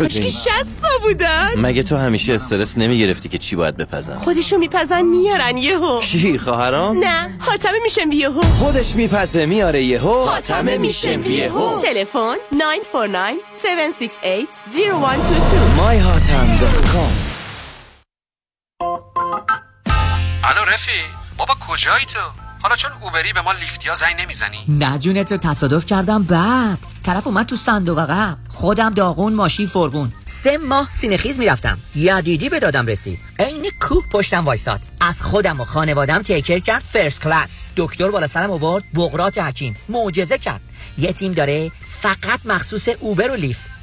هیچکی شستا بودن؟ مگه تو همیشه استرس نمی‌گرفتی که چی باید بپزن؟ خودشو میپزن میارن یهو. چی خواهرام؟ نه حاتمه میشم یهو. خودش میپزه میاره یهو. حاتمه میشم یهو. تلفن 949 768 0122 myhatam.com الو رفی بابا کجایی تو؟ حالا چون اوبری به ما لیفتیا زنگ نمی‌زنی؟ نه جونت رو تصادف کردم بعد. طرف اومد تو صندوق عقب خودم داغون ماشین فرغون. سه ماه سینخیز می‌رفتم. یدیدی به دادم رسید. عین کوه پشتم وایساد. از خودم و خانوادم تیکر کرد فرست کلاس. دکتر بالا سرم آورد بغرات حکیم. معجزه کرد. یه تیم داره فقط مخصوص اوبر و لیفت.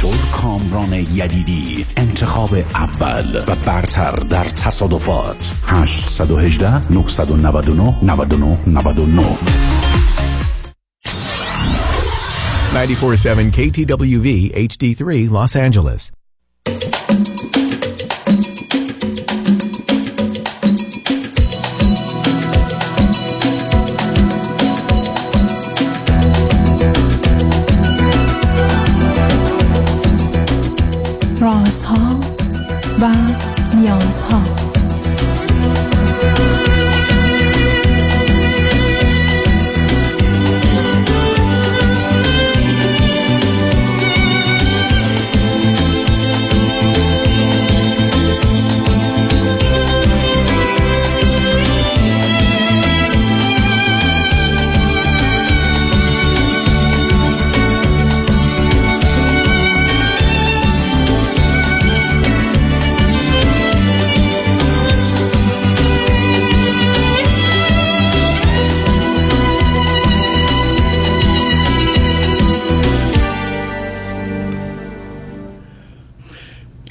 دکتر کامران یدیدی انتخاب اول و برتر در تصادفات 818 999 99 99 947 KTWV HD3 Los Angeles. رازها و نیازها.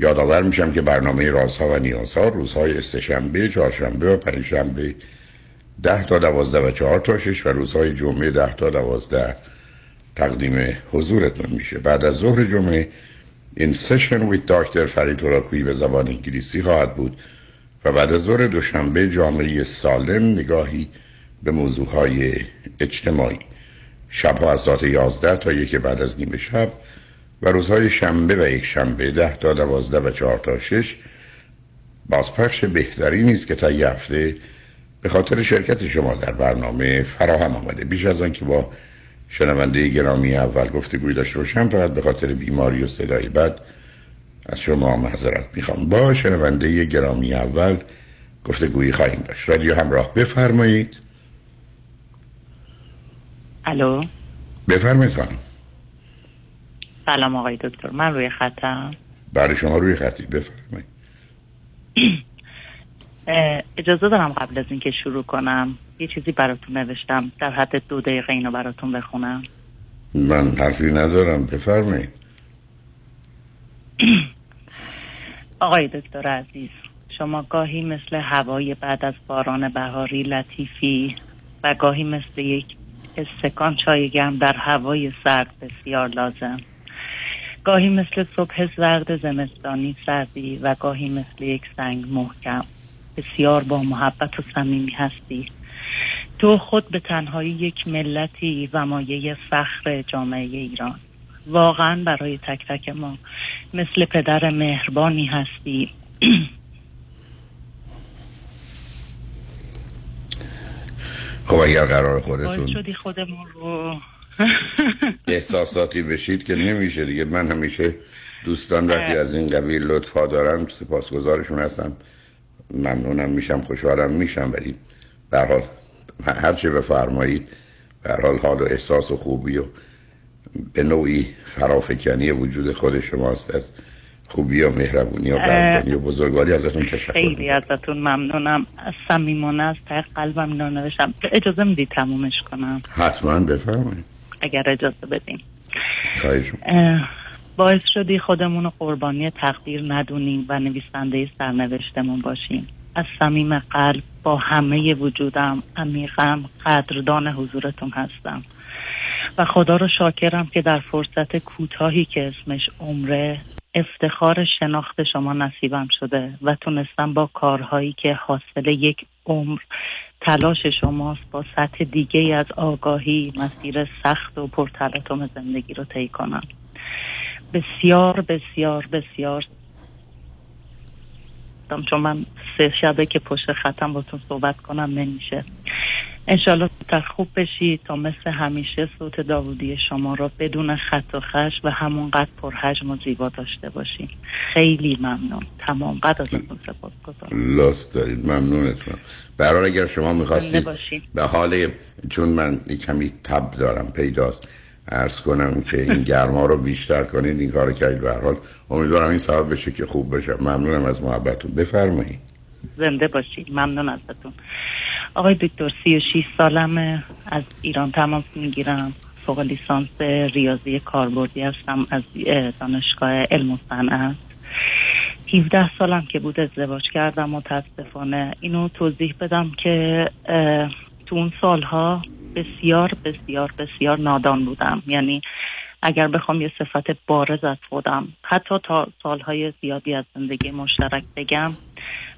یادآور میشم که برنامه رازها و نیازها روزهای سهشنبه، چهارشنبه و پنجشنبه ده تا دوازده و چهار تا شش و روزهای جمعه ده تا دوازده تقدیم حضورتون میشه. بعد از ظهر جمعه این سشن ویت داکتر فرید راکویی به زبان انگلیسی خواهد بود و بعد از ظهر دوشنبه جامعه سالم نگاهی به موضوعهای اجتماعی. شبها از ساعت 11 تا یک بعد از نیمه شب و روزهای شنبه و یک شنبه ده تا دوازده و چهار تا شش بازپخش بهتری نیست که تا یه هفته به خاطر شرکت شما در برنامه فراهم آمده. بیش از آن که با شنونده گرامی اول گفتگوی داشته باشم فقط به خاطر بیماری و صدای بد از شما معذرت می‌خوام. با شنونده گرامی اول گفتگویی خواهیم داشت. رادیو همراه بفرمایید. الو؟ بفرمایید خانم. سلام آقای دکتر من روی خطم. برای شما روی خطی بفرمایید. اجازه دارم قبل از اینکه شروع کنم یه چیزی براتون نوشتم در حد دو دقیقه اینو براتون بخونم. من حرفی ندارم بفرمایید. آقای دکتر عزیز شما گاهی مثل هوای بعد از باران بهاری لطیفی و گاهی مثل یک استکان چای گرم در هوای سرد بسیار لازم. گاهی مثل صبح زرد زمستانی سردی و گاهی مثل یک سنگ محکم. بسیار با محبت و صمیمی هستی. تو خود به تنهایی یک ملتی و مایه فخر جامعه ایران. واقعا برای تک تک ما مثل پدر مهربانی هستی. خب اگر قرار خودتون شدی خودمون رو احساساتی بشید که نمیشه دیگه. من همیشه دوستان وقتی از این قبیل لطفا دارم سپاسگزارشون هستم. ممنونم میشم خوشحالم میشم. ولی به حال هر چه بفرمایید به هر حال حال و احساس و خوبی و به نوعی فرافکنی وجود خود شماست. از خوبی و مهربونی و قدردانی و بزرگواری ازتون تشکر خیلی ازتون ممنونم. صمیمانه از ته قلبم اینو نوشتم اجازه می‌دید تمومش کنم؟ حتما بفرمایید. اگر اجازه اه، باعث شدی خودمون رو قربانی تقدیر ندونیم و نویسنده سرنوشتمون باشیم. از صمیم قلب با همه وجودم عمیقم قدردان حضورتون هستم. و خدا رو شاکرم که در فرصت کوتاهی که اسمش عمره افتخار شناخت شما نصیبم شده و تونستم با کارهایی که حاصل یک عمر تلاش شماست با سطح دیگه از آگاهی مسیر سخت و پرتلاطم زندگی رو طی کنم. بسیار بسیار بسیار. چون من سه شبه که پشت خطم باتون صحبت کنم نمیشه. انشالله تا خوب بشید تا مثل همیشه صوت داودی شما را بدون خط و خش و همونقدر پرحجم و زیبا داشته باشیم. خیلی ممنون. تمام. قد ازتون سپاس گذارم لطف دارید. ممنونتونم برای اگر شما می‌خواستید. به حال چون من کمی تب دارم پیداست ارز کنم که این گرما رو بیشتر کنید این کار کردید. به حال امیدوارم این سبب بشه که خوب بشه. ممنونم از محبتتون. بفرمایید. زنده باشید ممنون ازتون. آقای دکتر سی و شیش سالم از ایران تماس می‌گیرم. فوق لیسانس ریاضی کاربردی هستم. از اه، دانشگاه علم و صنعت. 17 سالم که بود ازدواج کردم متاسفانه. اینو توضیح بدم که تو اون سالها بسیار بسیار بسیار نادان بودم. یعنی اگر بخوام یه صفت بارز از خودم حتی تا سالهای زیادی از زندگی مشترک بگم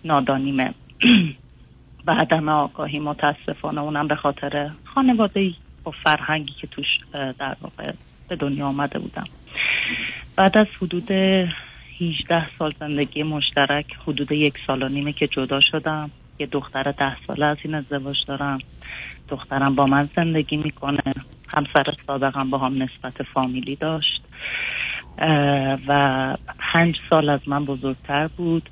نادانیمه. و عدم آگاهی متاسفانه اونم به خاطر خانواده با فرهنگی که توش در واقع به دنیا آمده بودم. بعد از حدود 18 سال زندگی مشترک حدود یک سال و نیمه که جدا شدم. یه دختر ده ساله از این ازدواج دارم. دخترم با من زندگی می‌کنه. همسر سابقم با هم نسبت فامیلی داشت. و پنج سال از من بزرگتر بود.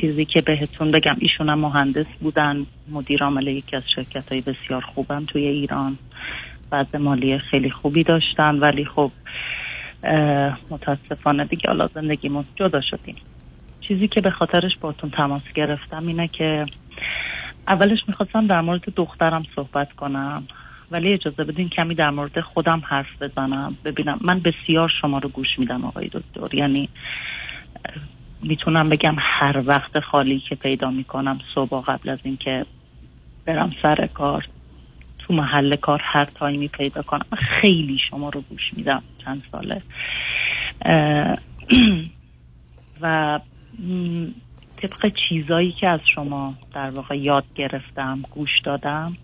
چیزی که بهتون بگم ایشون هم مهندس بودن مدیر عامل یکی از شرکت های بسیار خوبم توی ایران. وضع مالی خیلی خوبی داشتن ولی خب متاسفانه دیگه حالا زندگیمون جدا شدیم. چیزی که به خاطرش باتون تماس گرفتم اینه که اولش می‌خواستم در مورد دخترم صحبت کنم ولی اجازه بدین کمی در مورد خودم حرف بزنم. ببینم من بسیار شما رو گوش میدم آقای دکتر. یعنی می‌تونم بگم هر وقت خالی که پیدا می‌کنم صبح قبل از اینکه برم سر کار تو محل کار هر تایمی پیدا کنم. خیلی شما رو گوش میدم چند ساله. و طبق چیزایی که از شما در واقع یاد گرفتم گوش دادم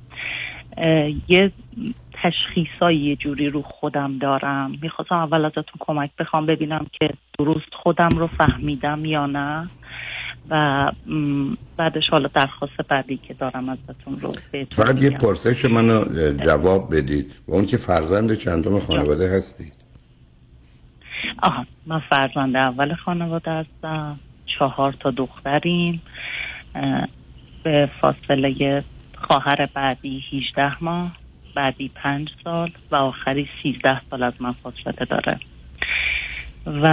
یه تشخیصایی یه جوری رو خودم دارم. می‌خواستم اول ازتون کمک بخوام ببینم که درست خودم رو فهمیدم یا نه و بعدش حالا درخواست بعدی که دارم ازتون رو بهتون فقط یه. پرسش منو جواب بدید. و اون که فرزند چندم خانواده هستید؟ آها من فرزند اول خانواده هستم. چهار تا دختریم. به فاصله خواهر بعدی 18 ماه. بعدی پنج سال و آخری 13 سال از من فاصله داره. و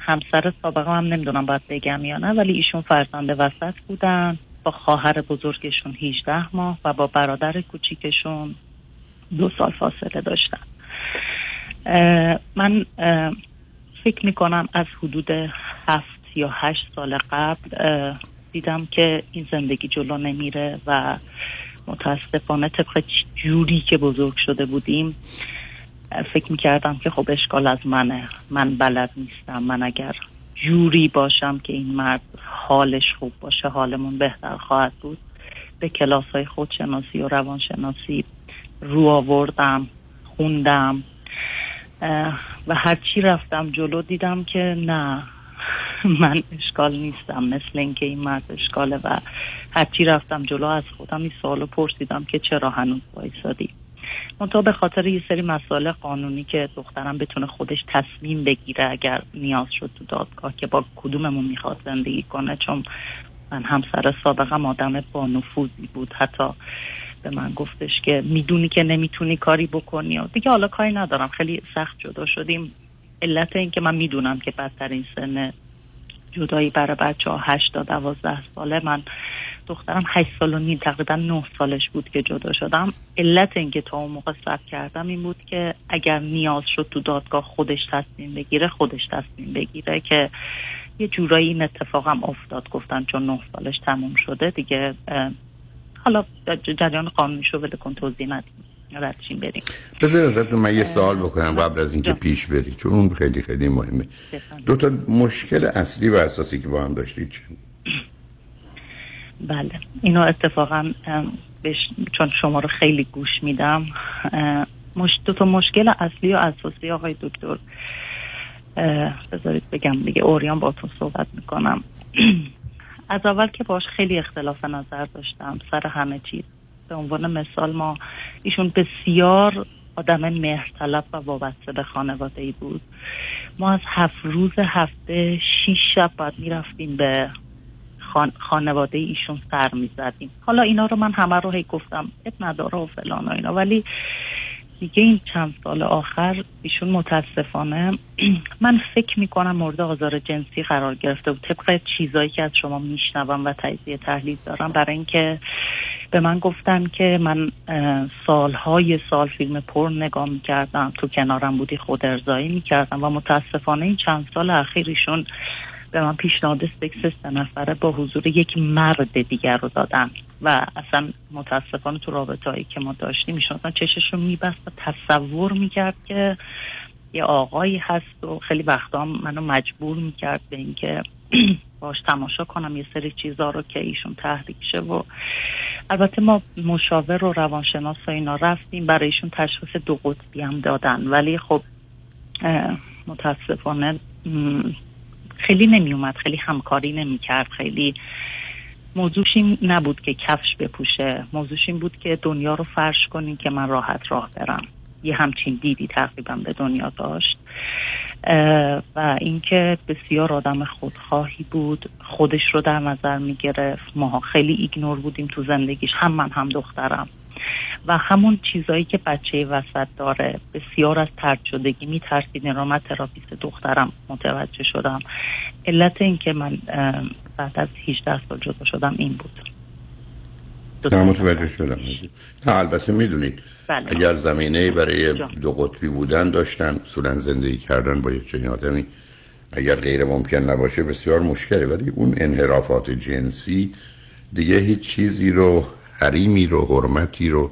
همسر سابقه هم نمی‌دونم باید بگم یا نه ولی ایشون فرزند وسط بودن. با خواهر بزرگشون 18 ماه و با برادر کوچیکشون دو سال فاصله داشتن. اه، من فکر می‌کنم از حدود هفت یا هشت سال قبل دیدم که این زندگی جلو نمیره و متاسفانه طبق جوری که بزرگ شده بودیم فکر می‌کردم که خب اشکال از منه. من بلد نیستم. من اگر جوری باشم که این مرد حالش خوب باشه حالمون بهتر خواهد بود به کلاس های خودشناسی و روانشناسی رو آوردم خوندم و هرچی رفتم جلو دیدم که نه. من اشکال نیستم. مثل اینکه این مرد اشکاله و هرچی رفتم جلو از خودم این سوالو پرسیدم که چرا هنوز وایسادی. منتها به خاطر یه سری مسائل قانونی که دخترم بتونه خودش تصمیم بگیره اگر نیاز شد تو دادگاه که با کدوممون می‌خواد زندگی کنه چون من همسر سابقم آدم با نفوذی بود. حتی به من گفتش که می‌دونی که نمی‌تونی کاری بکنی و دیگه حالا کاری ندارم. خیلی سخت جدا شدیم. علت این که من می‌دونم که بدترین سن جدایی برای بچه ها هشت تا دوازده ساله. من دخترم هشت سال و نیم تقریبا نه سالش بود که جدا شدم. علت اینکه تا اون موقع صبر کردم این بود که اگر نیاز شد تو دادگاه خودش تصمیم بگیره خودش تصمیم بگیره که یه جورایی این اتفاقم افتاد. گفتن چون نه سالش تموم شده دیگه حالا جریان قانونی شو بده کن توضیح ندیم. ردشیم بریم. بذار ازتون من یه سوال بکنم قبل از اینکه پیش بری چون اون خیلی خیلی مهمه. دو تا مشکل اصلی و اساسی که با هم داشتید چی؟ بله. اینو اتفاقا چون شما رو خیلی گوش میدم مش... دو تا مشکل اصلی و اساسی آقای دکتر بذارید بگم دیگه اوریان باتون صحبت می‌کنم. از اول که باش خیلی اختلاف نظر داشتم سر همه چیز. به عنوان مثال ما ایشون بسیار آدم مهرطلب و وابسته به خانواده ای بود. ما از هفت روز هفته شیش شب باید می‌رفتیم به خان... خانواده ایشون سر می‌زدیم. حالا اینا رو من همه رو هی گفتم اب نداره و فلان و اینا. ولی دیگه این چند سال آخر ایشون متاسفانه من فکر می‌کنم مورد آزار جنسی قرار گرفته بود. طبق چیزایی که از شما میشنوم و تجزیه تحلیل دارم برای اینکه به من گفتن که من سالهای سال فیلم پر نگاه می‌کردم تو کنارم بودی خود ارزایی می‌کردم و متاسفانه این چند سال اخیر ایشون به من پیشنهاد سکس سه نفره با حضور یک مرد دیگر رو دادن و اصلا متاسفانه تو رابطه هایی که ما داشتیم ایشون چشش رو میبست و تصور می‌کرد که یه آقایی هست و خیلی وقتا منو مجبور می‌کرد به اینکه باش تماشا کنم یه سری چیزا رو که ایشون تحریک شه و البته ما مشاور و روانشناس و اینا رفتیم برای ایشون تشخیص دو قطبی هم دادن. ولی خب متاسفانه خیلی نمی اومد خیلی همکاری نمی کرد خیلی موضوعش این نبود که کفش بپوشه. موضوعش این بود که دنیا رو فرش کنین که من راحت راه برم. یه همچین دیدی تقریبا به دنیا داشت. و اینکه بسیار آدم خودخواهی بود خودش رو در نظر می گرفت ما خیلی ignore بودیم تو زندگیش هم من هم دخترم. و همون چیزایی که بچه وسط داره بسیار از طرد شدگی میترسید. این رو من therapist دخترم متوجه شدم. علت این که من بعد از 18 سال جدا شدم این بود. نه متوجه شدم. نه البته می‌دونید بله. اگر زمینه برای دو قطبی بودن داشتن اصولا زندگی کردن با یک چنین آدمی اگر غیر ممکن نباشه بسیار مشکله. ولی اون انحرافات جنسی دیگه هیچ چیزی رو حریمی رو حرمتی رو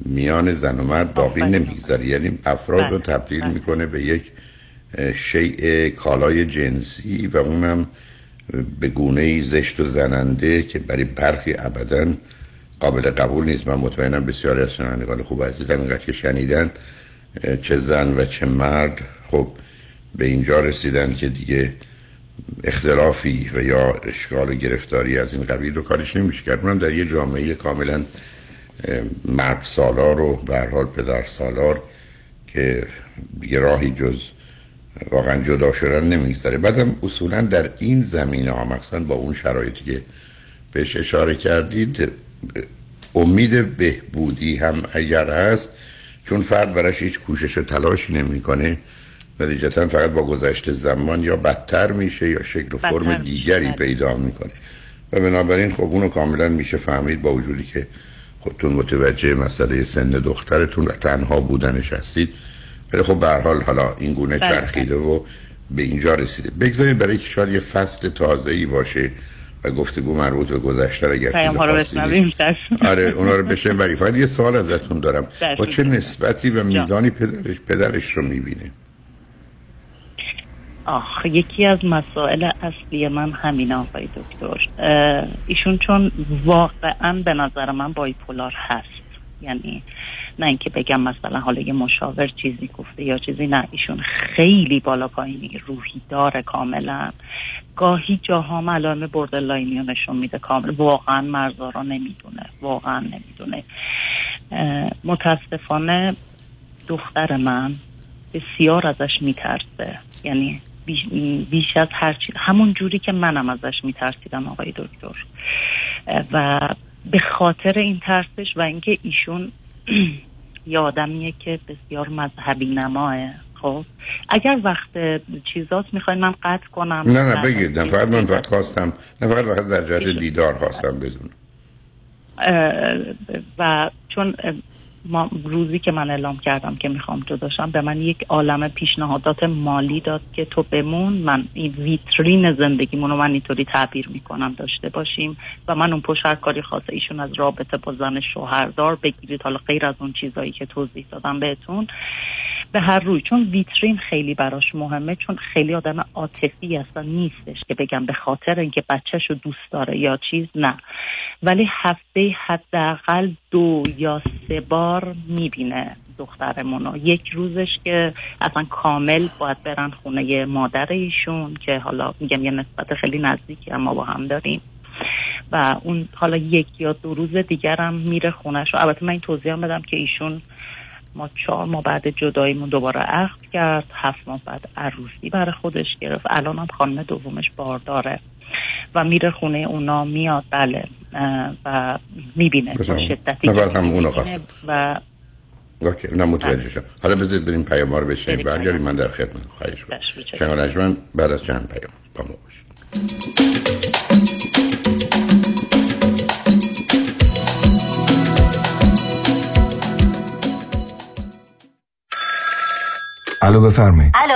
میان زن و مرد باقی نمی‌گذاره. یعنی افراد رو بله. تبدیل بله. می‌کنه به یک شیء کالای جنسی و اونم به گونه زشت و زننده که برای برخی ابدا قابل قبول نیست. من مطمئنم بسیاری از شنوندگان خوب عزیزم اینقدر که شنیدن چه زن و چه مرد خب به اینجا رسیدن که دیگه اختلافی و یا اشکال و گرفتاری از این قبیل رو کارش نمیشه کرد. اونم در یه جامعه کاملا مرد سالار و به حال پدر سالار که یه راهی جز واقعا جدا شدن نمی‌گذاره بعدم اصولا در این زمینه ها با اون شرایطی که بهش اشاره کردید امید بهبودی هم اگر هست چون فرد براش هیچ کوشش و تلاشی نمی‌کنه نتیجتا فقط با گذشت زمان یا بدتر میشه یا شکل و فرم دیگری پیدا می‌کنه. و بنابراین خب اونو کاملا میشه فهمید با وجودی که خودتون متوجه مسئله سن دخترتون و تنها بودنش هستید. ولی خب به حال حالا این گونه بله. چرخیده و به اینجا رسیده. بگذارید برای که شاید یه فصل تازه ای باشه. گفتگو مربوط به گذشته اگر چیز خاصی آره اونا رو بشه بری. فقط یه سوال ازتون دارم. با چه نسبتی و میزانی پدرش پدرش رو می‌بینه؟ آخ یکی از مسائل اصلی من همین آقای دکتر. ایشون چون واقعا به نظر من بایپولار هست. یعنی نه اینکه بگم مثلا حالا یه مشاور چیزی گفته یا چیزی نه. ایشون خیلی بالا پایینی روحی داره کاملا. گاهی جاها علائم بردرلاینی نشون میده. کامل واقعا مرزا رو نمی‌دونه. واقعا نمی‌دونه. متاسفانه دختر من بسیار ازش میترسه. یعنی بیش, بیش از هر چیز همون جوری که منم ازش میترسیدم آقای دکتر. و به خاطر این ترسش و اینکه ایشون یه آدمیه که بسیار مذهبی نماه. خب. اگر وقت چیزاست می‌خواین من قطع کنم. نه نه بگید. نه فقط من فقط خواستم. نه فقط فقط در جهت دیدار خواستم بدونم. اه، و چون ما روزی که من اعلام کردم که می‌خوام جداشم به من یک عالم پیشنهادات مالی داد که تو بمون. من این ویترین زندگیمون رو من اینطوری تعبیر می‌کنم داشته باشیم. و من اون پشت هر کاری خواسته ایشون از رابطه با زن شوهردار بگیرید. حالا غیر از اون چیزایی که توضیح دادم بهتون. به هر روی. چون ویترین خیلی براش مهمه چون خیلی آدم عاطفی اصلا نیستش که بگم به خاطر اینکه بچهش رو دوست داره یا چیز نه. ولی هفته حداقل دو یا سه بار می‌بینه دخترمونو. یک روزش که اصلا کامل باید برن خونه مادر ایشون که حالا میگم یه نسبت خیلی نزدیکی هم ما با هم داریم. و اون حالا یک یا دو روز دیگرم میره خونش و البته من این توضیح هم بدم که ایشون ما چهار ماه بعد جداییمون دوباره عقد کرد. هفت ماه بعد عروسی برای خودش گرفت. الان هم خانم دومش بارداره و میره خونه اونا میاد بله و می‌بینه. شدتی هم خواستم. و اوکی نه متوجه شدم. حالا بذارید بریم پیام ها رو بشنیم برگردیم. من در خدمت خواهش کنم. شنگ بعد از چند پیام. با ما باشید. الو بفرمایید. الو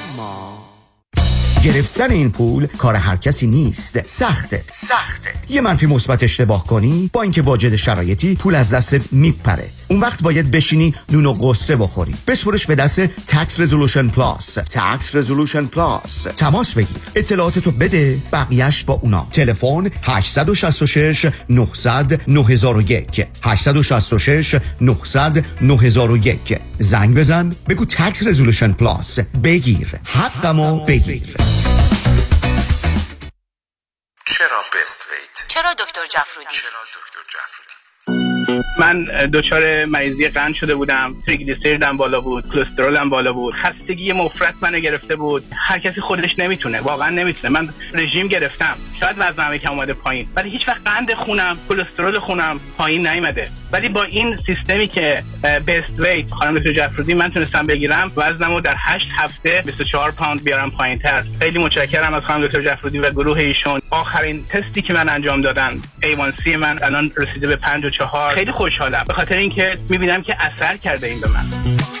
گرفتن این پول کار هر کسی نیست. سخته سخته. یه منفی مثبت اشتباه کنی با اینکه واجد شرایطی پول از دست میپره. اون وقت باید بشینی نون و غصه بخوری. بسپرش به دست Tax Resolution Plus Tax Resolution Plus تماس بگیر. اطلاعاتتو بده بقیهش با اونا. تلفن 866 900 9001 866 900 9001 زنگ بزن. بگو تکس رزولوشن پلاس بگیر. حقمو بگیر. چرا بست ویت چرا دکتر جفرودی چرا دکتر جعفرودی؟ من دچار مریضی قند شده بودم تریگلیسیریدم بالا بود کلسترولم بالا بود خستگی مفرط منو گرفته بود. هر کسی خودش نمی‌تونه واقعا نمی‌تونه. من رژیم گرفتم. شاید وزنم یکم اومده پایین. ولی هیچ وقت قند خونم کلسترول خونم پایین نیومده. ولی با این سیستمی که Best Weight خانم دکتر جعفرودی من تونستم بگیرم وزنمو در 8 هفته 24 پوند بیارم پایین تر خیلی متشکرم از خانم دکتر جعفرودی و گروه ایشون. آخرین تستی که من انجام دادن A1C من الان رسیده به 54 خیلی خوشحالم. به خاطر اینکه می‌بینم که اثر کرده این به من.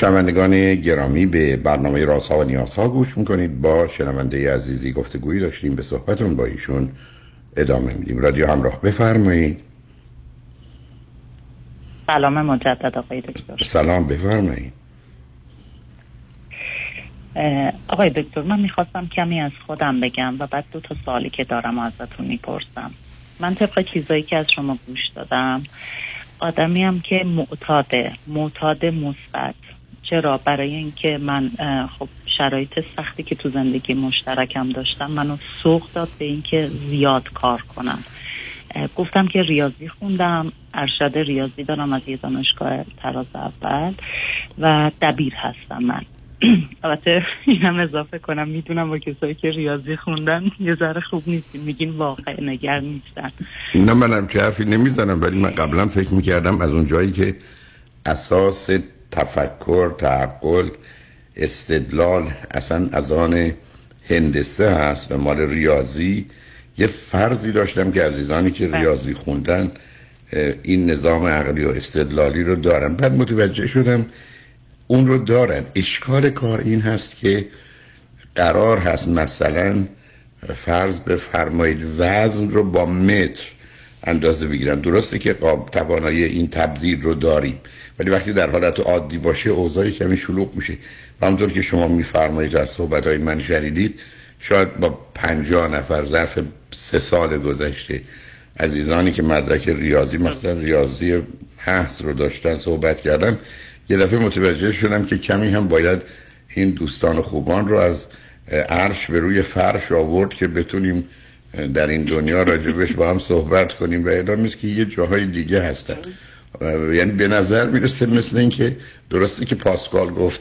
شنوندگان گرامی به برنامه رازها و نیازها گوش می‌کنید. با شنونده عزیزی گفتگویی داشتیم به صحبتون با ایشون ادامه میدیم. رادیو همراه بفرمایید. سلام مجدد آقای دکتر. سلام بفرمایید. آقای دکتر من می‌خواستم کمی از خودم بگم و بعد دو تا سوالی که دارم و ازتون می‌پرسم. من طبق چیزایی که از شما گوش دادم آدمی که معتاده معتاد مثبت. چرا؟ برای اینکه من خب شرایط سختی که تو زندگی مشترکم داشتم منو سوق داد به اینکه زیاد کار کنم. گفتم که ریاضی خوندم ارشد ریاضی دارم از یه دانشگاه تراز اول و دبیر هستم من. البته اینم اضافه کنم می‌دونم با کسایی که ریاضی خوندن یه ذره خوب نیستیم. میگین واقع نگر نیستن. نه منم که حرفی نمی‌زنم ولی من قبلا فکر می‌کردم از اون جایی که اساس تفکر تعقل استدلال اصلا از آن هندسه هست و مال ریاضی. یه فرضی داشتم که عزیزانی که بله. ریاضی خوندن این نظام عقلی و استدلالی رو دارن. بعد متوجه شدم اون رو دارن. اشکال کار این هست که قرار هست مثلا فرض بفرمایید وزن رو با متر اندازه بگیرن. درسته که توانایی این تبدیل رو داریم. ولی وقتی در حالت عادی باشه اوضاع کمی شلوغ میشه. و همطور که شما میفرمایید از صحبت های من شنیدید شاید با پنجاه نفر ظرف سه سال گذشته عزیزانی که مدرک ریاضی مثلا ریاضی حس رو داشتن صحبت کردم یه دفعه متوجه شدم که کمی هم باید این دوستان خوبان رو از عرش به روی فرش آورد که بتونیم در این دنیا راجبش با هم صحبت کنیم و اعلام که یه جاهای دیگه هستن. یعنی به نظر می‌رسه مثل اینکه درسته که پاسکال گفت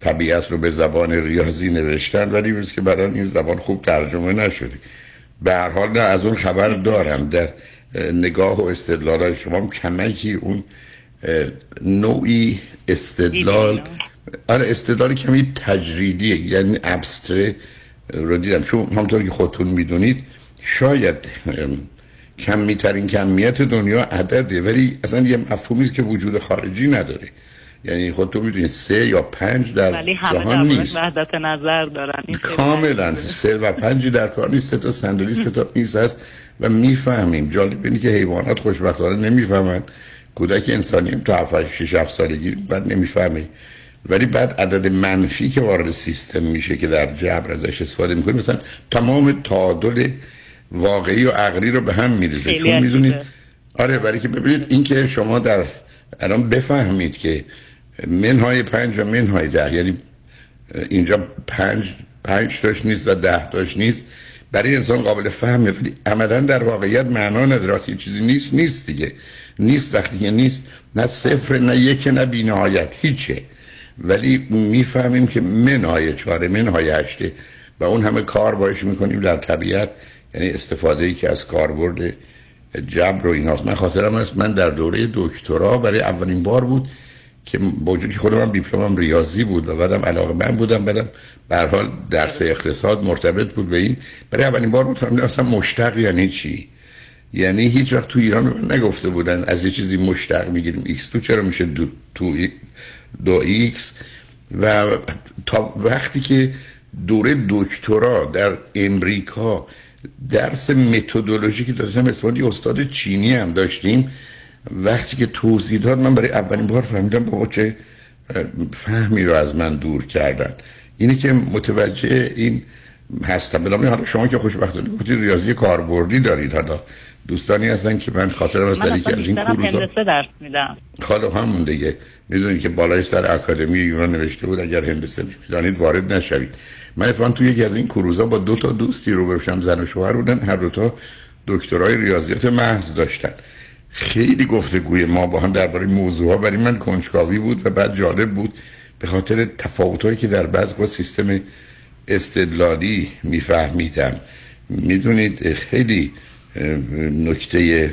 طبیعت رو به زبان ریاضی نوشتن ولی مثل که برای این زبان خوب ترجمه نشده. به هر حال نه از اون خبر دارم. در نگاه و استدلال شما کمکی اون نوعی استدلال. آره استدلال کمی تجریدیه یعنی ابستره رو دیدم. چون همطور که خودتون می‌دونید شاید کمیترین کمیت دنیا عدده ولی اصلا یه مفهومی که وجود خارجی نداره. یعنی خود تو می‌دونی سه یا پنج در ولی جهان نیست. وحدت نظر دارن. کاملا سه و پنجی در کار نیست سه تا صندلی سه تا میز هست و می‌فهمیم. جالب اینه که حیوانات خوشبختانه نمی‌فهمن. کودک انسانی هم تا 7 6 7 سالگی بعد نمی‌فهمه. ولی بعد عدد منفی که وارد سیستم میشه که در جبر ازش استفاده می‌کنیم مثلا تمام تعادل واقعی و عقلی رو به هم میریزه. چون می‌دونید آره برای که ببینید این که شما در الان بفهمید که منهای پنج و منهای ده یعنی اینجا پنج پنج تاش نیست و ده تاش نیست برای انسان قابل فهمه ولی عملا در واقعیت معنا نداره. که چیزی نیست نیست دیگه. نیست وقتی که نیست. نه صفر نه یک نه بینهایت. هیچه. ولی می‌فهمیم که منهای چهاره منهای هشته و اون همه کار باش می‌کنیم در طبیعت. یعنی استفاده ای که از کاربرد جبر و ایناست من خاطرم هست من در دوره دکترا برای اولین بار بود که وجودی خودم هم دیپلمم ریاضی بود و بعدم علاقه من بودم بعدم به حال درس اقتصاد مرتبط بود به این. برای اولین بار بود فهمیدم اصلا مشتق یعنی چی؟ یعنی هیچ وقت تو ایران من نگفته بودن از یه چیزی مشتق می‌گیریم X two چرا میشه دو, تو دو X و تا وقتی که دوره دکترا در امریکا درس متدولوژی که داشتم استفاده استاد چینی هم داشتیم. وقتی که توضیح داد من برای اولین بار فهمیدم بابا چه فهمی رو از من دور کردن. اینه که متوجه این هستم. بلامه حالا شما که خوشبختانه گفتید ریاضی کاربردی دارید. حالا دوستانی هستن که من خاطرم از در که از این کوروزا درس میدم. حالا همون دیگه. می‌دونید که بالای سر اکادمی یونان نوشته بود اگر هندسه نمی‌دانید وارد نشوید. من اتفاقا تو یکی از این کروزا با دو تا دوستی رو بشم زن و شوهر بودن. هر دو تا دکترای ریاضیات محض داشتن. خیلی گفتگوی ما با هم درباره موضوع ها برای من کنجکاوی بود و بعد جالب بود. به خاطر تفاوتهایی که در بعض با سیستم استدلالی میفهمیدم. می‌دونید خیلی نکته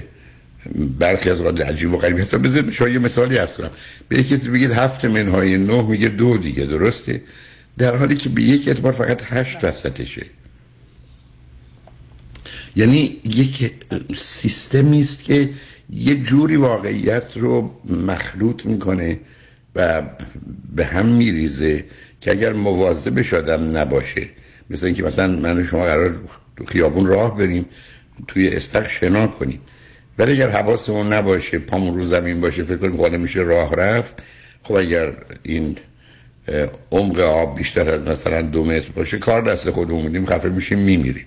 برخی از اوقات عجیب و غریب هست. بذارید شما یه مثالی هست به کسی بگید هفت منهای نه میگه دو دیگه درسته؟ در حالی که به یک اعتبار فقط هشت وسطشه. یعنی یک سیستمی است که یه جوری واقعیت رو مخلوط می‌کنه و به هم میریزه که اگر مواظب شدم نباشه مثل اینکه مثلا من و شما قرار تو خیابون راه بریم توی استخ شنا کنیم. ولی اگر حواسمون نباشه پامون رو زمین باشه فکر کنیم حالا میشه راه رفت خب اگر این عمق آب بیشتر از مثلا دو متر باشه کار دست خودمون میدیم خفه میشیم میمیریم.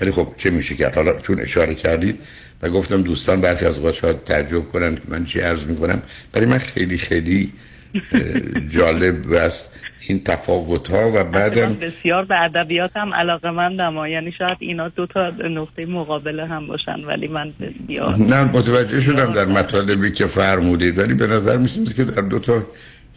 ولی خب چه میشه کرد حالا چون اشاره کردید و گفتم دوستان برخی از اوقات شاید تعجب کنن که من چی عرض می‌کنم برای من خیلی خیلی جالب است این تفاوت ها و بعدم بسیار به ادبیاتم علاقه مندم یعنی شاید اینا دو تا نقطه مقابله هم باشن ولی من بسیار نه متوجه شدم در مطالبی که فرمودید ولی به نظر میسیم که در دو تا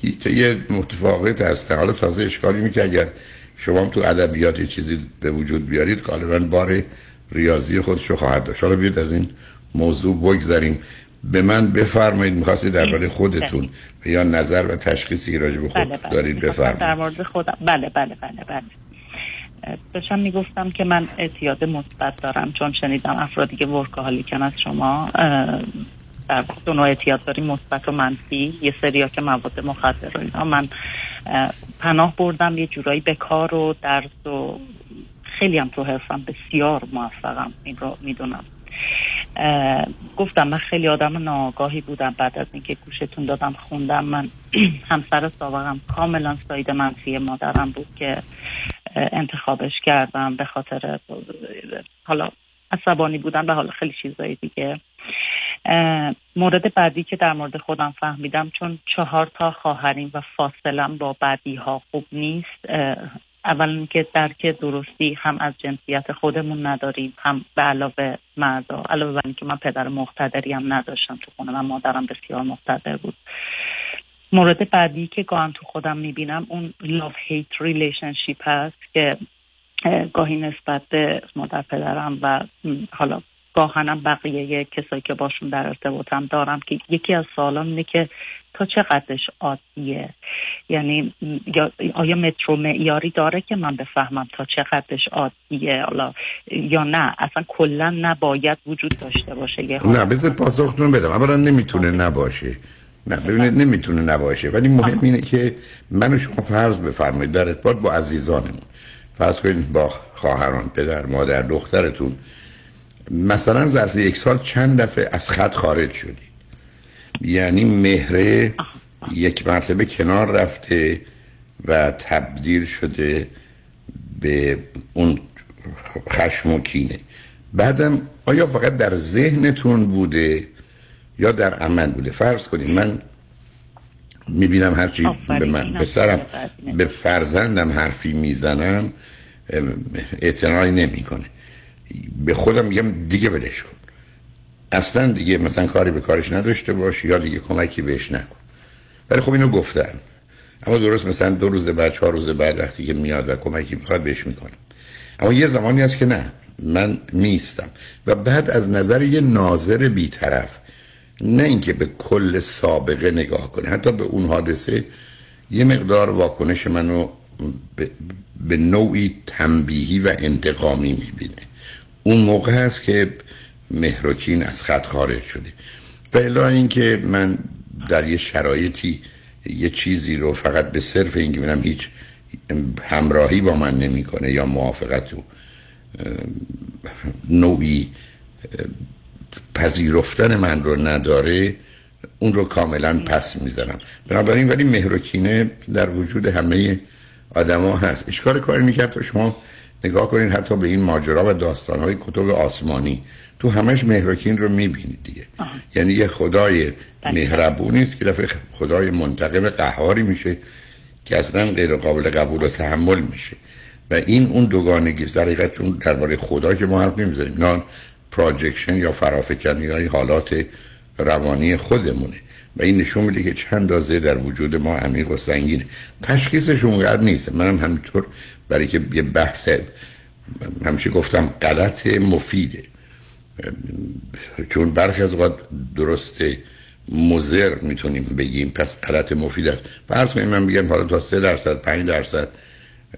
هیته متفاوت هستن حالا تازه اشکالی می که اگر شما تو ادبیات چیزی به وجود بیارید غالبا بار ریاضی خودش رو خواهد داشت. حالا بیاد از این موضوع بگذاریم به من بفرمایید می‌خواستید درباره خودتون و یا نظر و تشخیصی راجع به خود بله بله. دارید بفرمایید. در مورد خودم. بله بله بله بله. داشتم می‌گفتم که من اعتیاد مثبت دارم چون شنیدم افرادی که ورکاهالیکن از شما دو نوع اعتیاد داریم مثبت و منفی. یه سریا که مواد مخدر اینا. من پناه بردم یه جورایی به کار و درس و خیلی هم تو حرفم بسیار موفقم. این رو می‌دونم. گفتم من خیلی آدم ناگاهی بودم. بعد از اینکه گوشتون دادم خوندم. من همسر سابقم کاملا ساید منفی مادرم بود که انتخابش کردم به خاطر حالا عصبانی بودن به حال خیلی چیزایی دیگه. مورد بعدی که در مورد خودم فهمیدم چون چهار تا خواهریم و فاصلم با بعدی ها خوب نیست. اول که درک درستی هم از جنسیت خودمون نداریم هم به علاوه مردا علاوه بر اینکه من پدر مقتدری هم نداشتم تو خونه من مادرم بسیار مقتدر بود. مورد بعدی که گاهم تو خودم می‌بینم اون love hate relationship هست که گاهی نسبت به مادر پدرم و حالا گاهنم بقیه کسایی که باشون در ارتباطم دارم که یکی از سوالام اینه که تا چقدرش عادیه؟ یعنی آیا مترو معیاری داره که من بفهمم تا چقدرش عادیه؟ حالا یا نه؟ اصلا کلا نباید وجود داشته باشه یه نه بذار پاسختون بدم. اولا نمی‌تونه نباشه. نه ببینید نمی‌تونه نباشه. ولی مهم اینه که من و شما فرض بفرمایید. در ارتباط با عزیزانمون. فرض کنید با خواهران پدر مادر دخترتون مثلا ظرف یک سال چند دفعه از خط خارج شدی؟ یعنی مهره یک مرتبه کنار رفته و تبدیل شده به اون خشم و کینه. بعدم آیا فقط در ذهنتون بوده یا در عمل بوده؟ فرض کنید من می‌بینم هرچی به من به سرم به فرزندم حرفی می‌زنم اعتنایی نمی‌کنه. به خودم میگم دیگه ولش کن. اصلا دیگه مثلا کاری به کارش نداشته باش یا دیگه کمکی بهش نکن. ولی خب اینو گفتن. اما درست مثلا دو روز بعد چهار روز بعد وقتی که میاد و کمکی می‌خواد بهش می‌کنه. اما یه زمانی هست که نه من نیستم. و بعد از نظر یه ناظر بیطرف نه اینکه به کل سابقه نگاه کنه حتی به اون حادثه یه مقدار واکنش منو به نوعی تنبیهی و انتقامی می‌بینه. اون موقع هست که مهرکین از خط خارج شده. و الا اینکه من در یه شرایطی یه چیزی رو فقط به صرف اینکه ببینم هیچ همراهی با من نمی‌کنه یا موافقت و نوعی پذیرفتن من رو نداره اون رو کاملا پس می‌زنم. بنابراین ولی مهرکینه در وجود همه آدما هست. اشکال کاری می‌کرد تا شما نگاه کنین حتی به این ماجرا و داستانهای کتب آسمانی. تو همش مهرکین رو می‌بینید دیگه. یعنی یه خدای مهربونی است که دفعه خدای منتقم قهاری میشه که اصلا غیر قابل قبول و تحمل میشه. و این اون دوگانگی در حقیقت چون درباره خدا که ما حرف نمی‌زنیم. نه پراجکشن یا فرافکنی های حالات روانی خودمونه. و این نشون میده که چه اندازه در وجود ما عمیق و سنگینه. تشخیصش اونقدر نیست. منم همینطور برای که یه بحث همیشه گفتم غلط مفیده. چون برخی از اوقات درسته مضر می‌تونیم بگیم پس غلط مفید است. فرض کنیم من بگم حالا تا سه درصد پنج درصد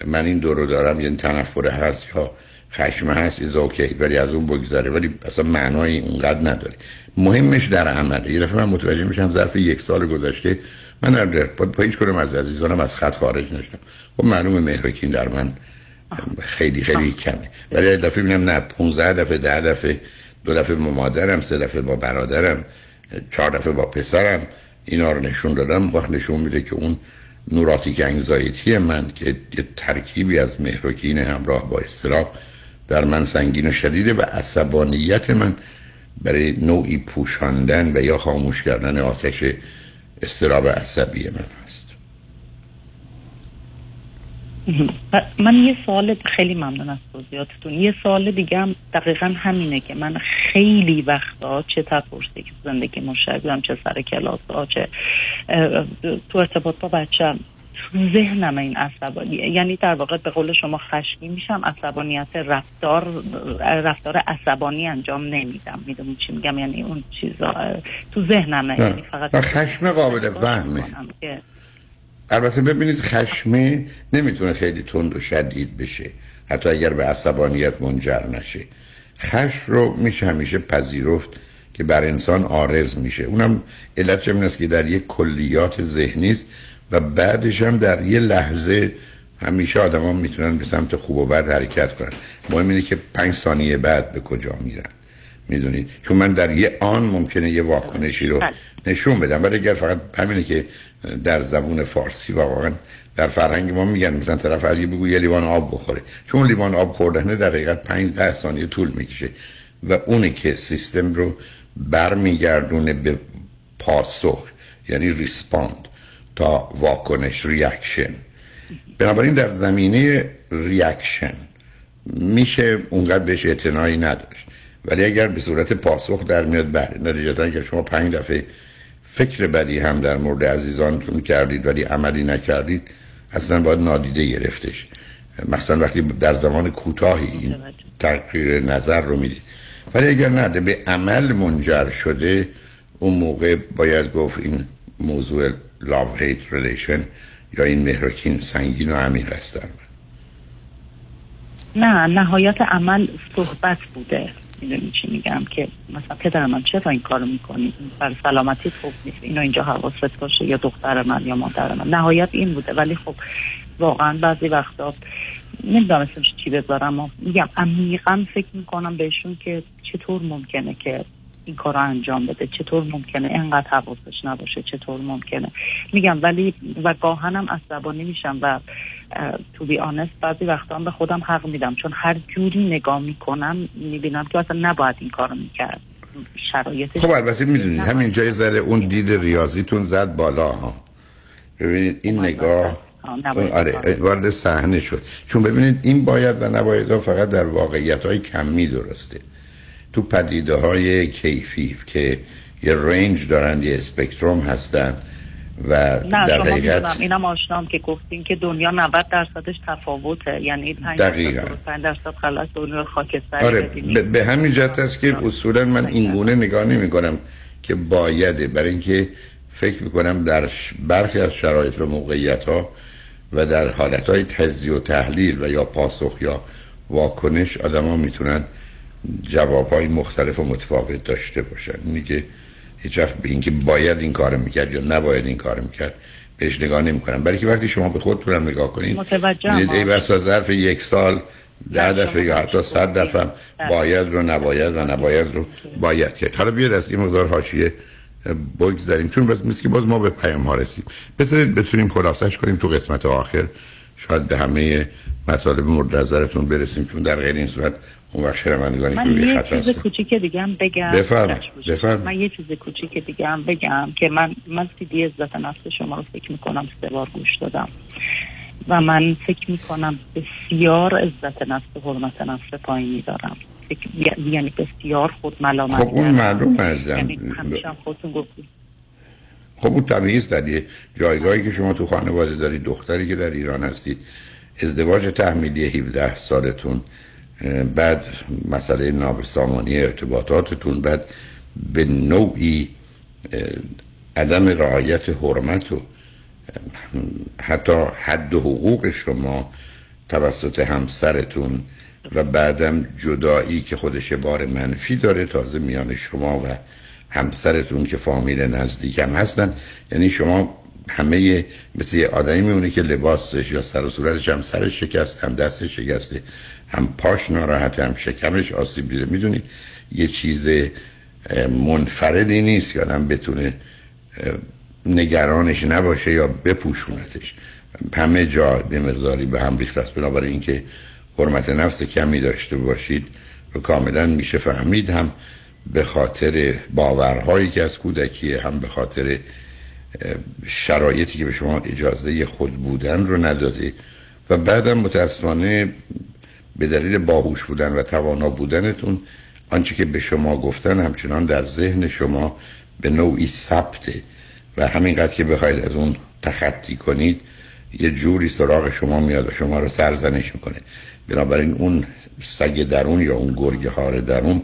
من این دورو دارم یعنی تنفره هست یا خشمه هست it's okay ولی از اون بگذره ولی اصلا معنای اونقدر نداره. مهمش در عمله. یه دفعه من متوجه میشم ظرف یک سال گذشته من در با هیچ کنم از عزیزانم از خط خارج نشدم. خب معلوم مهرکین در من خیلی خیلی کمه. ولی دفعه ببینم نه 15 دفعه ده دفعه دو دفعه با مادرم سه دفعه با برادرم چهار دفعه با پسرم. اینا رو نشون دادم. وقت نشون میده که اون نوراتیک انگزایتی من که یه ترکیبی از مهرکین همراه با استراب در من سنگین و شدیده و عصبانیت من برای نوعی پوشاندن و یا خاموش کردن آتش استراب عصبی من هست. من یه سوال خیلی ممنون از توضیحاتتون. یه سوال دیگه هم دقیقا همینه که من خیلی وقتا چه تپرسی که زندگی مشابه چه سر کلاس ها چه تو ارتباط با بچم ذهنم این عصبانی یعنی در واقع به قول شما خشمی میشم عصبانیت رفتار رفتار عصبانی انجام نمیدم. می‌دونی چی میگم؟ یعنی اون چیزا تو ذهنمه. یعنی فقط خشم قابل فهمه. البته ببینید خشمه نمی‌تونه خیلی تند و شدید بشه. حتی اگر به عصبانیت منجر نشه. خشم رو میشه همیشه پذیرفت که بر انسان آرز میشه. اونم علت چه؟ است که در یک کلیات ذهنی است. و بعدش هم در یه لحظه همیشه آدما می‌تونن به سمت خوب و بد حرکت کنن. مهم اینه که پنج ثانیه بعد به کجا میرن. می‌دونید؟ چون من در یه آن ممکنه یه واکنشی رو نشون بدم. ولی اگر فقط همینه که در زبون فارسی واقعا در فرهنگ ما میگن مثلا طرف اگه بگو یه لیوان آب بخوره. چون لیوان آب خوردنه در حقیقت 5 ده ثانیه طول می‌کشه. و اونه که سیستم رو برمیگردونه به پاسخ یعنی respond تا واکنش reaction بنابراین در زمینه reaction میشه اونقدر بهش اعتنایی نداشت. ولی اگر به صورت پاسخ در میاد بله نتیجتا اگر شما پنج دفعه فکر بدی هم در مورد عزیزانتون کردید ولی عملی نکردید اصلا باید نادیده گرفتش. مثلا وقتی در زمان کوتاهی این تغییر نظر رو می‌دید. ولی اگر نه به عمل منجر شده اون موقع باید گفت این موضوع love hate relation یا این مهرکین سنگین و عمیق است در نه نهایت عمل صحبت بوده. می‌دونی چی میگم؟ که مثلا پدر من چرا این کارو می‌کنی؟ بر سلامتی خوب نیست. اینو اینجا حواست باشه یا دختر من یا مادر من. نهایت این بوده. ولی خب واقعا بعضی وقتا نمی‌دونم اسمش چی بذارم. میگم عمیقا فکر می‌کنم بهشون که چطور ممکنه که این کار رو انجام بده. چطور ممکنه؟ انقدر حواسش نباشه چطور ممکنه؟ میگم ولی و گاهنم عصبانی میشم و تو بی آنست بعضی وقتا به خودم حق میدم. چون هر جوری نگاه می‌کنم می‌بینم که اصلا نباید این کارو می‌کرد. شرایط خب البته می‌دونید همین جای ذره اون دید ریاضیتون زد بالا ها. ببینید این نگاه آره وارد صحنه شد. چون ببینید این باید و نباید فقط در واقعیت های کمی درسته. تو پدیده های کیفی که یه رنج دارن یه اسپکتروم هستن و نه در شما حقیقت اینم آشنام که گفتین که دنیا 90 درصدش تفاوته یعنی 5 دقیقاً. درصد 5 درصد غلط دنیا خاکستری آره. به, همین جهت است که اصولا من این گونه نگاه نمی کنم که بایده برای اینکه فکر می کنم در برخی از شرایط و موقعیت ها و در حالت های تجزیه و تحلیل و یا پاسخ یا واکنش آدما می‌تونن جواب های مختلف و متفاوت داشته باشن. اینی که هیچ وقت به اینکه باید این کار می‌کرد یا نباید این کار می‌کرد بهش نگاه نمی کنم برای که وقتی شما به خودتون هم نگاه کنید. می‌دید ای بسا ظرف یک سال ده دفعه یا حتی صد دفعه باید رو نباید و نباید رو باید کرد. حالا بیاد از این مقدار حاشیه بگذاریم. چون بس مثل که باز ما به پیام ها رسیم بذارید بتونیم خلاصش کنیم تو قسمت آخر. شاید به همه مطالب مورد نظرتون برسیم چون در غیر این صورت اون وقت شنوندگانی که من یه چیز کوچیک دیگه هم بگم بفرمایید،. بفرمایید. من یه چیز کوچیک دیگه هم بگم که من من سی دی عزت نفس شما رو فکر می‌کنم سه بار گوش دادم و من فکر می‌کنم بسیار عزت نفس و حرمت نفس پایینی دارم یعنی بسیار خود ملامت خب اون معلوم عزیزم. یعنی همیشه خودتون گفتید خب اون طبیعی است در یه جایگاهی که شما تو خانواده دارید دختری که در ایران هستید ازدواج تحمیلی 17 سالتون بعد مسئله نابسامانی ارتباطاتتون بعد به نوعی عدم رعایت حرمت و حتی حد و حقوق شما توسط همسرتون و بعدم جدایی که خودش بار منفی داره تازه میان شما و همسرتون که فامیل نزدیک هم هستن. یعنی شما همه مثل یه آدمی میمونه که لباسش یا سر و صورتش هم سرش شکست هم دستش شکسته. هم پاش ناراحت هم شکمش آسیب دیده می‌دونید یه چیز منفردی نیست که آدم بتونه نگرانش نباشه یا بپوشونتش. همه جا به مقداری به هم ریخت. است بنابراین اینکه حرمت نفس کمی داشته باشید رو کاملا میشه فهمید. هم به خاطر باورهایی که از کودکیه هم به خاطر شرایطی که به شما اجازه خود بودن رو نداده. و بعدم متاسفانه به دلیل باهوش بودن و توانا بودنتون آنچه که به شما گفتن همچنان در ذهن شما به نوعی ثبته و همینقدر که بخواید از اون تخطی کنید یه جوری سراغ شما میاد و شما رو سرزنش می‌کنه. بنابراین اون سگ درون یا اون گرگ هار درون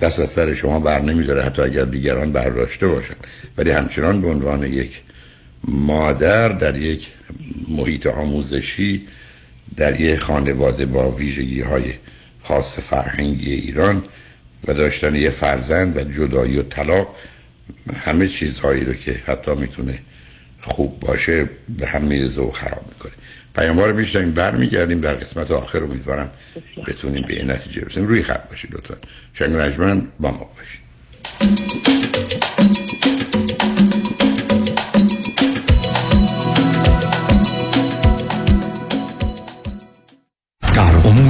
دست از سر شما بر نمیداره حتی اگر دیگران برداشته باشن. ولی همچنان به عنوان یک مادر در یک محیط آموزشی در یک خانواده با ویژگی های خاص فرهنگی ایران و داشتن یه فرزند و جدایی و طلاق همه چیزهایی رو که حتی می‌تونه خوب باشه به هم میرزه و خراب می‌کنه. پیاموار رو میشنیم برمیگردیم در قسمت آخر امیدوارم بتونیم به این نتیجه برسیم. روی خط باشید لطفا. شنگ رجمن با ما باشید.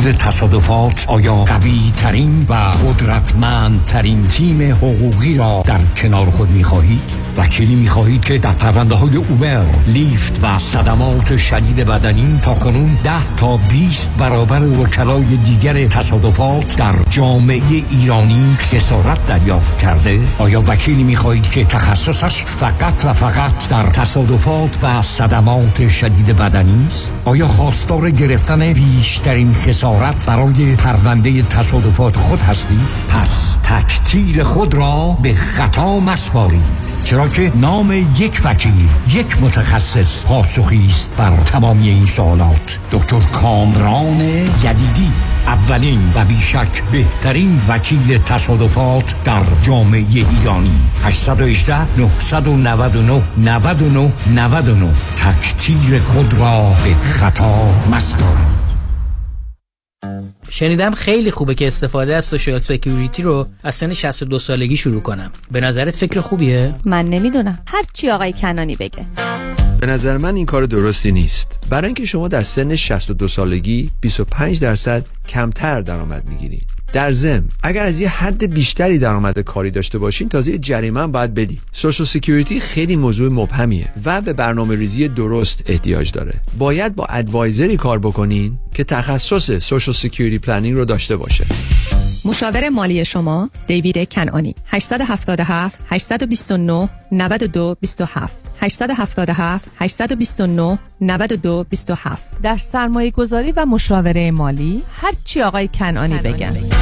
امور تصادفات آیا قوی ترین و قدرتمند ترین تیم حقوقی را در کنار خود می خواهید؟ وکیلی می خواهید که در پرونده های اوبر، لیفت و صدمات شدید بدنی تا کنون 10 تا 20 برابر وکلای دیگر تصادفات در جامعه ایرانی خسارت دریافت کرده؟ آیا وکیلی می خواهید که تخصصش فقط و فقط در تصادفات و صدمات شدید بدنی است؟ آیا خواستار گرفتن بیشترین خسارت برای پرونده تصادفات خود هستید؟ پس تکتیر خود را به خطا مسپارید چرا که نام یک وکیل یک متخصص پاسخی است بر تمامی این سوالات. دکتر کامران یدیدی اولین و بیشک بهترین وکیل تصادفات در جامعه ایرانی. 818 999 99 99 تکتیر خود را به خطا مسپارید شنیدم خیلی خوبه که استفاده از Social Security رو از سن 62 سالگی شروع کنم. به نظرت فکر خوبیه؟ من نمی‌دونم. هر چی آقای کنانی بگه. به نظر من این کار درستی نیست. برای اینکه شما در سن 62 سالگی 25 درصد کمتر درآمد می‌گیرید. در ضمن اگر از یه حد بیشتری درآمد کاری داشته باشین تازه یه جریمه هم باید بدی Social Security خیلی موضوع مبهمیه و به برنامه ریزی درست احتیاج داره. باید با advisor ی کار بکنین که تخصص Social Security planning رو داشته باشه. مشاور مالی شما دیوید کنانی 877 829 92 27 877 829 92 27 در سرمایه گذاری و مشاوره مالی هرچی آقای کنانی بگن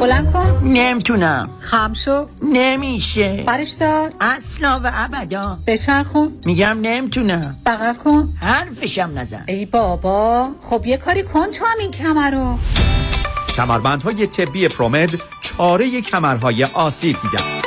بلند کن نمی‌تونم. خم شو. نمیشه. برش دار. اصلا و ابدا. بچرخون. میگم نمی‌تونم. بغل کن. حرفشم نزن. ای بابا. خب یه کاری کن تو همین کمر رو. کمربندهای طبی پرومد چاره کمرهای آسیب دیده است.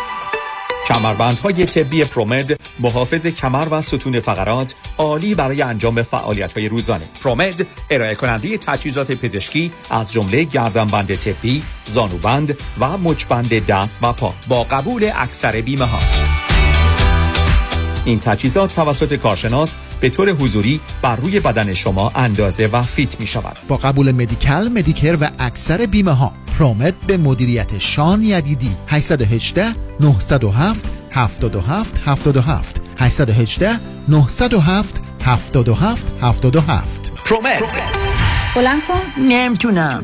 کمربندهای طبی پرومد محافظ کمر و ستون فقرات عالی برای انجام فعالیت های روزانه. پرومد ارائه کننده تجهیزات پزشکی از جمله گردنبند طبی زانوبند و مچبند دست و پا. با قبول اکثر بیمه ها این تجهیزات توسط کارشناس به طور حضوری بر روی بدن شما اندازه و fit می شود با قبول Medi-Cal، Medicare و اکثر بیمه ها ProMed به مدیریت شان یدیدی. 818 907 77 77 818 907 77 77 ProMed. بلند کن. نمی‌تونم.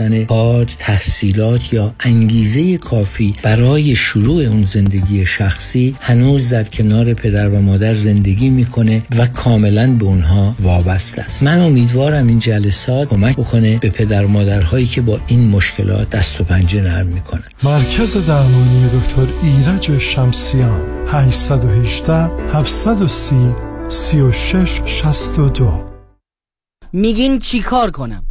کار تحصیلات یا انگیزه کافی برای شروع اون زندگی شخصی هنوز در کنار پدر و مادر زندگی می‌کنه و کاملا به اونها وابسته است. من امیدوارم این جلسات کمک بکنه به پدر و مادرهایی که با این مشکلات دست و پنجه نرم می‌کنن. مرکز درمانی دکتر ایرج شمسیان 818 730 36 62 میگین چی کار کنم؟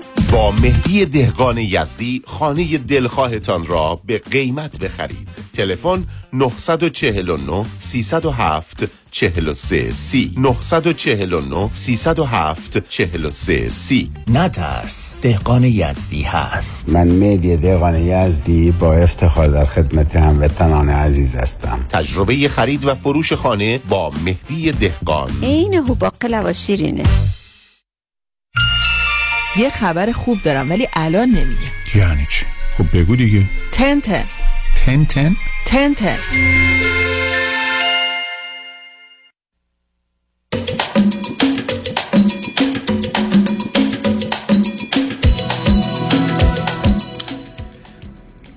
با مهدی دهقان یزدی خانه دلخواهتان را به قیمت بخرید. تلفن 949 307 43 سی. 949 307 43 سی. نترس دهقان یزدی هست. من مهدی دهقان یزدی با افتخار در خدمت هموطنان عزیز هستم. تجربه خرید و فروش خانه با مهدی دهقان. عین هو باقلا و شیرینه. یه خبر خوب دارم ولی الان نمیگم. یعنی چی؟ خب بگو دیگه. تن تن تن تن؟ تن تن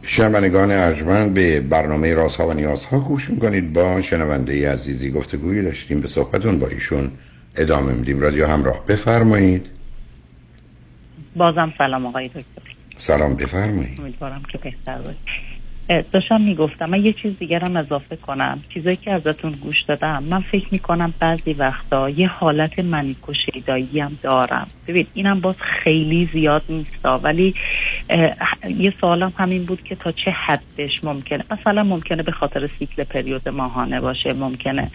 شنوندگان ارجمند به برنامه رازها و نیازها گوش می‌کنید. با شنونده عزیزی گفتگویی داشتیم به صحبتون با ایشون ادامه میدیم. رادیو همراه بفرمایید. بازم سلام آقای دکتر. سلام بفرمایید. امیدوارم که بهتر باشید داشتم می‌گفتم من یه چیز دیگرم اضافه کنم. چیزایی که ازتون گوش دادم. من فکر می‌کنم بعضی وقتا یه حالت منیک و شیدایی هم دارم. ببین اینم باز خیلی زیاد نیستا. ولی یه سوالم همین بود که تا چه حدش ممکنه؟ مثلا ممکنه به خاطر سیکل پریود ماهانه باشه. ممکنه.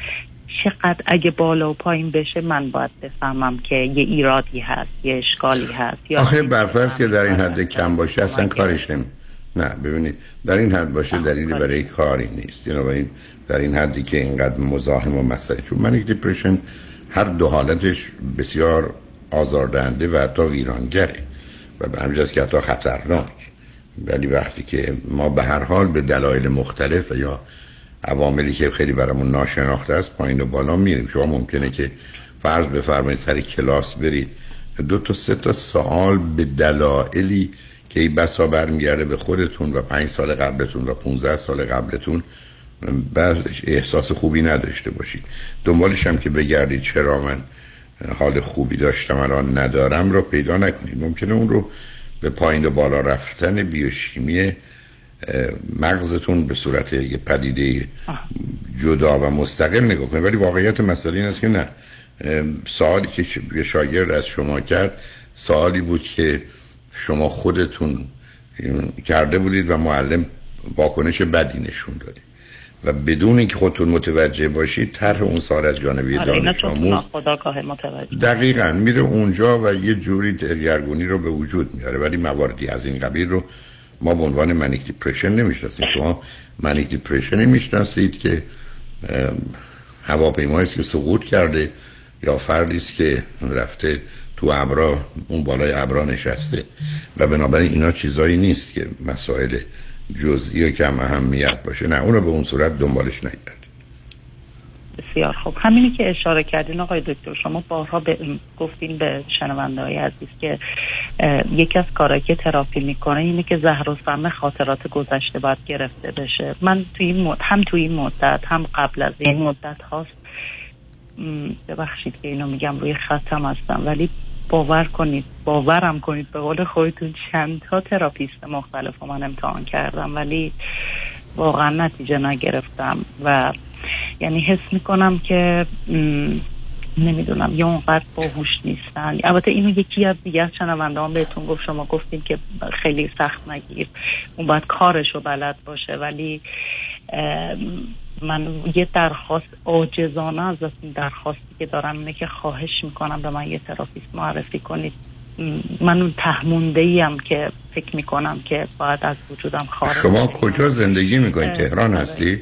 چقدر اگه بالا و پایین بشه من باید بفهمم که یه ایرادی هست یه اشکالی هست یا آخه برفرض که در این حد کم باشه اصلا کارش نمی نه ببینید در این حد باشه دلیلی برای کاری نیست. یعنی این در این حدی که اینقدر مزاحم و مسئله چون منیک دیپریشن هر دو حالتش بسیار آزاردهنده و حتی ویرانگره و به همجاز که حتی خطرناک. ولی وقتی که ما به هر حال به دلایل مختلف یا عواملی که خیلی برامون ناشناخته است پایین و بالا میریم. شما ممکنه که فرض بفرمایید سر کلاس برید. دو تا سه تا سوال به دلایلی که این بسا برمیگرده به خودتون و پنج سال قبلتون و 15 سال قبلتون بعدش احساس خوبی نداشته باشید. دنبالش هم که بگردید چرا من حال خوبی داشتم الان ندارم رو پیدا نکنید. ممکنه اون رو به پایین و بالا رفتن بیوشیمی مغزتون به صورت یه پدیده جدا و مستقل نگاه کنید. ولی واقعیت مسئله این است که نه. سوالی که شاگرد از شما کرد سوالی بود که شما خودتون کرده بودید و معلم واکنش بدی نشون دادید و بدون اینکه خودتون متوجه باشید طرح اون سال از جانبی اینا دانش آموز دقیقا میره اونجا و یه جوری دلگرگونی رو به وجود میاره. ولی مواردی از این قبیل رو ما به عنوان منیک دیپرشن نمی‌شناسیم. شما منیک دیپرشنی می‌شناسید که هواپیمایی است که سقوط کرده یا فردی است که رفته تو ابرا اون بالای ابرا نشسته. و بنابراین اینا چیزایی نیست که مسائل جزئی کم اهمیت باشه. نه اونو به اون صورت دنبالش نگرد بسیار خوب. همینی که اشاره کردین آقای دکتر شما بارها به گفتین به شنونده های عزیز که یکی از کارهایی که تراپی می‌کنه اینه که زهر و سم خاطرات گذشته باید گرفته بشه. من توی این مد... هم توی این مدت هم قبل از این مدت هاست ببخشید که اینو میگم روی خطم هستم ولی باور کنید باورم کنید به قول خودتون چند تا therapist مختلف رو من امتحان کردم ولی واقعا نتیجه نگرفتم و یعنی حس می‌کنم که نمی‌دونم یا اونقدر باهوش نیستن. البته اینو یکی از دیگه از شنونده هم بهتون گفت شما گفتین که خیلی سخت نگیر. اون باید کارش رو بلد باشه ولی من یه درخواست عاجزانه از این درخواستی که دارم اینه که خواهش می‌کنم به من یه therapist معرفی کنید. من اون تهمونده ایم که فکر می‌کنم که باید از وجودم خارج شما کجا زندگی می‌کنید تهران آره. هستی؟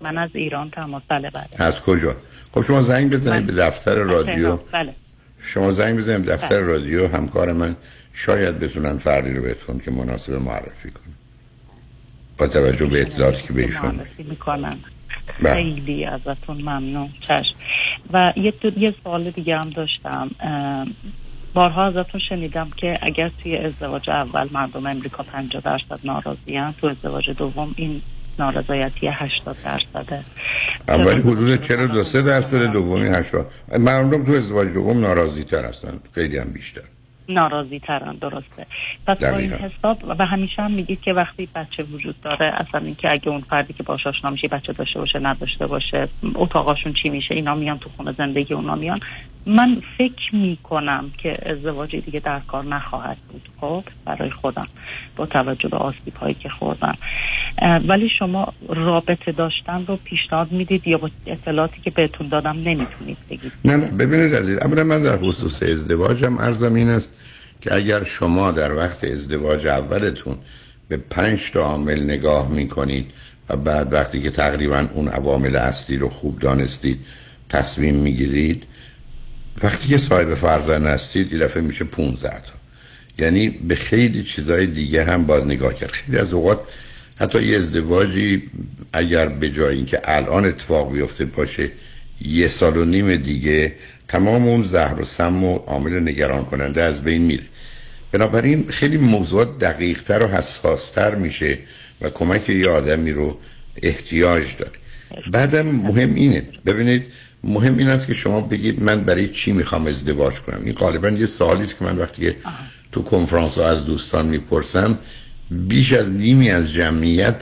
من از ایران تماس بله بله. از کجا؟ خب شما زنگ بزنید به دفتر رادیو. بله. شما زنگ بزنید به دفتر رادیو همکار من. شاید بتونن فردی رو بهتون که مناسب معرفی کنه با توجه به اطلاعاتی که بهشون بله. خیلی ازتون ممنون. چشم. و یه, دو- یه سوال دیگه هم داشتم. بارها ازتون شنیدم که اگر توی ازدواج اول مردم امریکا 50 درصد ناراضی هن تو ازدواج دوم این نارضایتی 80 درصده. اولی حدود 42 سه درصد دومی 80 مردم تو ازدواج دوم ناراضی تر هستن. خیلی هم بیشتر. ناراضی ترن درسته. پس با این. حساب و همیشه هم میگید که وقتی بچه وجود داره اصلا اینکه اگه اون فردی که باش آشنا میشه بچه داشته باشه نداشته باشه اتاقاشون چی میشه اینا میان تو خونه زندگی اونا میان. من فکر می‌کنم که ازدواج دیگه در کار نخواهد بود خب؟ برای خودم با توجه به آسیب هایی که خوردم. ولی شما رابطه داشتن رو پیشنهاد می‌دید یا با اطلاعاتی که بهتون دادم نمی‌تونید بگید؟ نه نه ببینید عزیز اولا من در خصوص ازدواجم ارزم این است که اگر شما در وقت ازدواج اولتون به پنج تا عامل نگاه می‌کنید و بعد وقتی که تقریبا اون عوامل اصلی رو خوب دانستید تصمیم می‌گیرید وقتی که صاحب فرزند هستید یه دفعه میشه 15 تا. یعنی به خیلی چیزهای دیگه هم باید نگاه کرد. خیلی از اوقات حتی یه ازدواجی اگر به جای اینکه الان اتفاق بیفته باشه یه سال و نیم دیگه تمام اون زهر و سم و عامل نگران کننده از بین میره. بنابراین خیلی موضوعات دقیقتر و حساستر میشه و کمک یه آدمی رو احتیاج داره. بعدم مهم اینه. ببینید مهم این است که شما بگید من برای چی می‌خوام ازدواج کنم. این غالبا یه سوالی است که من وقتی تو کنفرانس ها از دوستان می‌پرسم بیش از نیمی از جمعیت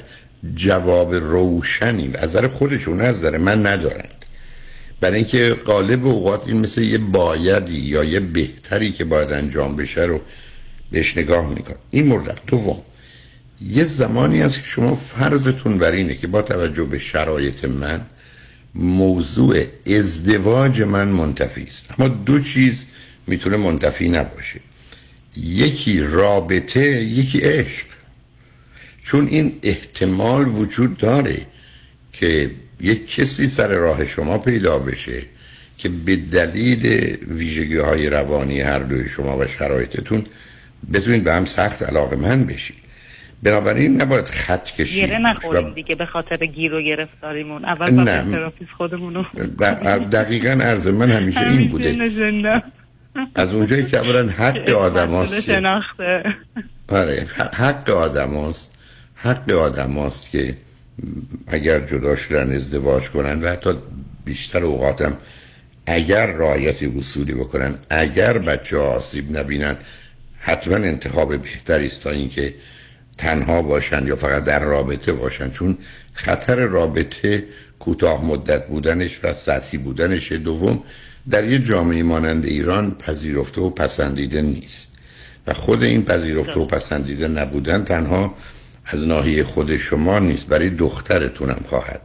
جواب روشنی از نظر خودشون از نظر من ندارند برای اینکه غالب اوقات این مثل یه بایدی یا یه بهتری که باید انجام بشه رو بهش نگاه میکن این مورد دوم. یه زمانی هست که شما فرضتون بر اینه که با توجه به شرایط من موضوع ازدواج من منتفی است. اما دو چیز می‌تونه منتفی نباشه. یکی رابطه یکی عشق. چون این احتمال وجود داره که یک کسی سر راه شما پیدا بشه که به دلیل ویژگی های روانی هر دوی شما و شرایطتون بتونید به هم سخت علاقه من بشید. بنابراین نباید خط کشید. گیره نخوریم دیگه به خاطر گیر و گرفتاریمون. اول با نه. تراپیست خودمونو دقیقا عرض من همیشه این بوده. از اونجایی که اولا حق آدم شناخته. آره حق آدم هست حق آدم هست که اگر جدا شدن ازدواج کنن و حتی بیشتر اوقاتم اگر رعایت اصولی بکنن اگر بچه ها آسیب نبینن حتما انتخاب بهتری است تا اینکه تنها باشن یا فقط در رابطه باشن. چون خطر رابطه کوتاه مدت بودنش و سطحی بودنش دوم در یه جامعه مانند ایران پذیرفته و پسندیده نیست. و خود این پذیرفته و پسندیده نبودن تنها از ناحیه خود شما نیست برای دخترتونم خواهد.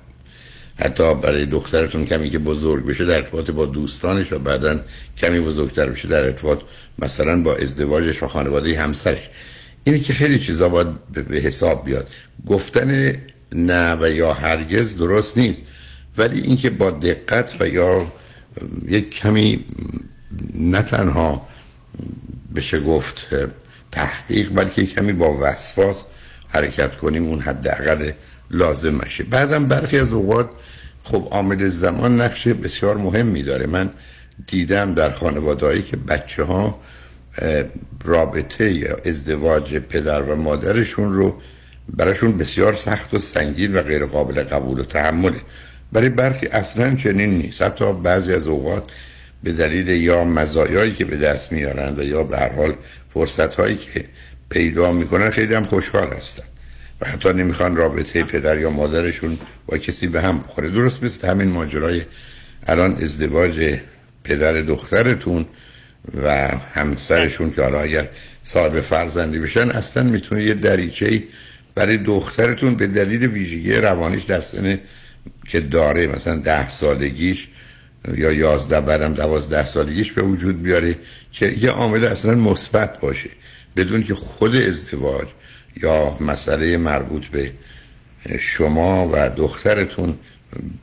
حتی برای دخترتون کمی که بزرگ بشه در ارتباط با دوستانش و بعدا کمی بزرگتر بشه در ارتباط مثلا با ازدواجش و خانواده همسرش. اینه که خیلی چیزا باید به حساب بیاد. گفتن نه و یا هرگز درست نیست. ولی اینکه با دقت و یا یک کمی نه تنها بشه گفت تحقیق بلکه کمی با وسواس حرکت کنیم اون حداقل لازم میشه بعدم برخی از اوقات خب عامل زمان نقش بسیار مهمی داره. من دیدم در خانوادهایی که بچه ها رابطه یا ازدواج پدر و مادرشون رو براشون بسیار سخت و سنگین و غیر قابل قبول و تحمله. برای برخی اصلا چنین نیست. حتی بعضی از اوقات به دلیل یا مزایایی که به دست میارن و یا به هر حال فرصت هایی که پیدا می‌کنن خیلی هم خوشحال هستن. و حتی نمی‌خوان رابطه پدر یا مادرشون با کسی به هم بخوره. درست مثل همین ماجرای الان ازدواج پدر دخترتون و همسرشون که حالا اگر صاحب فرزندی بشن اصلا می‌تونه یه دریچه برای دخترتون به دلیل ویژگی روانیش در سن که داره مثلا ده سالگیش یا یازده بعدم دوازده سالگیش به وجود بیاره که یه عامل اصلا مثبت باشه. بدون که خود ازدواج یا مسئله مربوط به شما و دخترتون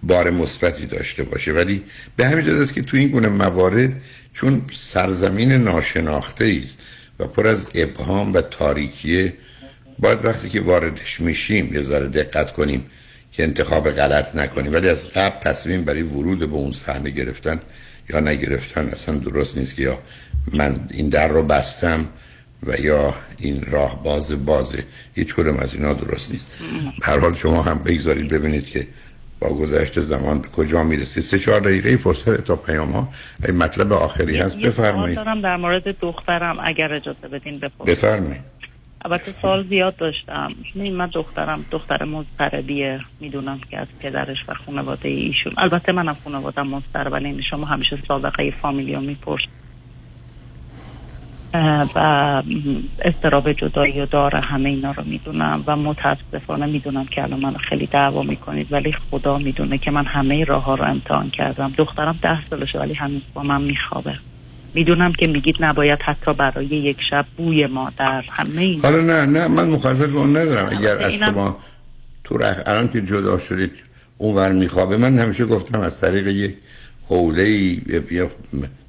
بار مثبتی داشته باشه. ولی به همین جهت است که تو این گونه موارد چون سرزمین ناشناخته است و پر از ابهام و تاریکیه باید وقتی که واردش میشیم یه ذره دقت کنیم که انتخاب غلط نکنیم. ولی از قبل تصمیم برای ورود به اون صحنه گرفتن یا نگرفتن اصلا درست نیست که یا من این در رو بستم و یا این راه باز بازه هیچ کدوم از اینا درست نیست. هر حال شما هم بگذارید ببینید که با گذشت زمان به کجا می‌رسید. سه چهار دقیقه فرصت تا پیام ها. مطلب آخری هست بفرمایید. دارم در مورد دخترم اگر اجازه بدین بپرسم. بفرمایید. البته سال زیاد داشتم. من دخترم دختر مضطربیه. می‌دونم که از پدرش و خانواده ایشون. البته منم خانواده مضطرب ولی شما همیشه سابقه فامیلیو میپرس و استراب جدایی و داره همه اینا رو می‌دونم و متاسفانه می‌دونم که الان من خیلی دعوا می‌کنید ولی خدا می‌دونه که من همه راه ها رو امتحان کردم. دخترم ده سالشه ولی هنوز با من میخوابه. می‌دونم که میگید نباید حتی برای یک شب بوی مادر همه این حالا نه نه من مخالفت اون ندارم. اگر از شما تو رخ الان که جدا شدید اونور میخوابه من همیشه گفتم از طریق یک حوله یا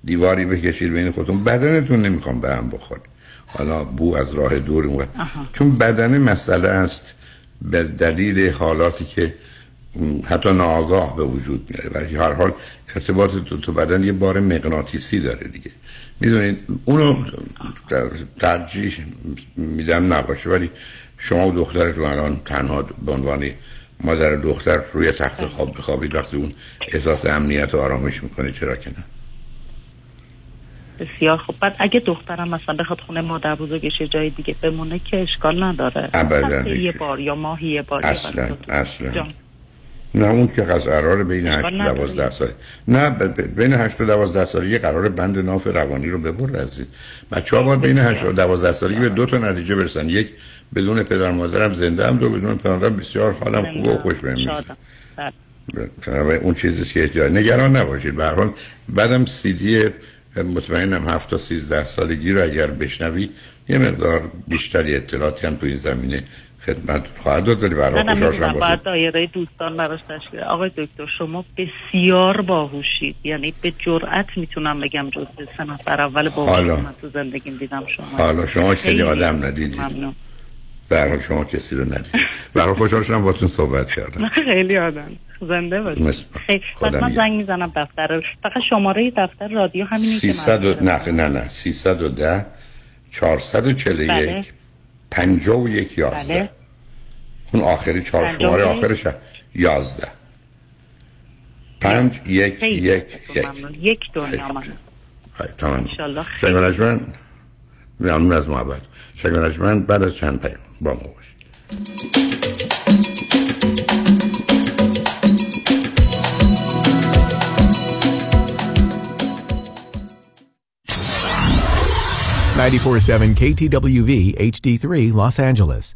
دیواری بکشید بین خودتون. بدنتون نمی‌خوام به هم بخوره. حالا بو از راه دور اون چون بدن مسئله است به دلیل حالاتی که حتی ناآگاه به وجود میاره. ولی هر حال ارتباط تو, تو بدن یه بار مغناطیسی داره دیگه. می‌دونید اونو ترجیح میدم نباشه ولی شما و دخترتون الان تنها به عنوان مادر دختر روی تخت خواب بخوابید وقتی اون احساس امنیت و آرامش می‌کنه چرا که نه؟ بسیار خوب. بعد اگه دخترم مثلا بخواد خونه مادر بزرگش جای دیگه بمونه که اشکال نداره. ابدا یه بار یا ماهی یه بار اصلا اصلا. نه اون که قرار بین 8 و 12 ساله. نه بین 8 و 12 سالگی قرار بند ناف روانی رو ببر عزیز. بچه ها باید بین 8 و 12 سالگی به دو تا نتیجه برسن. یک بدون پدر مادرم زنده هم دو بدون پدر مادرم بسیار حالم خوبه و خوش بهم بله. اون چیزی که احتیاج نگران نباشید. به هر حال بعدم سی دی مطمئنم 7 تا 13 سالگی رو اگر بشنوی یه مقدار بیشتری اطلاعاتی هم تو این زمینه خدمت خواهد داد. ولی برای خوشحال شدم. باید دایره دوستان براش تشکیل آقای دکتر شما بسیار باهوشید. یعنی به جرأت می‌تونم بگم جز سه نفر اول باهوش من تو زندگیم دیدم شما. حالا شما خیلی آدم ندیدید. برای شما کسی رو ندید. برای خوشحال شدم باتون صحبت کردم. خیلی آدم. زنده باشید خیلی. من زنگ می‌زنم دفتر فقط شماره دفتر رادیو همینه که نه نه نه. 310 441 پنجا و یک یازده. بله. اون آخری چهار شماره آخرش یازده. پنج یک یک یک. یک دنیا من تمام. شنگ ممنون از محبت. شنگ بعد از چند پیام؟ با ما باشید Ninety-four seven KTWV HD3 Los Angeles.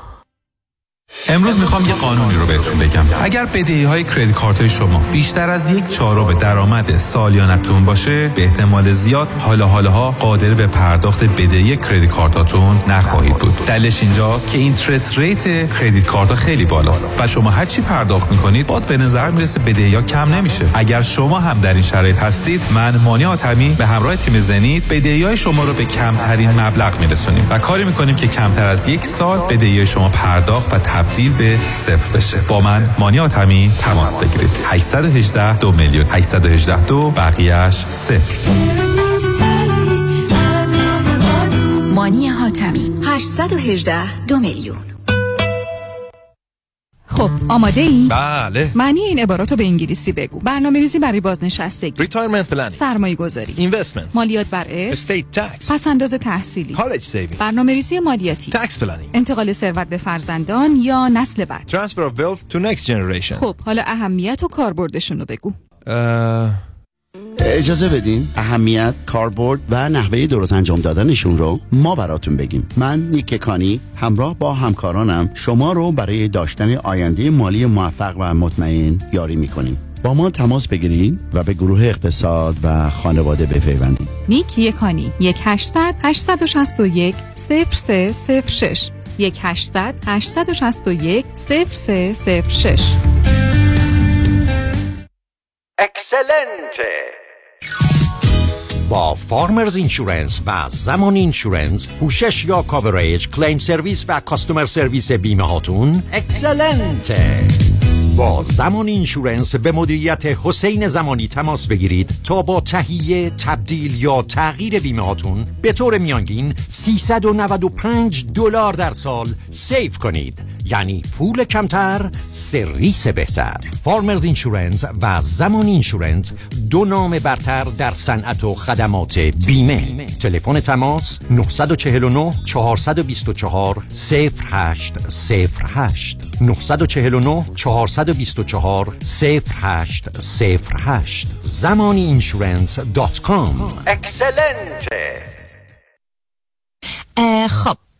امروز می‌خوام یه قانونی رو بهتون بگم. اگر بدهی های credit card های شما بیشتر از یک چهارم درآمد سالیانتون باشه به احتمال زیاد حالا حالاها قادر به پرداخت بدهی credit card اتون نخواهید بود. دلیلش اینجاست که interest rate credit card خیلی بالاست و شما هر چی پرداخت می‌کنید باز به نظر می‌رسه بدهی ها کم نمیشه. اگر شما هم در این شرایط هستید من مانی حاتمی به همراه تیم زنید بدهی های شما رو به کمترین مبلغ میرسونیم و کاری می‌کنیم که کمتر از یک سال بدهی شما پرداخت و تبدیل به صفر بشه. با من مانی حاتمی تماس بگیرید. 818 دو میلیون. 818 دو بقیهش صفر مانی حاتمی 818 دو میلیون. خب آماده ای؟ بله. معنی این عبارات رو به انگلیسی بگو. برنامه ریزی برای بازنشستگی. retirement planning سرمایه گذاری investment مالیات بر estate tax پس انداز تحصیلی. college saving برنامه ریزی مالیاتی. tax planning انتقال ثروت به فرزندان یا نسل بعد. transfer of wealth to next generation خب حالا اهمیت و کاربردشون رو بگو. اجازه بدین. اهمیت کاربرد و نحوه درست انجام دادنشون رو ما براتون بگیم. من نیک کانی همراه با همکارانم شما رو برای داشتن آینده مالی موفق و مطمئن یاری می‌کنیم. با ما تماس بگیرید و به گروه اقتصاد و خانواده بپیوندید نیک یکانی یک 800 861 0306 یک 800 861 0306 excellent ه با Farmers Insurance و Zamani Insurance پوشش یا coverage claim service و customer service بیمه هاتون excellent ه با Zamani Insurance به مدیریت حسین زمانی تماس بگیرید تا با تهیه تبدیل یا تغییر بیمه هاتون به طور میانگین 395 دلار در سال save کنید. یعنی پول کمتر سرویس بهتر. Farmers Insurance و Zamani Insurance دو نام برتر در صنعت و خدمات بیمه. تلفن تماس 949 424 0808 949 424 0808 Zamani Insurance dot com. excellent ه خب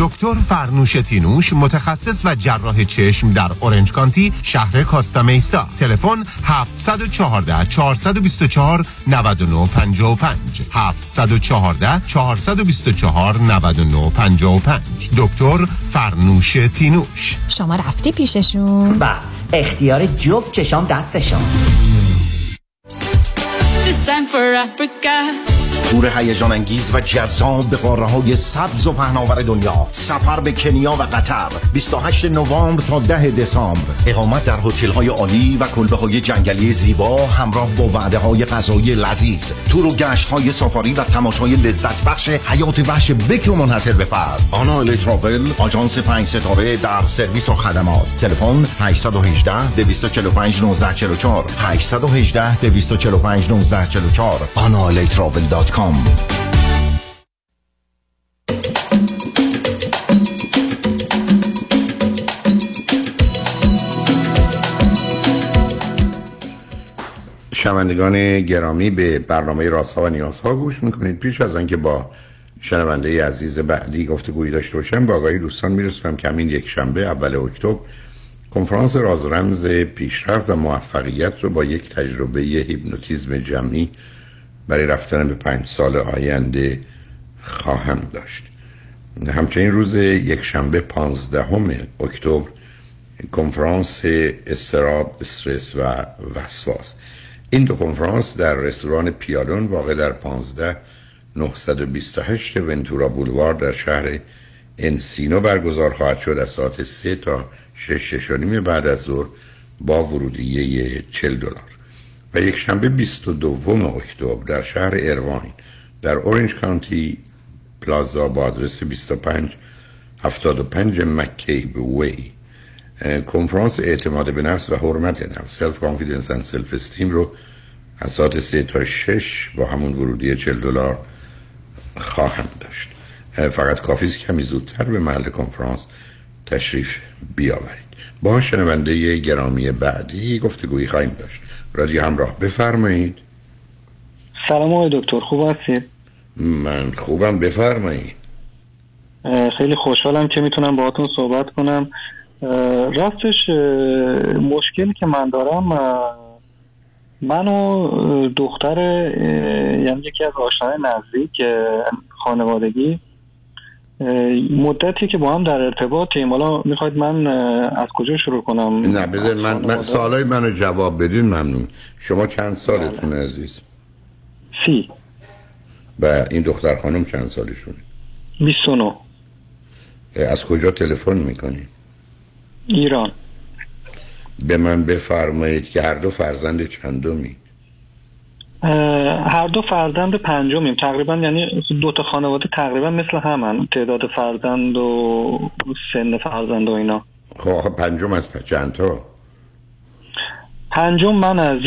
دکتر فرنوش تینوش متخصص و جراح چشم در اورنج کانتی شهر کاستامیسا تلفن 714 424 9955 714 424 9955 دکتر فرنوش تینوش. شما رفتی پیششون؟ و اختیار جفت چشام دستشون. تور هیجان انگیز و جذاب به قاره های سبز و پهناور دنیا. سفر به کنیا و قطر. 28 نوامبر تا 10 دسامبر. اقامت در هتل های عالی و کلبه های جنگلی زیبا همراه با وعده های غذایی لذیذ. تور و گشت های سافاری و تماشای لذت بخش حیات وحش بکر منحصر به فرد. آنا تراول آژانس 5 ستاره در سرویس و خدمات. تلفن 818 245 1944 818 245 1944 analetravel.com شنوندگان گرامی به برنامه رازها و نیازها گوش می‌کنید. پیش از آنکه با شنونده عزیز بعدی گفته گویی داشته باشم با آقای دوستان میرسونم که همین یک شنبه اول اکتبر کنفرانس راز رمز پیشرفت و موفقیت رو با یک تجربه هیپنوتیزم جمعی برای رفتن به پنج سال آینده خواهم داشت. همچنین روز یک شنبه پانزدهم اکتبر کنفرانس استراب استرس و وسواس. این دو کنفرانس در رستوران پیالون واقع در 15 928 ونتورا بولوار در شهر انسینو برگزار خواهد شد. از ساعت 3 تا 6 6 بعد از ظهر با ورودیه 40 دلار. و یک شنبه 22 اکتبر در شهر ارواین در اورنج کانتی پلازا با آدرس 25 75 McCabe Way. کنفرانس اعتماد به نفس و حرمت نفس self confidence and self esteem رو از ساعت 3 تا 6 با همون ورودی 40 دلار خواهم داشت. فقط کافی است کمی زودتر به محل کنفرانس تشریف بیاورید. با شنونده گرامی بعدی گفتگویی خواهیم داشت. رادیو همراه. بفرمایید. سلام آقای دکتر خوب هستید؟ من خوبم بفرمایید. خیلی خوشحالم که می‌تونم باهاتون صحبت کنم. راستش مشکلی که من دارم من و دختر یعنی یکی از آشنای نزدیک خانوادگی مدتی که با هم در ارتباطیم. حالا می‌خواید من از کجا شروع کنم؟ نه بذار من, من سوالای منو جواب بدین ممنون. شما چند سالتون عزیز؟ سی. و این دختر خانم چند سالشونه؟ 29 از کجا تلفن می‌کنی؟ ایران. به من بفرمایید که هر دو فرزند چندمی؟ هر دو فرزند پنجمیم. تقریبا یعنی دو تا خانواده تقریبا مثل همن. تعداد فرزند و سن فرزند و اینا. خب پنجم از چند تا؟ پنجم من از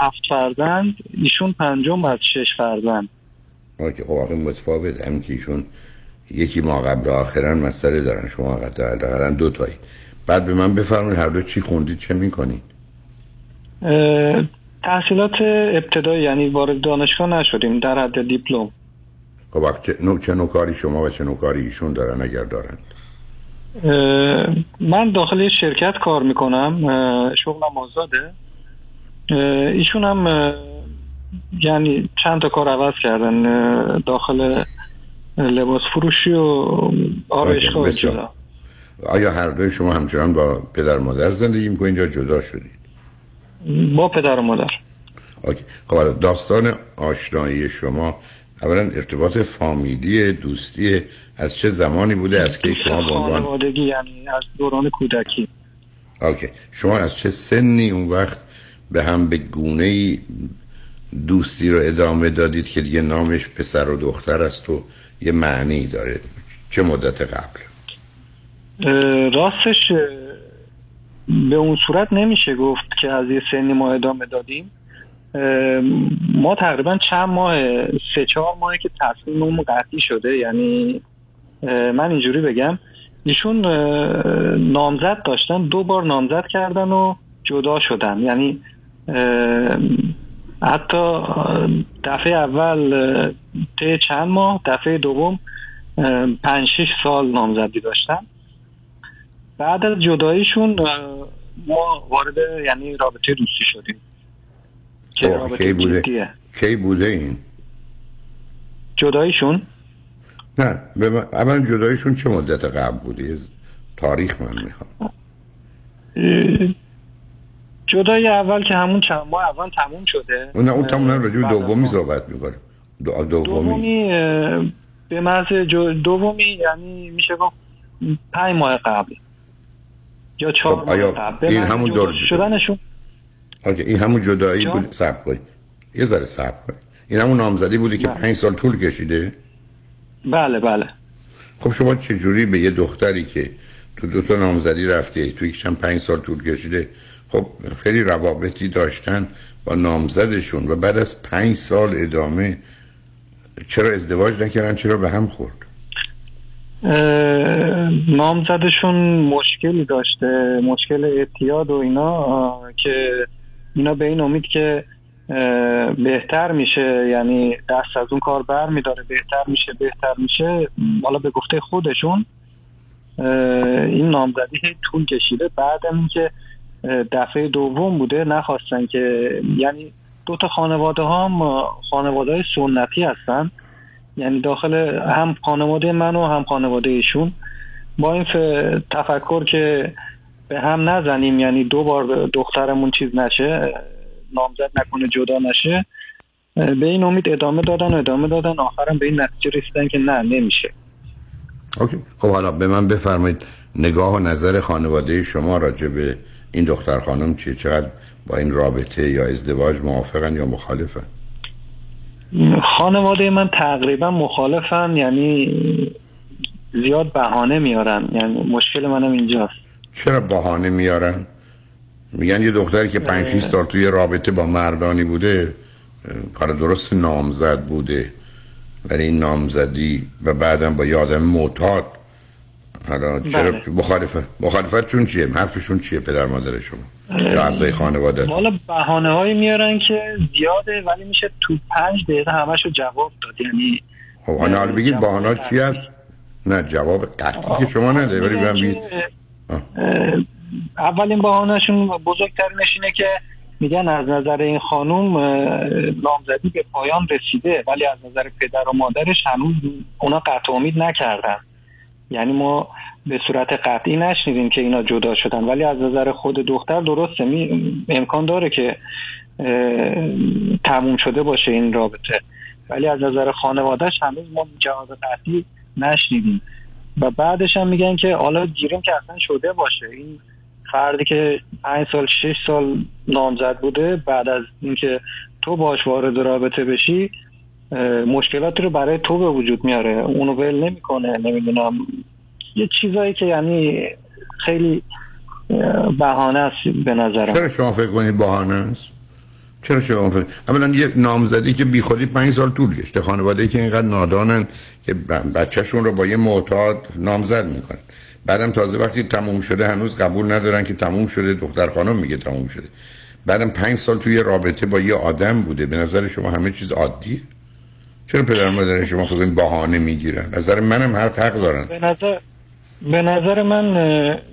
هفت فرزند ایشون پنجم از شش فرزند. آکه خب متفاوت. هم که ایشون یکی ما قبل آخرن مسئله دارن. شما قدر دو تایی. بعد به من بفرمایید هر دو چی خوندید چه می‌کنید؟ تحصیلات ابتدایی یعنی وارد دانشگاه نشدیم در حد دیپلم. خب چه نوع چه نوع کاری شما و چه نوع کاری ایشون دارن اگر دارن؟ من داخل شرکت کار می‌کنم شغلم آزاده. ایشون هم یعنی چند تا کار عوض کردن داخل لباس فروشی و آرایشگاه آیا هر دوی شما همچنان با پدر مادر زندگی می‌کنید یا جدا شدید؟ با پدر و مادر. اوکی. خب داستان آشنایی شما اولا ارتباط فامیلی دوستی از چه زمانی بوده؟ از که شما به عنوان؟ یعنی از دوران کودکی. اوکی. شما از چه سنی اون وقت به هم به گونه ای دوستی رو ادامه دادید که دیگه نامش پسر و دختر است و یه معنی داره؟ چه مدت قبل؟ راستش به اون صورت نمیشه گفت که از یه سنی ما ادامه دادیم. ما تقریبا چند ماه سه چهار ماهی که تصمیممون قطعی شده یعنی من اینجوری بگم ایشون نامزد داشتن دو بار نامزد کردن و جدا شدن. یعنی حتی دفعه اول طی چند ماه دفعه دوم پنج شش سال نامزدی داشتن. بعد از جداییشون ما وارد یعنی رابطه دوستی شدیم. که رابطه کی بوده؟ جدیه. کی بوده این؟ جداییشون؟ نه اولا جداییشون چه مدت قبل بوده تاریخ من می‌خوام. جدای اول که همون چند ماه اول تموم شده. نه اون تموم راجع دومی صحبت می‌کنه دو دومی. به محض دومی یعنی میشه گفت پنج ماه قبل. یا چهار خب آیا قبل این همون دور شدنشون؟ آکه این همون جدایی بود؟ صبر کنید. یه ذره صبر کنید. این همون نامزدی بودی که پنج سال طول کشیده؟ بله بله. خب شما چه جوری به یه دختری که تو دو تا نامزدی رفته تو هم پنج سال طول کشیده خب خیلی روابطی داشتن با نامزدشون و بعد از پنج سال ادامه چرا ازدواج نکردن؟ چرا به هم خورد؟ نامزدشون مشکلی داشته مشکل اعتیاد و اینا که اینا به این امید که بهتر میشه یعنی دست از اون کار بر میداره بهتر میشه بهتر میشه حالا به گفته خودشون این نامزدی طول کشیده. اینکه اه، دفعه دوم بوده نخواستن که یعنی دو تا خانواده هم خانواده های سنتی هستن. یعنی داخل هم خانواده من و هم خانواده ایشون. با این تفکر که به هم نزنیم یعنی دو بار دخترمون چیز نشه نامزد نکنه جدا نشه به این امید ادامه دادن و ادامه دادن. آخرم به این نتیجه رسیدن که نه نمیشه. اوکی. خب حالا به من بفرمایید نگاه و نظر خانواده شما راجع به این دختر خانم چیه؟ چقدر با این رابطه یا ازدواج موافقن یا مخالفن؟ خانواده من تقریبا مخالفن یعنی زیاد بهانه میارن. یعنی مشکل منم اینجاست. چرا بهانه میارن؟ میگن یه دختری که 5 6 سال توی رابطه با مردانی بوده کار درست نامزد بوده. ولی این نامزدی و بعدم با یه آدم معتاد حالا چرا بله. مخالفت مخالفت چون چیه؟ حرفشون چیه پدر مادر شما؟ یا اعضای خانواده؟ حالا بهانه هایی میارن که زیاده ولی میشه تو پنج دقیقه همشو جواب داد. یعنی خب حالا بگید بهانه چی هست؟ نه جواب قطعی که شما نده ولی بگم بگید اولین بهانهشون بزرگترینش اینه که میگن از نظر این خانوم نامزدی به پایان رسیده ولی از نظر پدر و مادرش هنوز اونا قطع امید نکردن. یعنی ما به صورت قطعی نشنیدیم که اینا جدا شدن. ولی از نظر خود دختر درسته. می امکان داره که تموم شده باشه این رابطه. ولی از نظر خانوادهش هنوز ما جواب قطعی نشنیدیم. و بعدش هم میگن که حالا گیریم که اصلا شده باشه. این فردی که پنج سال شش سال نامزد بوده بعد از اینکه تو باش وارد رابطه بشی مشکلاتی رو برای تو به وجود میاره. اونو ول نمی‌کنه نمی‌دونم. یه چیزایی که یعنی خیلی بهانه است به نظرم. چرا شما فکر کنید بهانه است؟ چرا شما فکر اولا یه نامزدی که بیخودی پنج سال طول کشته. خانواده که اینقدر نادانن که بچهشون رو با یه معتاد نامزد می‌کنن. بعدم تازه وقتی تموم شده هنوز قبول ندارن که تموم شده. دختر خانم میگه تموم شده. بعدم پنج سال توی رابطه با یه آدم بوده. به نظر شما همه چیز عادیه؟ چرا پدر مادر شما خود این بهانه می‌گیرن؟ نظر منم هر حق دارن. به نظر به نظر من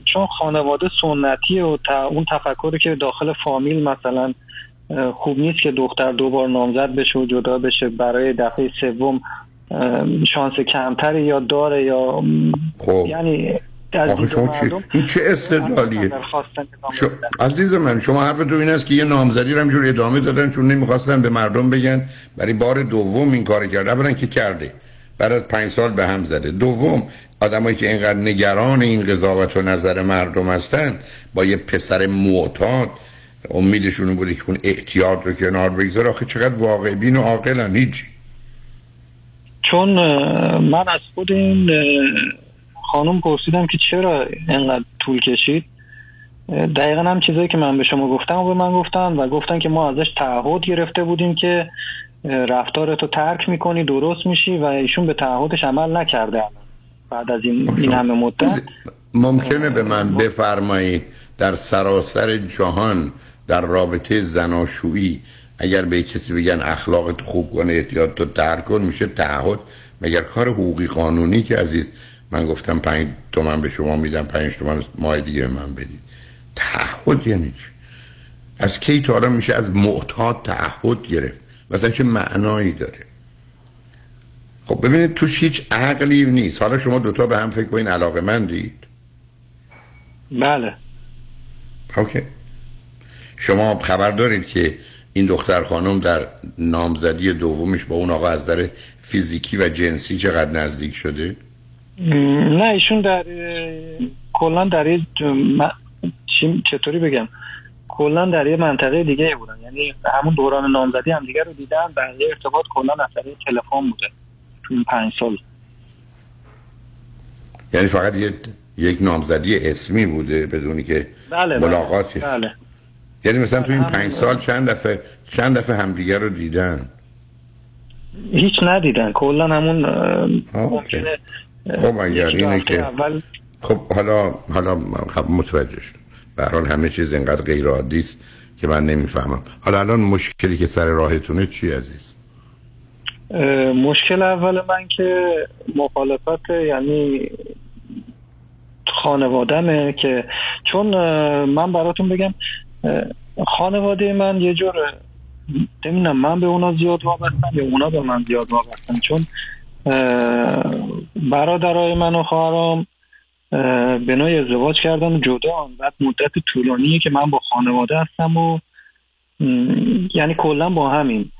چون خانواده سنتی و ت- اون تفکری که داخل فامیل مثلا خوب نیست که دختر دوبار نامزد بشه و جدا بشه برای دفعه سوم شانس کمتری یا داره یا خب. یعنی از آخه شما چی؟ این چه استدلالیه؟ شو... عزیز من شما حرفتون این است که یه نامزدی رو همجور ادامه دادن چون نمی‌خواستن به مردم بگن. برای بار دوم این کار کرده اولا که کرده. بعد از پنج سال به هم زده. دوم آدمایی که اینقدر نگران این قضاوت و نظر مردم هستن با یه پسر معتاد امیدشون بوده که اون احتیاط رو کنار بگذاره. آخه چقدر واقع بین و عاقلن هیچ چون من از خود این خانم پرسیدم که چرا اینقدر طول کشید؟ دقیقا هم چیزایی که من به شما گفتم و به من گفتن و گفتن که ما ازش تعهد گرفته بودیم که رفتارتو ترک می‌کنی درست میشی و ایشون به تعهدش عمل نکرده. بعد از این, این همه مدت. ممکنه به من بفرمایید در سراسر جهان در رابطه زناشویی اگر به کسی بگن اخلاقت خوب کن احتیاط تو ترک کن میشه تعهد. مگر کار حقوقی قانونی که عزیز؟ من گفتم پنج تومن به شما میدم پنج تومن ماه دیگه به من بدید. تعهد یعنی چی؟ از کی تا میشه از معتاد تعهد گرفت؟ مثلا چه معنایی داره؟ خب ببینید توش هیچ عقلی نیست. حالا شما دوتا به هم فکر کنین علاقه مندید؟ بله. اوکی. شما خبر دارید که این دختر خانم در نامزدی دومش با اون آقا از نظر فیزیکی و جنسی چقدر نزدیک شده؟ نه ایشون در کلا در یه چطوری بگم؟ کلا در یه منطقه دیگه بودن. یعنی همون دوران نامزدی هم دیگه رو دیدن بقیه ارتباط کلا از طریق تلفن بوده تو این پنج سال. یعنی فقط یه یک نامزدی اسمی بوده بدونی که بله ملاقاتی بله, بله. یعنی مثلا تو این پنج سال چند دفعه چند دفعه همدیگه رو دیدن؟ هیچ ندیدن. کلا همون ممکنه خب اگر اینه که اول. خب حالا حالا خب متوجه شدم. به هر حال همه چیز اینقدر غیر عادی است که من نمی‌فهمم. حالا الان مشکلی که سر راهتونه چی عزیز؟ مشکل اول من که مخالفت یعنی خانوادمه که چون من براتون بگم خانواده من یه جور نمی‌دونم من به اونا زیاد وابستم یا اونا به من زیاد وابستم چون برادرای من و خواهرام نوعی ازدواج کردن جدا بعد مدت طولانیه که من با خانواده هستم و یعنی کلا با همین.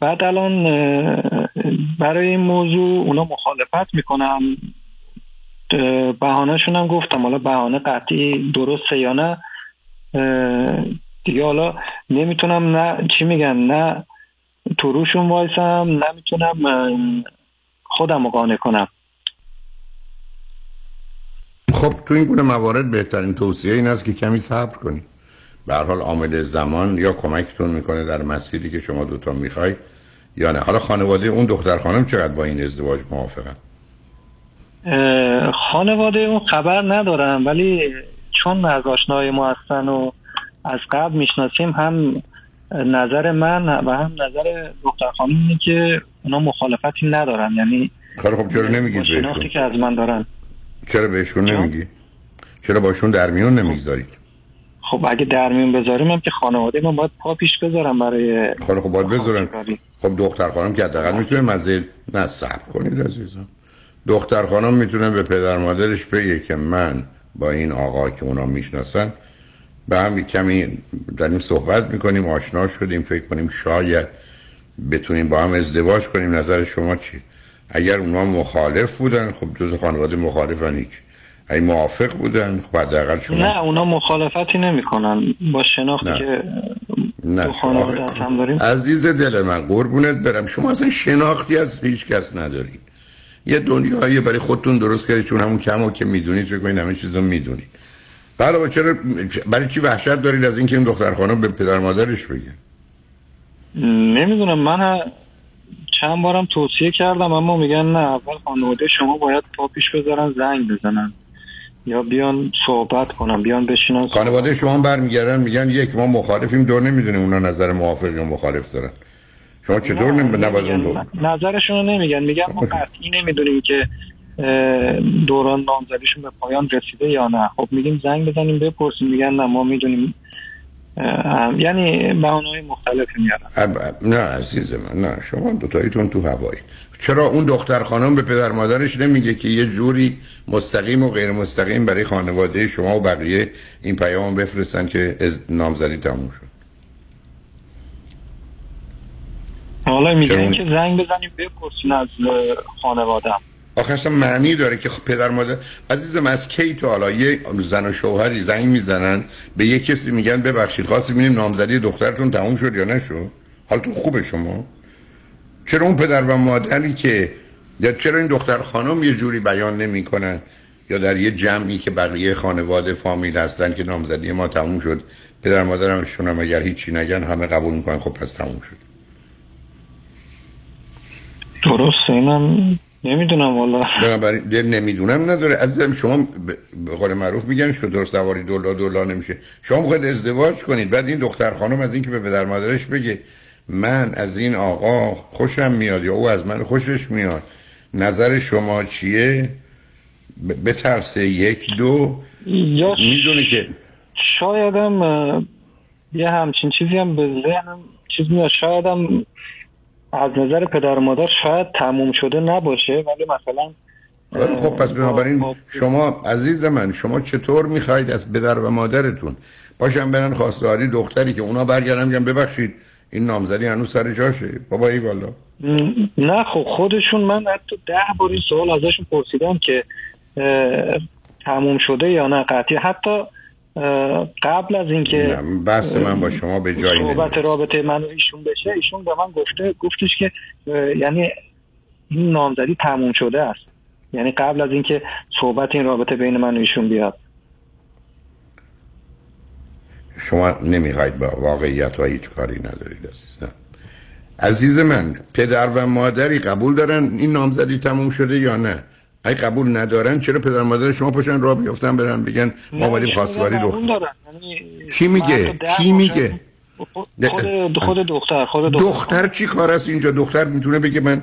بعد الان برای این موضوع اونا مخالفت می‌کنن. بهانهشون هم گفتم. حالا بهانه قطعی درسته یا نه؟ دیگه حالا نمی‌تونم نه چی میگن؟ نه تو روشون وایسم نمی‌تونم خودم رو قانع کنم. خب تو این گونه موارد بهترین توصیه این است که کمی صبر کنید به هر حال عامل زمان یا کمکتون می‌کنه در مسیری که شما دوتا می‌خواید یا نه. حالا خانواده اون دختر خانم چقدر با این ازدواج موافقن؟ خانواده اون خبر ندارم ولی چون از آشنای ما هستن و از قبل می‌شناسیم هم نظر من و هم نظر دختر خانم اینه که اونا مخالفتی ندارن. یعنی خب چرا نمیگید بهشون؟ که از من دارن. چرا بهشون نمیگی؟ چرا باشون در میون نمی‌گذارید خب اگه در میون بذاریم هم که خانواده من باید پا پیش بذارم برای خب خب باید بذارن. خب دختر خانم که حداقل می‌تونه مزه نه صبر کنید عزیزم. دختر خانم می‌تونه به پدر مادرش بگه که من با این آقا که اونا می‌شناسن به هم کمی داریم صحبت می‌کنیم آشنا شدیم فکر کنیم شاید بتونیم با هم ازدواج کنیم نظر شما چی؟ اگر اونا مخالف بودن خب دو خانواده مخالفن هیچ اگه موافق بودن خب حداقل شما نه اونا مخالفتی نمی‌کنن. با شناختی نه. که نه. دو خانواده آخه- هم داریم. عزیز دل من قربونت برم. شما اصلا شناختی از هیچ کس ندارید یه دنیایی برای خودتون درست کردید چون همون کمو که می‌دونید فکر کنید همه چیزو می‌دونید بله چرا برای چی وحشت دارید از اینکه این دختر خانم به پدر مادرش بگه؟ نمی‌دونم من چند بارم توصیه کردم اما میگن نه اول خانواده شما باید پا پیش بذارن زنگ بزنن. یا بیان صحبت کنن بیان بشینن. خانواده شما برمیگردن میگن یک ما مخالفیم دور نمی‌دونیم اونا نظر موافق یا مخالف دارن. شما چطور نمی نباید اون دو نظرشون رو نمیگن میگن ما قطعی نمی‌دونیم که دوران نامزدیشون به پایان رسیده یا نه؟ خب میگیم زنگ بزنیم بپرسیم میگن نه ما می‌دونیم. یعنی بهانه‌های مختلفی میارن. نه عزیز من نه شما دوتاییتون تو هوایی. چرا اون دختر خانم به پدر مادرش نمیگه که یه جوری مستقیم و غیر مستقیم برای خانواده شما و بقیه این پیام بفرستن که از نامزدی تموم شد؟ حالا میگن که زنگ بزنیم بپرسین از اه، خانوادم آخه اصلا معنی داره که خب پدر مادر عزیزم از کی تو حالا؟ یه زن و شوهری زنگ می‌زنن به یه کسی میگن ببخشید خواستیم ببینیم نامزدی دخترتون تموم شد یا نشد؟ حالتون خوبه شما؟ چرا اون پدر و مادری که یا چرا این دختر خانم یه جوری بیان نمی‌کنن؟ یا در یه جمعی که بقیه خانواده فامیل هستن که نامزدی ما تموم شد پدر مادرمشون هم اگر هیچی نگن همه قبول می‌کنن خب پس تموم شد. درسته اینم نمی‌دونم والا. بنابراین دل نمی‌دونم نداره. عزیزم شما به قول معروف میگن شطور سواری دولا دولا نمیشه. شما می‌خواید ازدواج کنید. بعد این دختر خانم از اینکه به پدر مادرش بگه من از این آقا خوشم میاد یا او از من خوشش میاد. نظر شما چیه؟ ب- بترسه. یک دو. یا می‌دونه که شایدم یه همچین چیزی هم به ذهنم چیز میاد. شایدم از نظر پدر و مادر شاید تموم شده نباشه ولی مثلا خیلی خب پس بنابراین شما عزیز من شما چطور می‌خواید از پدر و مادرتون؟ پاشم برن خواستگاری دختری که اونا برگردن میگن ببخشید این نامزدی هنوز سر جاشه. بابا ای والا. نه خب خودشون من حتی ده بار این سوال ازشون پرسیدم که تموم شده یا نه قطعی. حتی قبل از اینکه بحث من با شما به جایی صحبت رابطه من و ایشون بشه ایشون به من گفته گفتش که یعنی این نامزدی تموم شده است. یعنی قبل از اینکه صحبت این رابطه بین من و ایشون بیاد. شما نمی‌خواید با واقعیت ها هیچ کاری ندارید عزیز نه. عزیز من پدر و مادری قبول دارن این نامزدی تموم شده یا نه؟ اگه قبول ندارن چرا پدر مادر شما پاشن راه بیفتن برن؟ بگن ما اومدیم خواستگاری دارن. یعنی کی میگه؟ کی میگه؟ خود خود دختر خود دختر, دختر چی کار است اینجا؟ دختر می‌تونه بگه من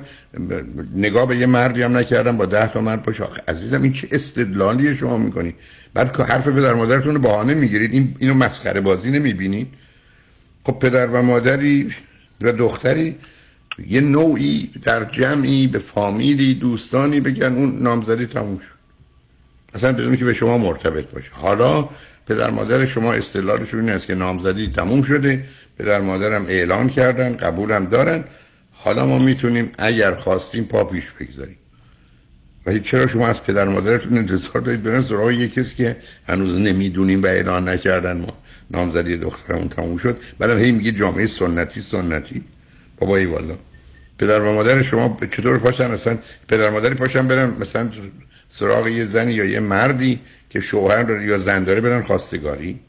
نگاه به یه مردی هم نکردم با ده تا مرد آخه عزیزم این چه استدلالی شما می‌کنی؟ بعد که حرف پدر مادرتون رو بهانه می‌گیرید. این اینو مسخره بازی نمی‌بینید؟ خب پدر و مادری و دختری یه نوعی در جمعی به فامیلی دوستانی بگن اون نامزدی تموم شد. اصلا بدون که به شما مرتبط باشه. حالا پدر مادر شما استدلالشون این است که نامزدی تموم شده. پدر مادرم اعلان کردن قبولم دارن. حالا ما می‌تونیم اگر خواستیم پا پیش بگذاریم. ولی چرا شما از پدر مادرتون انتظار دارید؟ برن سراغ یه کسی که هنوز نمی‌دونیم و اعلان نکردن ما نامزدی دخترمون تموم شد. بعدم هی میگه جامعه سنتی سنتی. بابایی والا پدر و مادر شما چطور پاشن؟ اصلا پدر مادری پاشن برن مثلا سراغ یه زنی یا یه مردی که شوهر داره یا زن داره برن خواستگاری.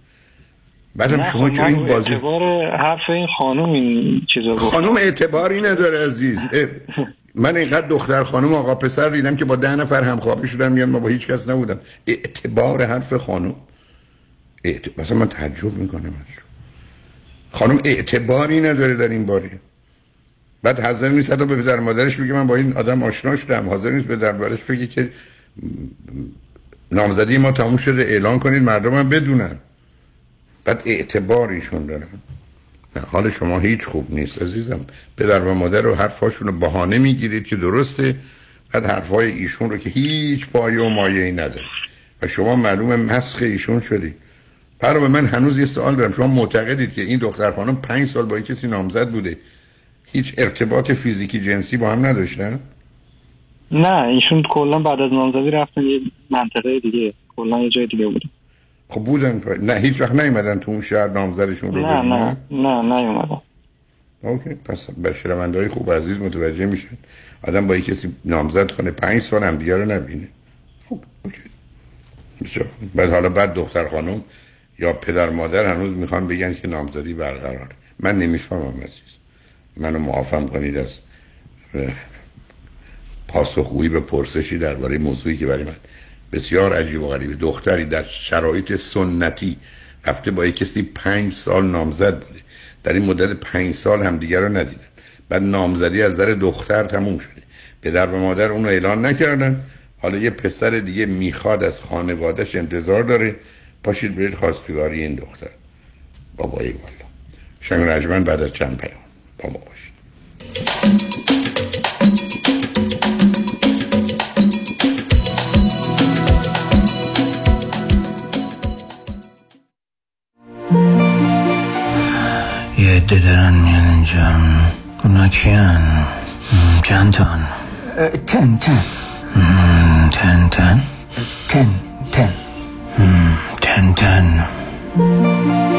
بعدم شما چرا این بازی اعتبار حرف این خانم این چیزا گفت خانم اعتباری نداره عزیز. من اینقدر دختر خانم آقا پسر دیدم که با ده نفر همخوابی شدن میان ما با هیچ کس نبودم. اعتبار حرف خانم اعت... مثلا من تعجب می‌کنم از خانم اعتباری نداره در این باره. بعد حاضر نیست حتی به پدر مادرش بگه من با این آدم آشنا شدم. حاضر نیست به در مادرش بگه که نامزدی ما تموم شده اعلان کنید مردم هم بدونن. بعد اعتباریشون دارن نه حال شما هیچ خوب نیست عزیزم. پدر و مادر رو حرفاشون رو بهانه می‌گیرید که درسته. بعد حرفای ایشون رو که هیچ پایه و مایه ای نداره. و شما معلوم مسخ ایشون شدی. پر من هنوز یه سوال دارم. شما معتقدید که این دختر خانم پنج سال با کسی نامزد بوده؟ هیچ ارتباط فیزیکی جنسی با هم نداشتن؟ نه ایشون کلا بعد از نامزدی رفتن یه منطقه دیگه کلا یه جای دیگه بودن. خب بودن نه هیچ وقت نیومدن تو اون شهر نامزدشون رو نه نه نه نیومدن. اوکی پس به های خوب عزیز متوجه میشن. آدم با کسی نامزد کنه پنج سال هم دیگه رو نبینه. خب اوکی. بسیار بعد حالا بعد دختر خانم یا پدر مادر هنوز می‌خوان بگن که نامزدی برقرار من نمی‌فهمم عزیز. منو معافم کنید از پاسخگویی به پرسشی درباره موضوعی که برای من بسیار عجیب و غریبه دختری در شرایط سنتی رفته با یک کسی پنج سال نامزد بوده. در این مدت پنج سال هم دیگر رو ندیدن بعد نامزدی از در دختر تموم شده. پدر و مادر اون رو اعلان نکردن. حالا یه پسر دیگه می‌خواد از خانوادهش انتظار داره. پاشید برید خواستگاری این دختر. بابایی والا. شنگ رجمن بعد از چند پیام. با ما باشید عده دارن میان اینجا. اونا کیان؟ چند تان؟ تن تن. تن تن؟ تن تن. تن تن.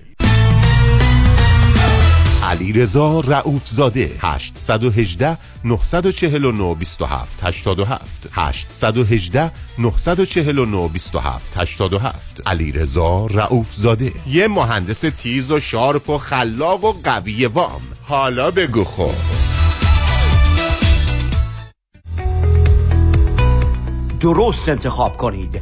علی رضا رئوف زاده 818 949 27 87 818 949 27 87 علی رضا رئوف زاده یه مهندس تیز و sharp و خلاق و قوی وام. حالا بگو خب. درست انتخاب کنید.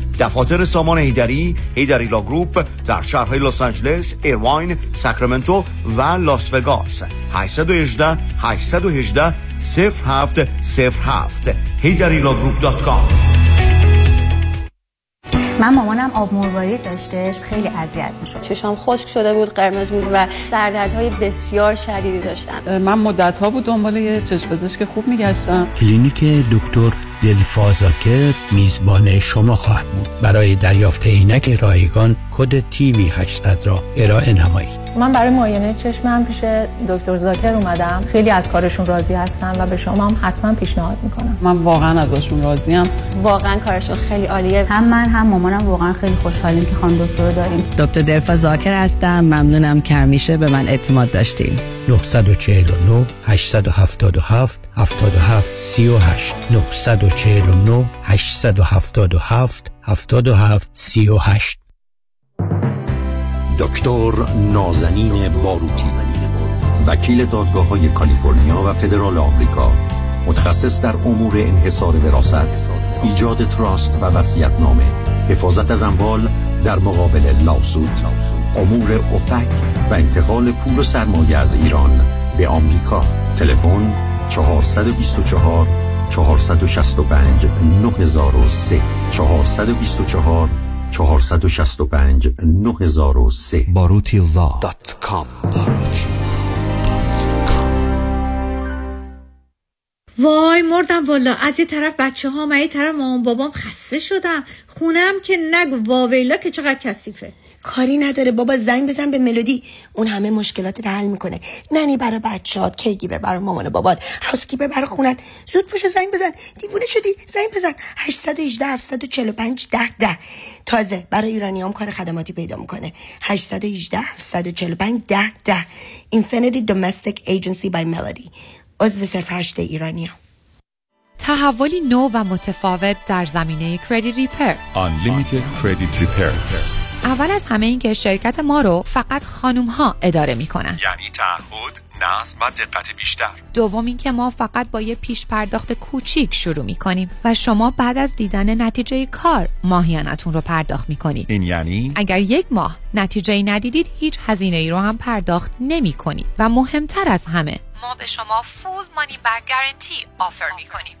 دفاتر سامان حیدری حیدری Law Group در شهرهای لس آنجلس، ایرواین، ساکرامنتو و لاس وگاس. 818 818 0707 HeidariLawGroup.com من مامانم آب مروارید داشتش خیلی اذیت می‌شد. چشام خشک شده بود قرمز بود و سردردهای بسیار شدیدی داشتم. من مدت ها بود دنبال یه چشم پزشک خوب میگشتم. کلینیک دکتر دلفازاکر میزبان شما خواهد بود. برای دریافت عینک رایگان کد TV 800 را ارائه نمایید. من برای معاینه چشمم پیش دکتر زاکر اومدم. خیلی از کارشون راضی هستم و به شما هم حتما پیشنهاد می‌کنم. من واقعا ازشون راضیم. واقعا کارشون خیلی عالیه. هم من هم مامانم واقعا خیلی خوشحالیم که خانم دکتر رو داریم. دکتر دلفا زاکر هستم. ممنونم که همیشه به من اعتماد داشتیم 949 877 77 38 949 877 77 38 دکتر نازنین باروتی وکیل دادگاه های کالیفرنیا و فدرال آمریکا متخصص در امور انحصار وراثت ایجاد تراست و وصیت نامه حفاظت از اموال در مقابل لاسود امور اوپک و انتقال پول و سرمایه از ایران به آمریکا. تلفن 424 465 9003 424 465 9003 باروتی dot com. وای مردم والا از یه طرف بچه ها من یه طرف مامان بابام خسته شدم. خونم که نگو واویلا که چقدر کثیفه. کاری نداره. بابا زنگ بزن به ملودی. اون همه مشکلات رو حل می‌کنه. nanny برای بچهات caregiver برای مامان و بابات. housekeeper برای خونت. زود پوشو زنگ بزن. دیوونه شدی. زنگ بزن. 818 745 ده ده. تازه برای ایرانیام کار خدماتی پیدا می‌کنه. 818 745 ده ده. Infinity Domestic Agency by Melody. عضو صرف هشته ایرانیام. تحولی نو و متفاوت در زمینه کردیت ریپر Unlimited Credit Repair. اول از همه این که شرکت ما رو فقط خانوم ها اداره می‌کنن. یعنی تعهد نظم و دقت بیشتر. دوم اینکه ما فقط با یه پیش پرداخت کوچیک شروع می‌کنیم و شما بعد از دیدن نتیجه کار ماهیانتون رو پرداخت می‌کنید. این یعنی؟ اگر یک ماه نتیجه ای ندیدید هیچ هزینه ای رو هم پرداخت نمی کنید و مهمتر از همه ما به شما فول مانی بک گارنتی آفر می کنیم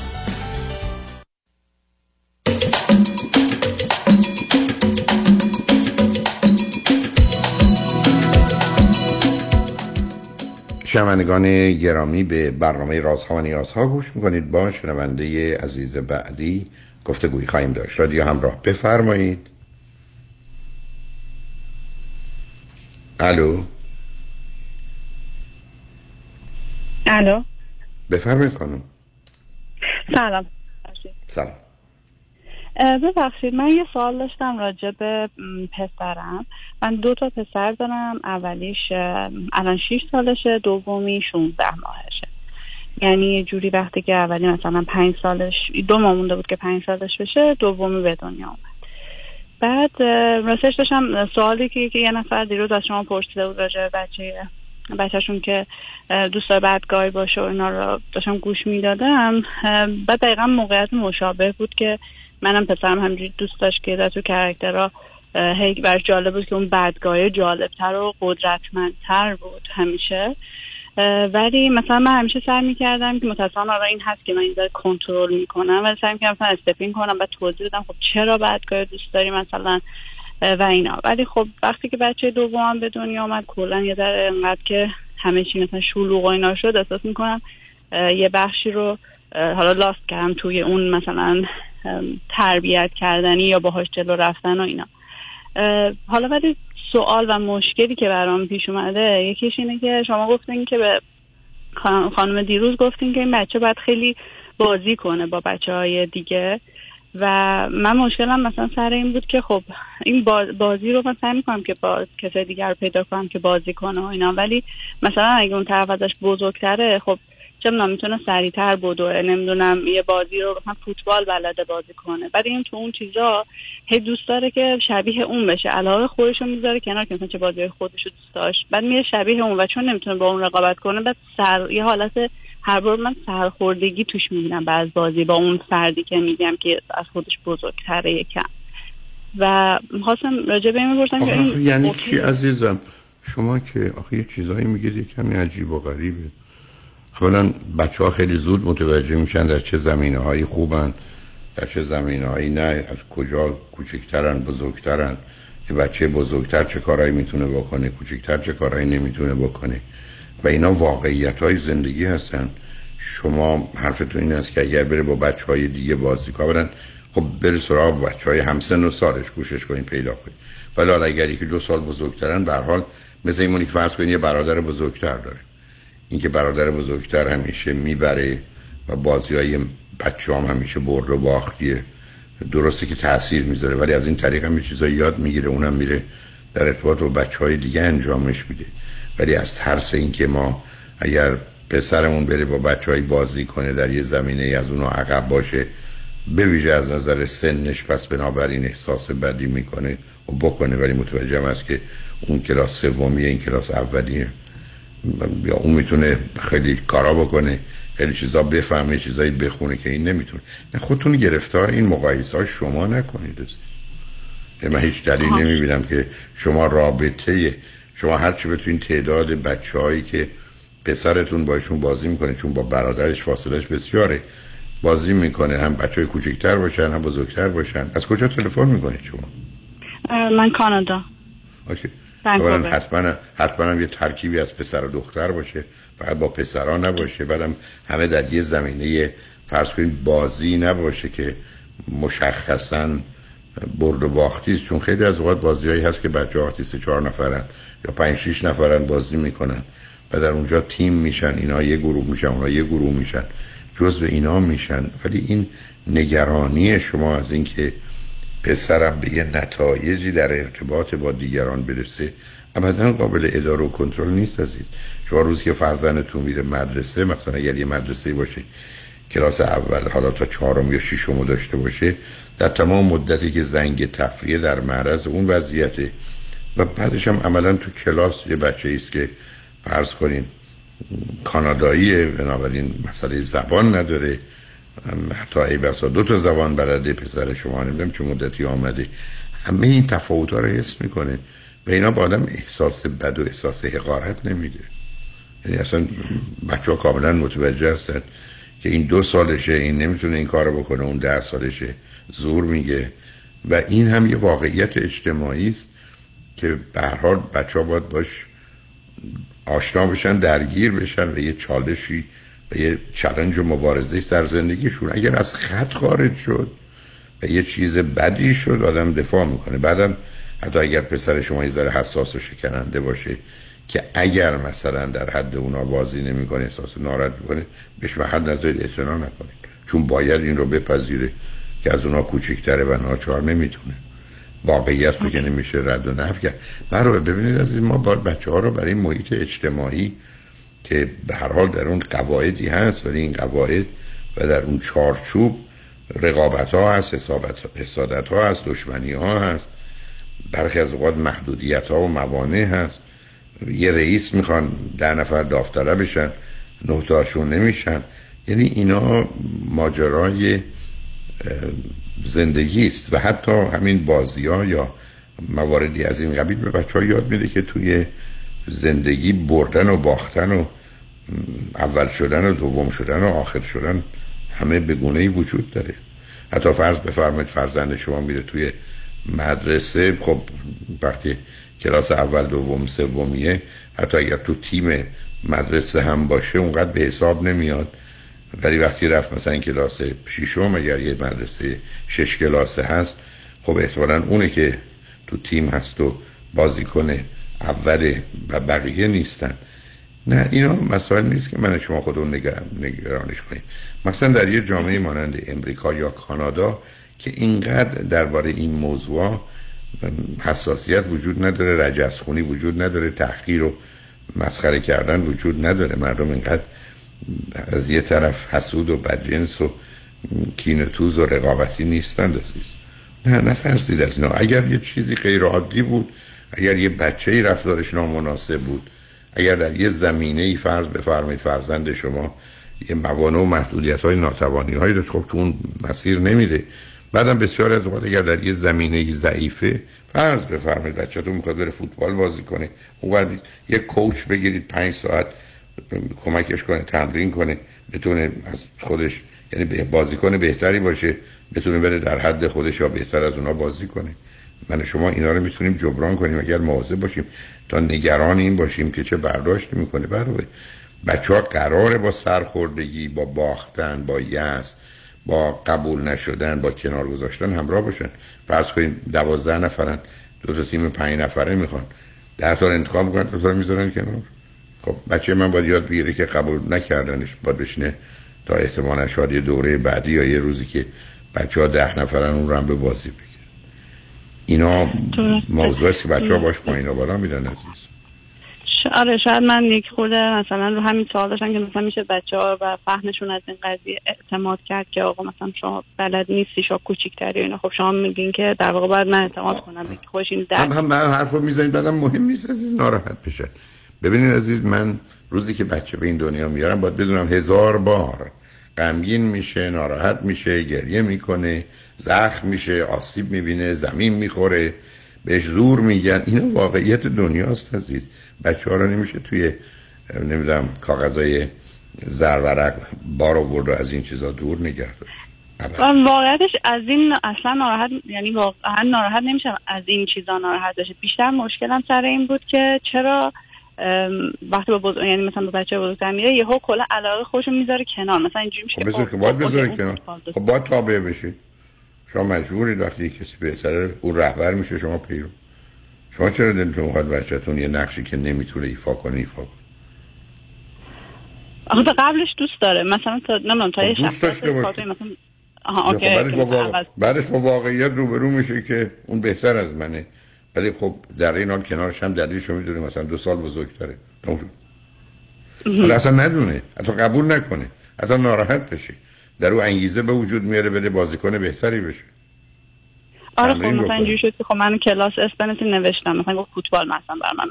شنوندگان گرامی به برنامه رازها و نیازها گوش می‌کنید. با شنونده عزیز بعدی گفتگوی خواهیم داشت. رادیو همراه بفرمایید. الو؟ الو؟ بفرمایید خانم. سلام. سلام. ببخشید من یه سوال داشتم راجع به پسرم. من دو تا پسر دارم اولیش الان 6 سالشه دومی 16 ماهشه. یعنی یه جوری وقتی که اولی مثلا پنج سالش دو ماه مونده بود که پنج سالش بشه دومی به دنیا اومد. بعد راستش داشتم سوالی که, یه نفر دیروز از شما پرسیده بود راجع بچه بچهشون که دوست داره بدگاهی باشه و اینا رو داشتم گوش می‌دادم. بعد دقیقا موقعیت مشابه بود که منم پسرم همجوری دوست داشت که در تو کرکترها هی برش جالب بود که اون بدگاهی جالبتر و قدرتمندتر بود همیشه. ولی مثلا من همیشه سعی می‌کردم که متاسفانه آره این هست که من این ذره کنترل می‌کنم ولی سعی می‌کردم مثلا استپین کنم و توضیح بدم خب چرا بدگاه دوست داری مثلا و اینا. ولی خب وقتی که بچه دومم به دنیا آمد کلا یه ذره انقدر که همه چی مثلا شلوغ و اینا شد احساس می‌کنم یه بخشی رو حالا لاست کردم توی اون مثلا تربیت کردنی یا باهاش جلو رفتن و اینا. حالا ولی سوال و مشکلی که برام پیش اومده یکیش اینه که شما گفتین که به خان- خانم دیروز گفتین که این بچه باید خیلی بازی کنه با بچه های دیگه. و من مشکلم مثلا سر این بود که خب این باز- بازی رو من سعی می‌کنم که با کسای دیگر رو پیدا کنم که بازی کنه و اینا. ولی مثلا اگه اون طرف ازش بزرگتره خب چه می‌دونم می‌تونه سریعتر بدوه. نمی‌دونم یه بازی رو مثلا فوتبال بلده بازی کنه. بعد این تو اون چیزا هی دوست داره که شبیه اون بشه. علاقه خودش رو می‌ذاره کنار که مثلا چه بازی خودش رو دوست داشت. بعد میره شبیه اون و چون نمی‌تونه با اون رقابت کنه بعد سر یه حالت هر بار من سرخوردگی توش می‌بینم از بازی با اون فردی که میگم که از خودش بزرگتره یکم. و خواستم راجع به این که این یعنی چی عزیزم؟ شما که آخه یه چیزایی میگید یه کمی عجیب و غریبه. اولا بچه ها خیلی زود متوجه میشن در چه زمینه هایی خوبن در چه زمینه هایی نه از کجا کوچکترن بزرگترن که بچه بزرگتر چه کارهایی می‌تونه بکنه کوچکتر چه کارهایی نمی‌تونه بکنه. و اینا واقعیت های زندگی هستن. شما حرفتون این است که اگر بره با بچه های دیگه بازی کارن خب بره سراغ بچه های همسن و سالش کوشش کنین پیدا کنین. ولی اگر یکی دو سال بزرگترن به حال مثل ایمونی که فرض کنین یه برادر بزرگتر داره. اینکه برادر بزرگتر همیشه می‌بره و بازی های بچه هم همیشه برد و باختیه. درسته که تاثیر می‌ذاره ولی از این طریق هم چیزایی یاد می‌گیره. اونم میره در ارتباط با بچه های دیگه انجامش میده. ولی از ترس اینکه ما اگر پسرمون بره با بچه های بازی کنه در یه زمینه از اونو عقب باشه به ویژه از نظر سنش پس بنابراین احساس بدی می‌کنه و بکنه. ولی متوجه هم است که اون کلاس سومیه این کلاس اولیه. یا اون می‌تونه خیلی کارا بکنه خیلی چیزا بفهمه چیزایی بخونه که این نمی‌تونه. نه خودتون گرفتار این مقایسه ها شما نکنید من هیچ دلیل نمی‌بینم که شما رابطه شما هرچی بتونین تعداد بچه هایی که پسرتون باشون بازی می‌کنه چون با برادرش فاصلش بسیاره بازی می‌کنه. هم بچه های کوچکتر باشن هم بزرگتر باشن. از کجا تلفن می‌کنید شما؟ من کانادا. OK. اولا حتما حتما یه ترکیبی از پسر و دختر باشه. فقط با پسرها نباشه. بعدم همه در یه زمینه فرض کنید بازی نباشه که مشخصا برد و باختی چون خیلی از اوقات بازیهایی هست که بچه آرتیست چهار نفرن یا پنج شیش نفرن بازی می‌کنن و در اونجا تیم میشن. اینا یه گروه میشن اونا یه گروه میشن. جزو اینا میشن. ولی این نگرانی شما از اینکه پسرم به یه نتایجی در ارتباط با دیگران برسه ابدا قابل اداره و کنترل نیست عزیز. شما روزی که فرزندتون میره مدرسه مثلا اگر یه مدرسه باشه کلاس اول حالا تا چهارم یا ششم داشته باشه در تمام مدتی که زنگ تفریه در معرض اون وضعیته. و بعدش هم عملا تو کلاس یه بچه است که فرض کنین کاناداییه بنابراین مسئله زبان نداره. حتی ای بسا دو تا زبان بلده پسر شما نمی‌دونم چه مدتی آمده همه این تفاوت ها رو حس می‌کنه و اینا با آدم احساس بد و احساس حقارت نمیده. یعنی اصلا بچه ها کاملا متوجه هستن که این دو سالشه این نمی‌تونه این کار بکنه اون ده سالشه. زور میگه. و این هم یه واقعیت اجتماعی است که به حال بچه ها باید باش آشنا بشن درگیر بشن و یه چالشی و یه چلنج و مبارزه در زندگیشون. اگر از خط خارج شد و یه چیز بدی شد آدم دفاع می‌کنه. بعدم حتی اگر پسر شما یه ذره حساس و شکننده باشه که اگر مثلا در حد اونا بازی نمی‌کنه احساس ناراحت می‌کنه بهش به حد نظر اعتنا نکنید چون باید این رو بپذیره که از اونا کوچکتره و ناچار نمی‌تونه. واقعیت رو که نمیشه رد و نفی کرد. برای ببینید از این ما باید بچه ها رو برای محیط اجتماعی که به هر حال در اون قواعدی هست ولی این قواعد و در اون چارچوب رقابت ها هست حسادت ها هست دشمنی ها هست. برخی از اوقات محدودیت ها و موانع هست. یه رئیس می‌خوان ده نفر داوطلب بشن نه نمیشن. یعنی اینا ماجرای زندگی است و حتی همین بازی ها یا مواردی از این قبیل به بچه ها یاد میده که توی زندگی بردن و باختن و اول شدن و دوم شدن و آخر شدن همه بگونه وجود داره. حتی فرض بفرمایید فرزند شما میره توی مدرسه خب وقتی کلاس اول دوم سومیه حتی اگر تو تیم مدرسه هم باشه اونقدر به حساب نمیاد. ولی وقتی رفت مثلا کلاس ششم اگر یه مدرسه شش کلاسه هست خب احتمالا اونه که تو تیم هست و بازیکن اوله و بقیه نیستن. نه اینا مسائل نیست که من شما خودمون نگرانش کنیم. مثلا در یه جامعه مانند امریکا یا کانادا که اینقدر درباره این موضوع حساسیت وجود نداره رجزخونی وجود نداره تحقیر و مسخره کردن وجود نداره. مردم اینقدر از یه طرف حسود و بدجنس و کینتوز و رقابتی نیستن دستیست نه نترسید از اینا. اگر یه چیزی غیر عادی بود اگر یه بچه رفتارش نامناسب بود اگر در یه زمینه ای فرض بفرمایید فرزند شما یه موانع و محدودیت های ناتوانی هایی داشت خب تو اون مسیر نمیره بعدم بسیار از اوقات اگر در یه زمینه ضعیفه فرض بفرمایید بچه‌تون می‌خواد بره فوتبال بازی کنه اون یه کوچ بگیرید پنج ساعت کمکش کنه تمرین کنه بتونه از خودش یعنی بازیکن بهتری باشه بتونه بره در حد خودش یا بهتر از اونا بازی کنه. من شما اینا رو می‌تونیم جبران کنیم اگر مواظب باشیم. تا نگران این باشیم که چه برداشت می‌کنه. برای بچه ها قراره با سرخوردگی با باختن با یأس با قبول نشدن با کنار گذاشتن همراه باشن. فرض کنید دوازده نفرن دو تا تیم پنج نفره می‌خوان. ده تا انتخاب می‌کنن دو تا کنار. خب بچه من باید یاد بگیره که قبول نکردنش باید بشینه تا احتمالا شاید دوره بعدی یا یه روزی که بچه ها ده نفرن اون رو هم به بازی بگیر اینا موضوع است که بچه ها باش پایین و بالا میرن عزیز. آره شاید من یک خورده مثلا رو همین سوال داشتم که مثلا میشه بچه ها و فهمشون از این قضیه اعتماد کرد که آقا مثلا شما بلد نیستی شما کوچیکتری و اینا. خب شما میگین که در واقع باید من اعتماد کنم. خوش این هم هم من حرف رو می‌زنید بعدم مهم نیست عزیز ناراحت بشه ببینید عزیز من روزی که بچه به این دنیا میارم باید بدونم هزار بار غمگین میشه ناراحت میشه گریه می‌کنه زخم میشه آسیب می‌بینه زمین می‌خوره بهش زور میگن. اینا واقعیت دنیاست عزیز. بچه ها رو نمیشه توی نمی‌دونم کاغذای زرورق بار و از این چیزا دور نگه و واقعیتش از این اصلا ناراحت یعنی واقعا ناراحت نمیشم از این چیزا ناراحت بشه. بیشتر مشکلم سر این بود که چرا وقتی با بزرگ یعنی مثلا با بچه بزرگتر میره یهو کلا علاقه خودشو می‌ذاره کنار. مثلا اینجوری میشه خب که بذار خب، که باید خب، بذاره OK، اون کنار. خب باید تابع بشید شما مجبورید وقتی کسی بهتره اون رهبر میشه شما پیرو. شما چرا دلتون می‌خواد بچهتون یه نقشی که نمی‌تونه ایفا کنه ایفا کنه؟ آخه قبلش دوست داره. مثلا تا نمی‌دونم تا یه خب دوست داشته باشه. مثلا آها خب OK که بعدش با واقعیت روبرو میشه که اون بهتر از منه. ولی خب در این حال کنارش هم دلیلشو می‌دونه مثلا دو سال بزرگتره. شد. حالا اصلا ندونه. حتی قبول نکنه. حتی ناراحت بشه. در او انگیزه به وجود میاره بده بازیکن بهتری بشه. آره خب مثلا. اینجوری شد که خب من کلاس اسپنسی نوشتم. مثلا گفت فوتبال مثلا بر من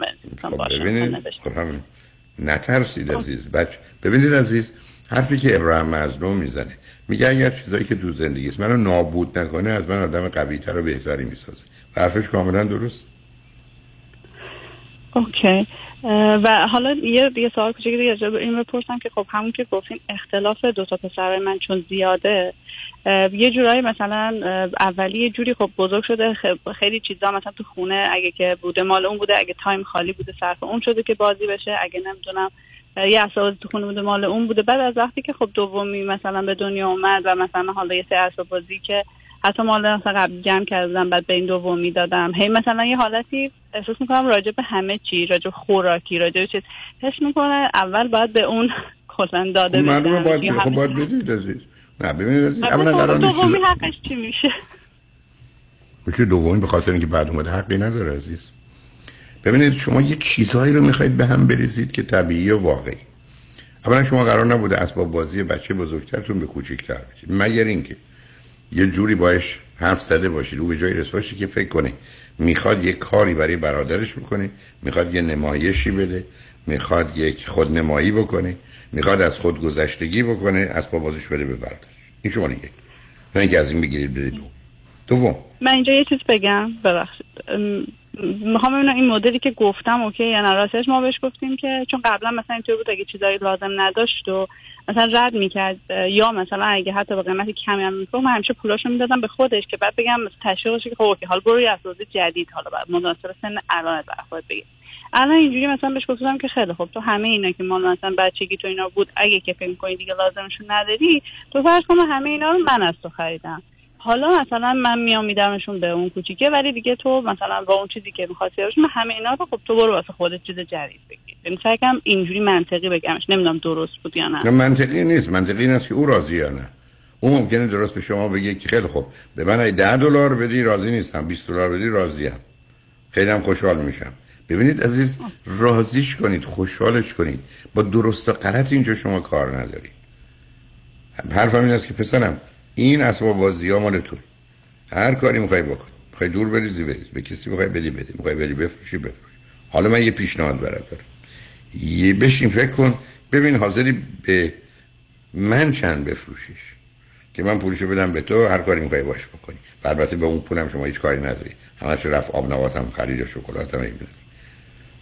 باشه مثلا ببینید. خب همین. نترسید عزیز. بچه ببینید عزیز حرفی که ابراهیم مظلوم می‌زنه. میگه اگر چیزایی که تو زندگی است منو نابود نکنه از من آدم قوی تر و بهتری می‌سازه. حرفش کاملا درست. OK. و حالا یه یه سوال کوچیک دیگه راجع به این بپرسم که خب همون که گفتین اختلاف دو تا پسر من چون زیاده یه جورایی مثلا اولی یه جوری خب بزرگ شده خیلی چیزا مثلا تو خونه اگه که بوده مال اون بوده اگه time خالی بوده صرف اون شده که بازی بشه اگه نمی‌دونم یه اسباب تو خونه بوده مال اون بوده. بعد از وقتی که خب دومی مثلا به دنیا اومد و مثلا حالا یه اسباب بازی که حتی مال مثلا قبل جمع کردم بعد به این دومی دادم. هی مثلا یه حالتی احساس می‌کنم راجع به همه چی راجع به خوراکی راجع به چیز. حس می‌کنه اول باید به اون کلا داده خب معلومه بدم باید خب باید بدید عزیز نه ببینید عزیز اما اولا خب قرار نیست دومی حقش چی میشه؟ میشه دومی به خاطر اینکه بعد اومده حقی نداره عزیز. ببینید شما یه چیزهایی رو می‌خواید به هم بریزید که طبیعی و واقعی. اولا شما قرار نبوده اسباب بازی بچه بزرگترتون به کوچیکتر بشید مگر اینکه یه جوری باش حرف زده باشید او به جای رس باشید که فکر کنه می‌خواد یه کاری برای برادرش بکنه می‌خواد یه نمایشی بده می‌خواد یک خودنمایی بکنه می‌خواد از خود گذشتگی بکنه اسباب بازیش بده به برادرش. این شما دیگه. نه اینکه از این بگیرید بدید دو دوم. من اینجا یه چیز بگم ببخشید. ام، می‌خوام ببینم این مدلی که گفتم اوکی یا نه؟ راستش ما بهش گفتیم که چون قبلا مثلا اینطور بود اگه چیزایی لازم نداشت و مثلا رد می‌کرد یا مثلا اگه حتی به قیمت کمی هم میفروخت من همیشه پولاشو می‌دادم به خودش که بعد بگم تشویقش که خب حالا برو یه اساس جدید حالا مناسب سن الان خودت بگیر. الان اینجوری مثلا بهش گفتم که خیلی خوب تو همه اینا که مال مثلا بچگی تو اینا بود اگه که فکر کنی دیگه لازمشون نداری تو فرض کن همه اینا رو من از تو خریدم. حالا مثلا من میام میدمشون به اون کوچیکه ولی دیگه تو مثلا با اون چیزی که می‌خواستی من همه اینا رو خب تو برو واسه خودت چیز جدید بگیر. یعنی سعی کنم اینجوری منطقی بگمش. نمی‌دونم درست بود یا نه. نه منطقی نیست. منطقی این است که او راضی یا نه. او ممکنه درست به شما بگه که خیلی خوب. به من اگه ده دلار بدی راضی نیستم. 20 دلار بدی راضیم خیلی هم خوشحال میشم. ببینید عزیز راضیش کنید خوشحالش کنید. با درست و غلط اینجا شما کار ندارید. حرفم این است که پسرم این اسباب بازی ها مال تو هر کاری می‌خوای بکن. می‌خوای دور بریزی بریز. به کسی می‌خوای بدی بدی. می‌خوای بری بفروشی بفروش حالا من یه پیشنهاد برات دارم. یه بشین فکر کن. ببین حاضری به من چند بفروشیش. که من پولشو بدم به تو هر کاری می‌خوای باش بکنی. و البته به اون پولم شما هیچ کاری نداری. همش رفت آب نباتم خرید یا شکلات هم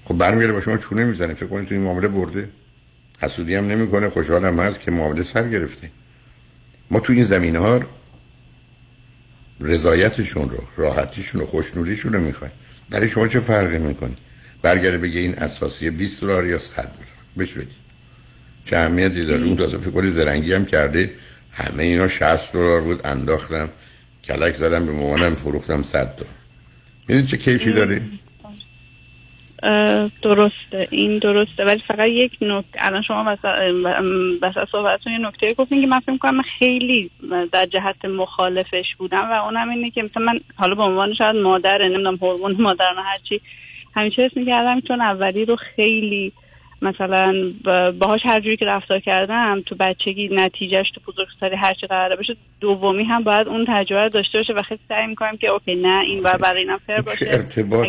خب برمیگره با شما چونه می‌زنه. فکر کنید تو این معامله برده. حسودی هم نمی‌کنه. خوشحالم هست که معامله سر گرفته. ما تو این زمین ها رضایتشون رو راحتیشون رو خوشنودیشون رو می‌خوایم. برای شما چه فرقی می‌کنه؟ برگرده بگه این اساسی 20 دلار یا 100 دلار. بهش بدید. چه اهمیتی داره؟ اون تازه فکر زرنگی هم کرده. همه اینا 60 دلار بود انداختم کلک زدم به مامانم فروختم 100 دلار. می‌دونید چه کیفی داره؟ درسته این درسته. ولی فقط یک نکته. الان شما وسط صحبتتون یه نکته گفتین که من فکر کنم خیلی در جهت مخالفش بودم و اونم اینه که مثلا من حالا به عنوان شاید مادر نمی‌دونم هورمون مادرانه هرچی همیشه حس می‌کردم چون اولی رو خیلی مثلا باهاش هر جوری که رفتار کردم تو بچگی نتیجهش تو بزرگسالی هر چی قراره بشه دومی هم باید اون تجربه داشته باشه و خیلی سعی می‌کنم که اوکی نه این و برای اینم فر باشه. ارتباط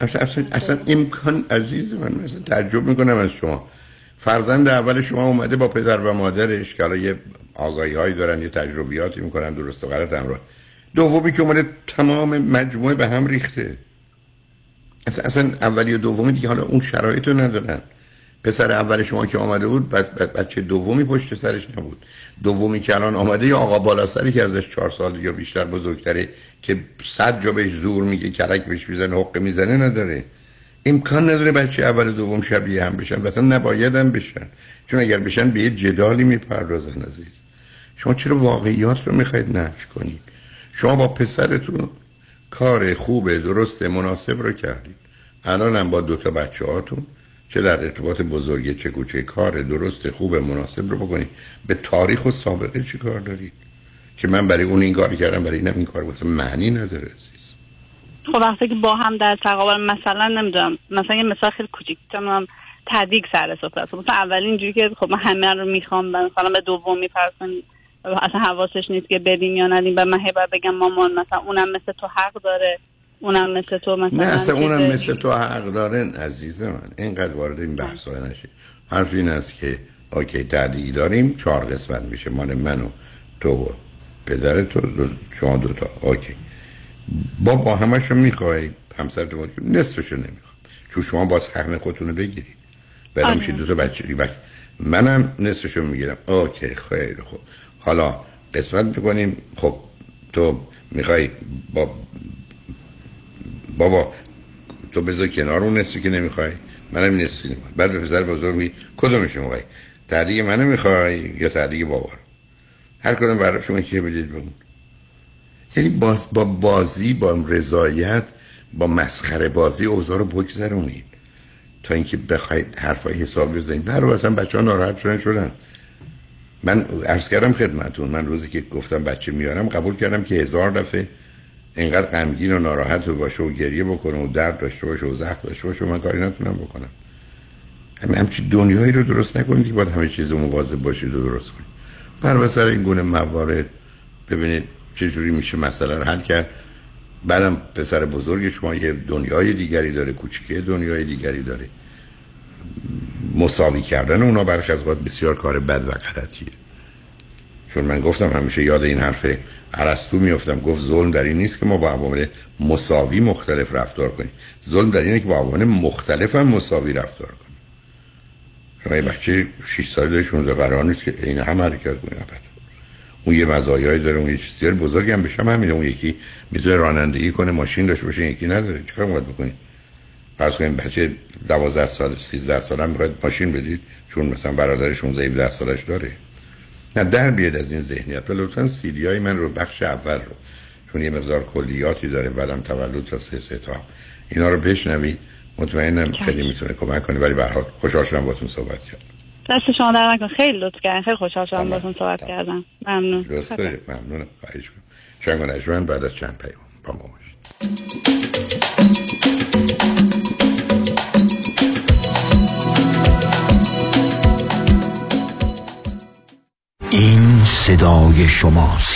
اصلا, اصلا, اصلا امکان عزیز من مثلا تعجب می‌کنم از شما. فرزند اول شما اومده با پدر و مادرش که حالا یه آگاهی هایی دارن یه تجربیاتی می‌کنن درست و غلط همراه. دومی که اومده تمام مجموعه به هم ریخته. اصلا, اصلا اولی و دومی دیگه حالا اون شرایط رو ندارن. پسر اول شما که آمده بود بچه دومی پشت سرش نبود. دومی که الان آمده یا آقا بالا سری که ازش چهار سال یا بیشتر بزرگتره که صد جا بهش زور میگه کلک بهش می‌زنه حق می‌زنه نداره. امکان نداره بچه اول دوم شبیه هم بشن. و اصلا نباید هم بشن. چون اگر بشن به یه جدالی می‌پردازن عزیز. شما چرا واقعیات رو می‌خواید نفی کنید؟ شما با پسرتون کار خوب درست مناسب رو کردید. الان هم با دوتا بچه هاتون چه در ارتباط بزرگی چه کوچه کار درست خوب مناسب رو بکنید به تاریخ و سابقه چی کار دارید که من برای اون این کار کردم برای اینم این کار بکنم معنی نداره عزیز. خب وقتی که با هم در تقابل مثلا نمی‌دونم مثلا یه مثال خیلی کوچیک تمام تدیگ سر سفره مثلا اولین اینجوری که خب من همه رو می‌خوام مثلا به دومی فرض اصلا حواسش نیست که بدیم یا ندیم و من هی بگم مامان مثلا اونم مثل تو حق داره. اونم مثل تو مثلا نه اصلا اونم مثل تو حق داره عزیز من. اینقدر وارد این بحث های نشه حرف این است که اوکی تعدیل داریم چهار قسمت میشه. مال من و تو و پدر تو دو شما دوتا اوکی. با با همشو می‌خوای؟ همسر تو نصفشو نمی‌خوام. چون شما باز حق خودتونو بگیرید برای میشه دو تا بچه. بک منم نصفشو می‌گیرم. اوکی خیلی خوب. حالا قسمت می‌کنیم. خب تو می‌خوای با بابا تو بذار کنار اون نصفی که نمی‌خوای. منم نصفی نمی‌خوای بعد به پسر بزرگ میگی کدومش می‌خوای؟ تعدیق منو می‌خوای یا تعدیق بابا هر کدوم برای شما که بدید بگون یعنی باز با بازی با رضایت با مسخره بازی اوضاع رو بگذرونید. تا اینکه بخواید حرفای حساب بزنید برای اصلا بچه ها ناراحت شدن شدن. من عرض کردم خدمتون من روزی که گفتم بچه میارم قبول کردم که هزار دفعه اینقدر غمگین و ناراحت باشه و گریه بکنه و درد داشته باشه و زخم داشته باشه و من کاری نتونم بکنم. همین همچی دنیایی رو درست نکنید که باید همه چیز مواظب باشید و درست کنید. بر سر این گونه موارد ببینید جوری میشه مسئله رو حل کرد. بعدم پسر بزرگ شما یه دنیای دیگری داره کوچیکه دنیای دیگری داره. مساوی کردن اونا برخی از بسیار کار بد و غلطیه. چون من گفتم همیشه یاد این حرف عرستو میفتم گفت ظلم در این نیست که ما با عوامل مساوی مختلف رفتار کنیم. ظلم در اینه که با عوامل مختلف هم مساوی رفتار کنیم. شما یه بچه 6 ساله داره 16 قرار نیست که این هم حرکت کنه. اون یه مزایایی داره اون یه چیزی داره. بزرگی هم بشم همینه. اون یکی می‌تونه رانندگی کنه ماشین داشته باشه یکی نداره. چیکار باید بکنید پس کنیم بچه 12 سال 13 سال هم می‌خواد ماشین بدید چون مثلا برادرش 16 17 سالش داره. نه در بیاد از این ذهنیت. و لطفا سیدی های من رو بخش اول رو. چون یه مقدار کلیاتی داره بعدم تولد تا سه سه تا. اینا رو بشنوید. مطمئنم خیلی می‌تونه کمک کنه. ولی به خوشحال شدم باهاتون صحبت کردم. دست شما در نکن خیلی لطف کردن خیلی خوشحال شدم باهاتون صحبت کردم. ممنون. درست ممنونم. خواهش کنم شنگ بعد از چند پیام با ما باشید. این صدای شماست.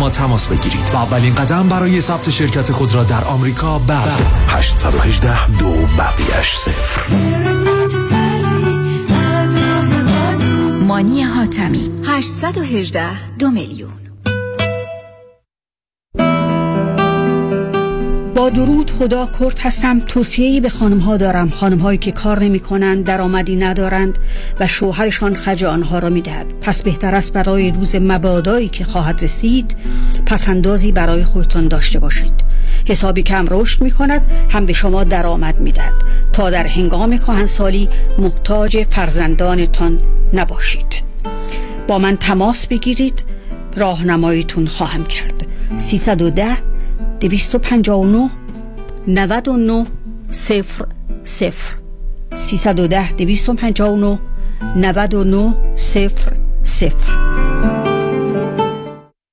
ما تماس بگیرید و اولین قدم برای ثبت شرکت خود را در آمریکا بردارید 818 دو بقیش صفر مانی حاتمی 818 دو میلیون. درود خدا کرد هستم. توصیه‌ای به خانم ها دارم. خانم هایی که کار نمی کنند درآمدی ندارند و شوهرشان خرج آنها را می دهد پس بهتر است برای روز مبادایی که خواهد رسید پسندازی برای خودتان داشته باشید. حسابی کم رشد می کند هم به شما درآمد می دهد تا در هنگام کهنسالی محتاج فرزندانتان نباشید. با من تماس بگیرید. راهنماییتون خواهم کرد. 310 259 99 صفر صفر. 310 259 99 صفر صفر.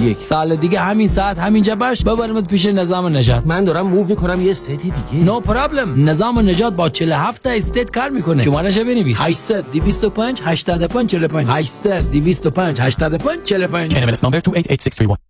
61 سال دیگه همین ساعت همینجا باش. ببرمت پیش نظام نجات من دارم move می‌کنم یه state دیگه. no problem نظام نجات با 47 تا state کار می‌کنه. شمارهش بنویس. 800 225 85 45 800 225 85 45 NMLS number 288631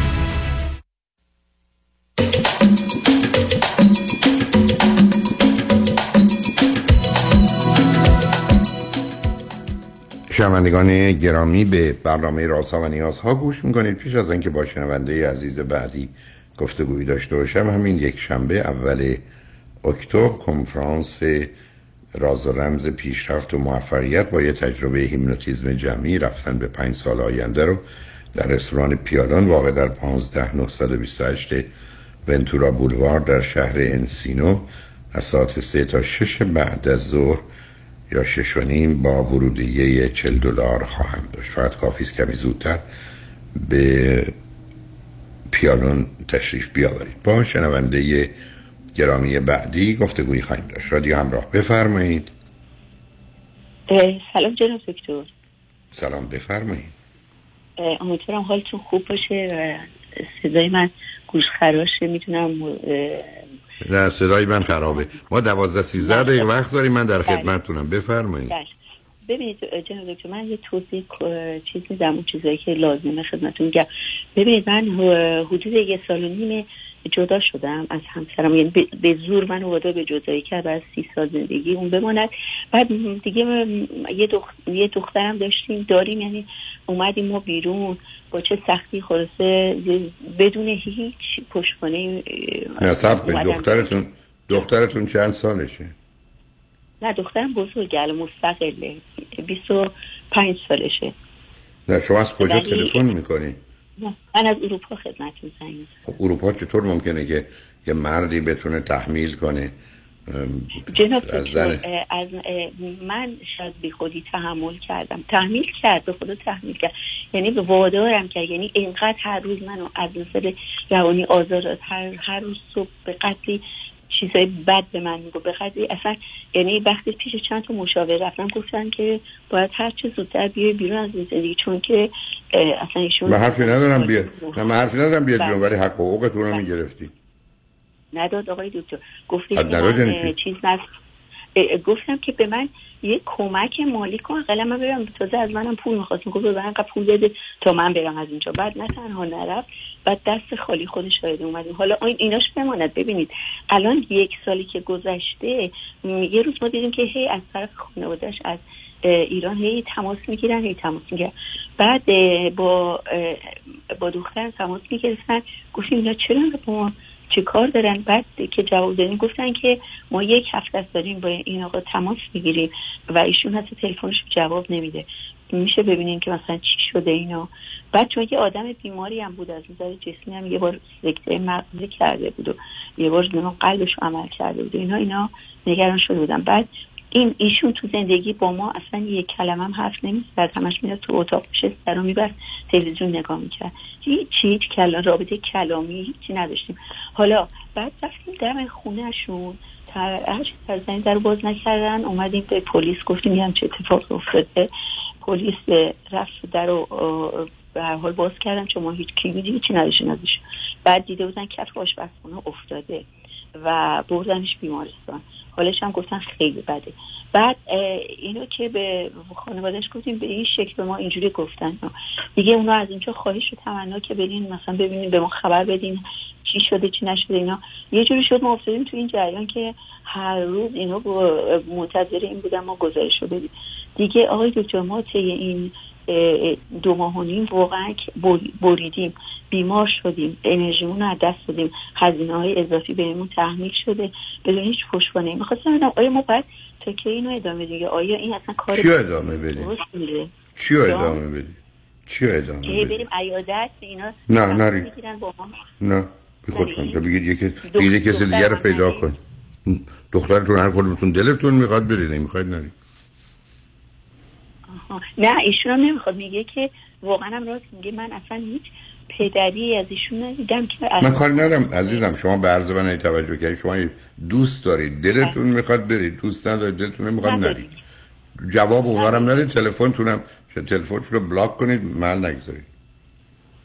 شنوندگان گرامی به برنامه رازها و نیازها گوش می‌کنید. پیش از اینکه با شنونده عزیز بعدی گفتگویی داشته باشم همین یک شنبه اول اکتبر کنفرانس راز و رمز پیشرفت و موفقیت با یه تجربه هیپنوتیزم جمعی رفتن به پنج سال آینده رو در رستوران پیالون واقع در 15928 ونتورا بولوار در شهر انسینو از ساعت سه تا شش بعد از ظهر یا شش و نیم با ورودیه چل دلار خواهم داشت. فقط کافی است کمی زودتر به پیالون تشریف بیاورید. با شنونده گرامی بعدی گفتگویی خواهیم داشت. رادیو همراه بفرمایید. سلام جناب دکتر. سلام بفرمایید. امیدوارم حالتون خوب باشه و صدای من گوش خراشه می‌تونم نه صدای من خرابه. ما دوازده سیزده دقیقه وقت داریم من در خدمتتونم. بفرمایید. ببینید جناب دکتر من یه توضیح چیز میدم اون چیزایی که لازمه خدمتتون میگم. ببینید من حدود یه سال و نیم جدا شدم از همسرم. یعنی به- زور من وادار به جدایی کرد از سی سال زندگی اون بماند. بعد دیگه یه, دخ... یه دخترم داشتیم داریم یعنی اومدیم ما بیرون. با چه سختی خلاصه بدون هیچ پشتوانه نه. دخترتون دخترتون چند سالشه؟ نه دخترم بزرگه الان مستقله. 25 سالشه. نه شما از کجا تلفن می‌کنی؟ نه، من از اروپا خدمتتون زنگ می‌زنم. اروپا چطور ممکنه که یه مردی بتونه تحمیل کنه؟ جناب از از من شاید بی خودی تحمل کردم. تحمیل کرد به خدا تحمیل کرد. یعنی به وادارم کرد یعنی اینقدر هر روز منو از نظر روانی آزار هر, هر روز صبح به قدری چیزای بد به من میگو به قدری اصلا یعنی وقتی پیش چند تا مشاور رفتم گفتن که باید هر چه زودتر بیای بیرون از زندگی چون که اصلا ایشون من حرفی ندارم بیاد من حرفی ندارم بیاد بله. بیرون ولی حق و حقوقتون رو می‌گرفتی. نداد آقای دکتر. من، یعنی؟ چیز نست گفتم که به من یه کمک مالی کن. اقلا من برم تازه از منم پول می‌خواست. گفت به من پول بده تا من برم از اینجا. بعد نه تنها نرفت بعد دست خالی خودش شاید اومدیم حالا این ایناش بماند. ببینید الان یک سالی که گذشته یه روز ما دیدیم که هی از طرف خانوادهش از ایران هی تماس می‌گیرن هی تماس می‌گیرن. بعد با با دخترم تماس می‌گرفتن. گفتیم اینا چرا با ما چه کار دارن؟ بعد که جواب دادیم گفتن که ما یک هفته است داریم با این آقا تماس می‌گیریم و ایشون حتی تلفنش جواب نمیده. میشه ببینیم که مثلا چی شده اینا. بعد چون یه آدم بیماری هم بود از نظر جسمی هم یه بار سکته مغزی کرده بود و یه بار قلبش عمل کرده بود اینا اینا نگران شده بودن. بعد این ایشون تو زندگی با ما اصلا یک کلمه هم حرف نمی‌زد. همش میاد تو اتاق میشه سر رو می‌برد تلویزیون نگاه می‌کرد. هیچ هیچ کلام رابطه کلامی هیچی نداشتیم. حالا بعد رفتیم دم خونهشون. هر چی در باز نکردن اومدیم به پلیس گفتیم یه همچه اتفاق افتاده. پلیس رفت در رو به هر حال باز کردن چون ما هیچ کلیدی هیچی نداشتیم ازش. بعد دیده بودن کف آشپزخونه افتاده و بردنش بیمارستان. حالش هم گفتن خیلی بده. بعد اینو که به خانوادهش گفتیم به این شکل به ما اینجوری گفتن. دیگه اونا از اینجا خواهش و تمنا که برین مثلا ببینین به ما خبر بدین چی شده چی نشده اینا. یه جوری شد ما افتادیم تو این جریان که هر روز اینا با- منتظر این بودن ما گزارش رو بدیم. دیگه آقای دکتر ما این دو ماه و نیم واقعا بریدیم بیمار شدیم انرژیمون رو از دست دادیم هزینه های اضافی بهمون تحمیل شده. بدون هیچ پشتوانه می‌خواستم بدونم آیا ما باید تا کی اینو ادامه دیگه آیا این اصلا کار چی ادامه بدی؟ درست میره چی؟ ادامه بدی چی ادامه که هی بدی بریم عیادت اینا نه، نری. نه. بی خود کن تو بگید یکی بگید کسی دیگه رو پیدا کن. دخترتون هر کدومتون دلتون می‌خواد برید نمی‌خواید نرید. نه ایشون هم نمی‌خواد. میگه که واقعا هم راست میگه. من اصلا هیچ پدری از ایشون ندیدم که من کاری ندارم. عزیزم شما به عرض من توجه کردید شما دوست دارید دلتون می‌خواد برید دوست ندارید دلتون نمی‌خواد نرید جواب اونا رو هم ندید تلفنتونم چه تلفنش رو بلاک کنید محل نگذارید.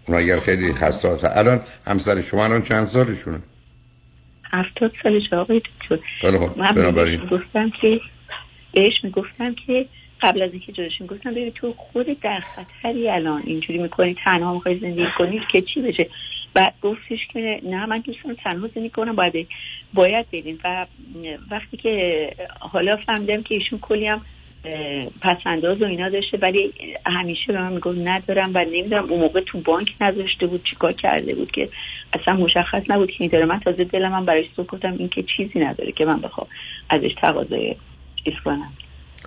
اونا اگر خیلی حساس. الان همسر شما الان چند سالشونه؟ هفتاد سالش آقای دکتر. خیلی خب من بنابراین. گفتم که بهش می‌گفتم که قبل از اینکه جداشیم گفتم ببین تو خود در خطری الان اینجوری می‌کنی تنها می‌خوای زندگی کنی که چی بشه؟ بعد گفتش که نه من دوست دارم تنها زندگی کنم باید باید بریم. و وقتی که حالا فهمیدم که ایشون کلی هم پسنداز و اینا داشته ولی همیشه به من می‌گفت ندارم و نمی‌دونم اون موقع تو بانک نذاشته بود چیکار کرده بود که اصلا مشخص نبود که این داره. من تازه دلم هم برایش سو گفتم این که چیزی نداره که من بخوام ازش تقاضای چیز کنم.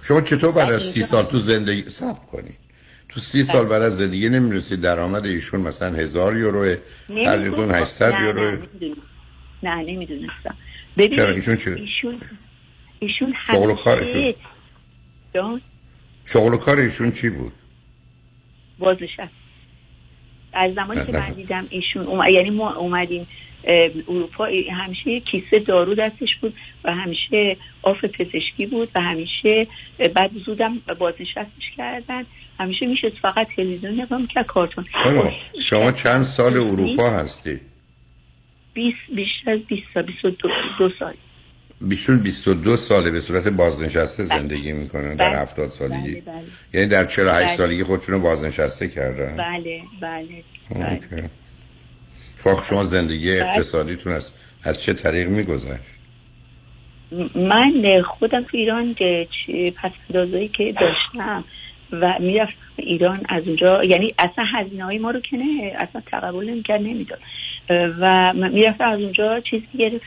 شما چطور بعد از سی سال تو زندگی سب کنید تو سی سال بعد از زندگی نمی‌رسید درآمد ایشون مثلا هزار یوروه خرجتون 800 نه، یوروه نه نمی‌دونستم ببین چرا؟ ایشون چه؟ ایشون ایشون شغل و کارشون؟ شغل و کار ایشون چی بود بازنشست از زمانی که. من دیدم ایشون اوم... یعنی ما اومدیم اروپا همیشه یه کیسه دارو دستش بود و همیشه آف پزشکی بود و همیشه بعد زودم بازنشستش کردن همیشه میشه فقط تلویزیون نگاه می‌کرد کارتون شما چند سال اروپا هستی 20 بیشتر از 20 سال 22 دو سال بیشون 22 ساله به صورت بازنشسته بله. زندگی می‌کنن در بله. 70 سالگی بله بله یعنی در 48 بله. سالگی خودشون رو بازنشسته کردن بله بله بله. فاق شما زندگی اقتصادیتون از از چه طریق میگذشت؟ من خودم تو ایران پس که داشتم و می‌رفتم ایران از اونجا یعنی اصلا هزینه های ما رو که نه اصلا تقبل نمی‌کرد نمی‌داد. و می‌رفتم از اونجا چیزی گرفت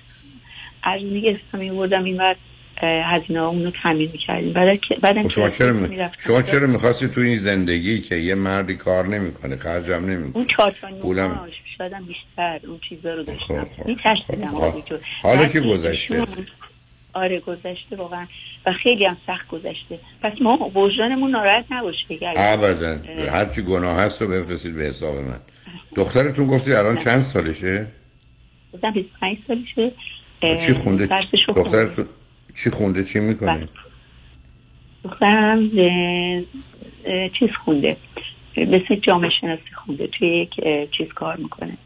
از می‌گرفتم میبردم این وقت هزینه اون رو تامین می‌کردیم. بعد بعد شما چرا می... شما چرا می‌خواستی تو این زندگی که یه مردی کار نمی‌کنه خرجم نمی‌کنه اون پولم شایدم بیشتر اون چیزا رو داشتم. میترسیدم حالا که گذشته. آره گذشته واقعا. و خیلی هم سخت گذشته. پس ما وجدانمون ناراحت نباشه ابدا. هر چی گناه هست رو بفرستید به حساب من. دخترتون گفتی الان چند سالشه؟ گفتم 25 سالشه. چی خونده؟ دخترتون چی خونده؟ چی می‌کنه؟ بله. دخترم چیز خونده. مثل جامعه شناسی خونده توی یک چیز کار می‌کنه.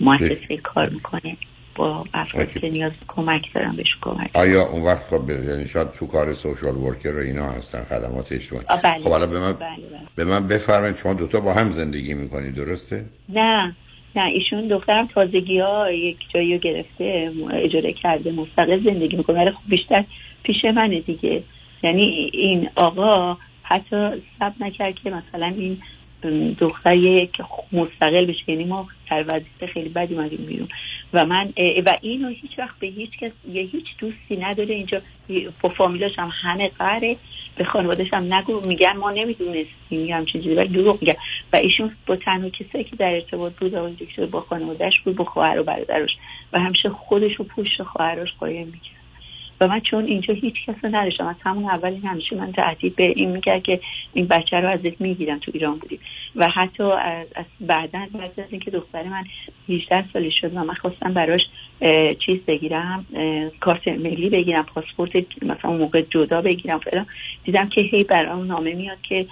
مؤسسه کار می‌کنه. با افرادی که نیاز کمک دارن بهش کمک آیا اون وقت خب یعنی شاید تو کار سوشال ورکر رو اینا هستن خدمات اجتماعی. بله. خب حالا به من بله بله. به من بفرمایید شما دوتا با هم زندگی می‌کنید درسته؟ نه نه ایشون دخترم تازگی ها یک جایی رو گرفته اجاره کرده مستقل زندگی می‌کنه. ولی خب بیشتر پیش منه دیگه. یعنی این آقا حتی سب نکرد که مثلا این دختر یک مستقل بشه یعنی ما سر خیلی بدی اومدیم بیرون. و من و اینو هیچ وقت به هیچ کس یه هیچ دوستی نداره. اینجا با فامیلاش هم همه قره. به خانوادش هم نگو میگن ما نمی‌دونستیم همچین چیزی. ولی دروغ میگن. و ایشون با تنها کسایی که در ارتباط بود آقای دکتر با خانوادهش بود با خواهر و برادرش. و همیشه خودش رو پشت خواهرش قایم می‌کرد. و من چون اینجا هیچ کس رو نداشتم از همون اول همیشه من تهدید به این می‌کرد که این بچه رو ازت می‌گیرم تو ایران بودیم و حتی از, از بعدا بعد از اینکه دختر من 18 سالی شد و من خواستم براش چیز بگیرم کارت ملی بگیرم پاسپورت مثلا اون موقع جدا بگیرم فعلا دیدم که هی برام نامه میاد که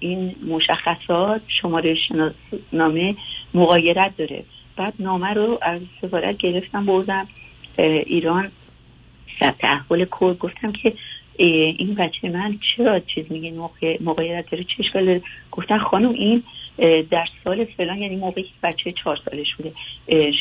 این مشخصات شماره شناسنامه مقایرت داره. بعد نامه رو از سفارت گرفتم بردم ایران. ثبت احوال کور گفتم که این بچه من چرا چیز میگه مقایرت داره چه اشکال گفتن خانم این در سال فلان یعنی موقعی که بچه چهار سالش بوده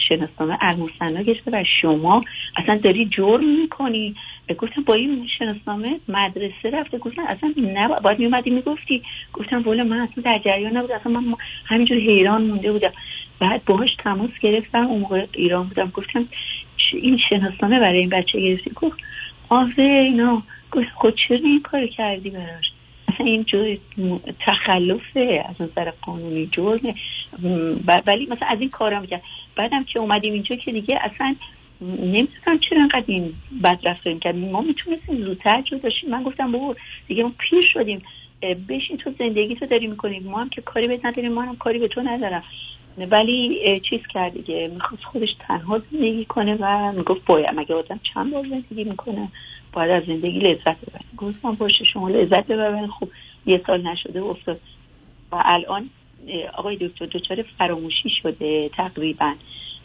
شناسنامه المسنا گرفته و شما اصلا داری جرم می‌کنی؟ گفتم با این شناسنامه مدرسه رفته. گفتن اصلا نه باید میومدی می‌گفتی. گفتم بوله من اصلا در جریان نبود اصلا من همینجور حیران مونده بودم. بعد باهاش تماس گرفتم. اون موقع ایران بودم. گفتم این شناسنامه برای این بچه گرفتی. گفت آره اینا. گفت خود چرا این کار کردی براش؟ اصلا این جو تخلفه از نظر قانونی جرمه ولی مثلا از این کارم کرد بعدم که اومدیم اینجا که دیگه اصلا نمی‌دونم چرا انقدر این بد رفتاریم کردیم ما می‌تونستیم زودتر جو داشتیم من گفتم بابا دیگه ما پیر شدیم. بشین تو زندگی تو داری می‌کنیم ما هم که کاری بهت نداریم ما هم کاری به تو ندارم. ولی چیز کرد دیگه. می‌خواست خودش تنها زندگی کنه و می‌گفت باید مگه آدم چند بار زندگی می‌کنه؟ باید از زندگی لذت ببره. گفتم باشه شما لذت ببرین. خب یه سال نشده افتاد. و الان آقای دکتر دچار فراموشی شده تقریبا.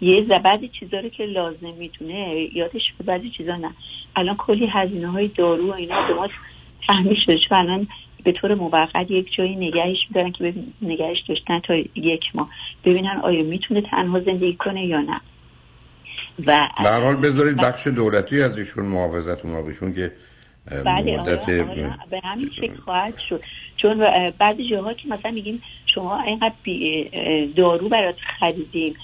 یه بعضی چیزا رو که لازم می‌تونه یادش بعضی چیزا نه. الان کلی هزینه های دارو و اینا به ما تحمیل شده. چون الان به طور موقت یک جایی نگهش میدارن که نگهش داشتن تا یک ماه. ببینن آیا می‌تونه تنها زندگی کنه یا نه. و در حال بذارید بخش دولتی از ایشون محافظت اون که بله مدت به همین شکل خواهد شد. چون بعضی جاها که مثلا میگیم شما اینقدر دارو برات خریدیم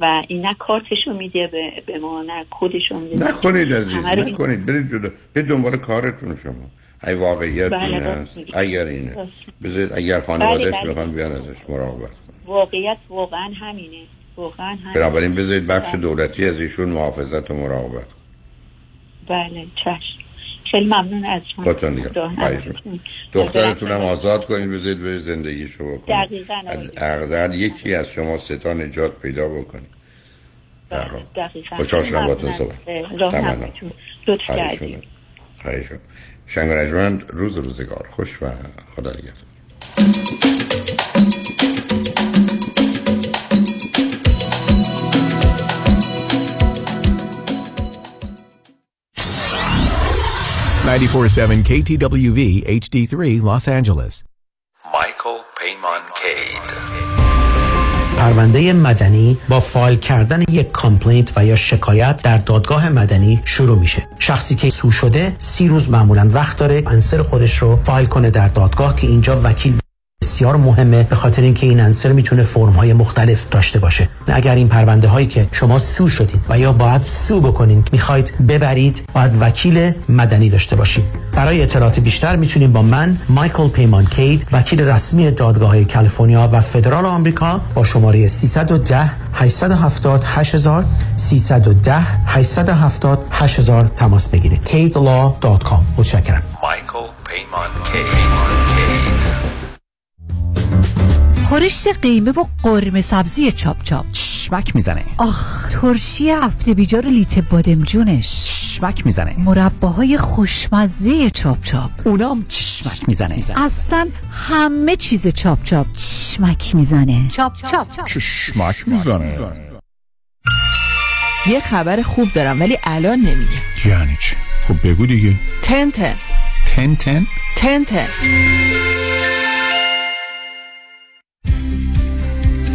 و این نه کارتشو میده به ما نه کدشو میده. نکنید عزیز نکنید. برید جدا به دنبال کارتون شما. ای واقعیت بله این هست؟ اگر اینه. بذارید اگر خانوادش بله بله. بیان ازش مراقبت واقعیت واقعا همینه. واقعا همینه. بنابراین بذارید بخش. دولتی از ایشون محافظت و مراقبت بله چشم. خیلی ممنون از شما. خودتون دخترتونم آزاد کنید بذارید به زندگی شما کنید دقیقا یکی از شما ستا نجات پیدا بکنید دقیقا. خوشحال شما باتون صحبت. تمام لطف کردید. شنگ روز روزگار خوش و خدا نگهدار KTWV HD3 Los Angeles. Michael Payman Cade. پرونده مدنی با فایل کردن یک complaint و یا شکایت در دادگاه مدنی شروع میشه. شخصی که sue شده سی روز معمولا وقت داره answer خودش رو فایل کنه در دادگاه که اینجا وکیل بسیار مهمه به خاطر اینکه این answer می‌تونه فرم های مختلف داشته باشه. اگر این پرونده هایی که شما sue شدید و یا باید sue بکنین می‌خواید ببرید باید وکیل مدنی داشته باشید برای اطلاعات بیشتر می‌تونید با من مایکل پیمان کید وکیل رسمی دادگاه کالیفرنیا و فدرال آمریکا با شماره 310 870 8000 310 870 8000 تماس بگیرید. kidlaw.com متشکرم. مایکل پیمان کید خورشت قیمه و قرمه سبزی چاپ چاپ. چشمک می‌زنه. آخ ترشی هفته بیجار لیت بادمجونش. چشمک می‌زنه. مرباهای خوشمزه چاپ چاپ. اونام چشمک می‌زنه. اصلا همه چیز چاپ چاپ. چشمک می‌زنه. چاپ چاپ. چشمک می‌زنه. یه خبر خوب دارم ولی الان نمیگم. یعنی چی؟ خب بگو دیگه. تن تن. تن تن؟ تن تن.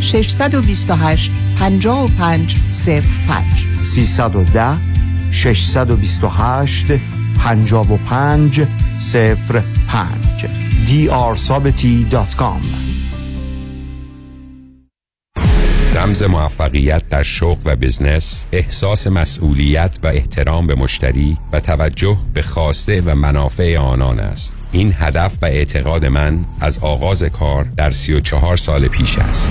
628 55 05 310 628 55 05 drsabeti.com رمز موفقیت در شغل و بزنس احساس مسئولیت و احترام به مشتری و توجه به خواسته و منافع آنان است. این هدف و اعتقاد من از آغاز کار در 34 سال پیش است.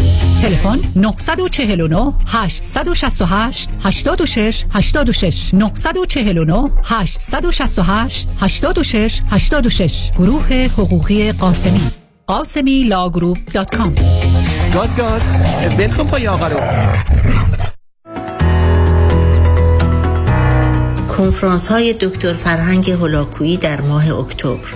تلفن 949 868 86 86 949 868 86 86 گروه حقوقی قاسمی. قاسمی لاگروپ دات کام. گاز گاز ولکن پای آقا رو. کنفرانس های دکتر فرهنگ هولاکویی در ماه اکتبر.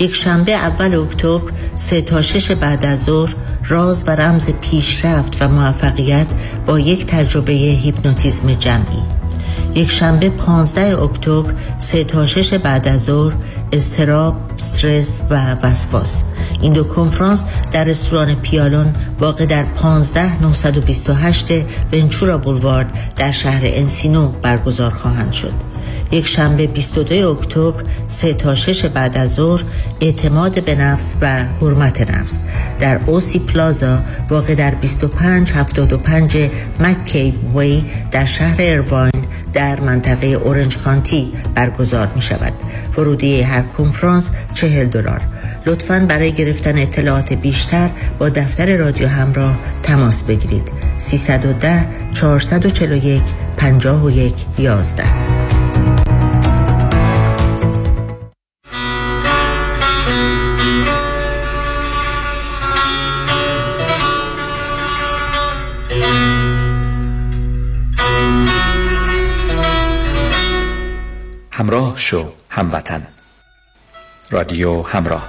یک شنبه اول اکتبر سه تا شش بعد از ظهر راز و رمز پیشرفت و موفقیت با یک تجربه هیپنوتیزم جمعی. یک شنبه 15 اکتبر سه تا شش بعد از ظهر استراب، استرس و وسواس. این دو کنفرانس در رستوران پیالون واقع در 15928 ونچورا بولوارد در شهر انسینو برگزار خواهند شد. یک شنبه 22 اکتبر 3 تا 6 بعد از ظهر اعتماد به نفس و حرمت نفس. در اوسی پلازا واقع در 2575 مکیب وی در شهر ارواین در منطقه اورنج کانتی برگزار می شود ورودی هر کنفرانس 40 دلار. لطفا برای گرفتن اطلاعات بیشتر با دفتر رادیو همراه تماس بگیرید. 310 441 51 11 شو هموطن. رادیو همراه.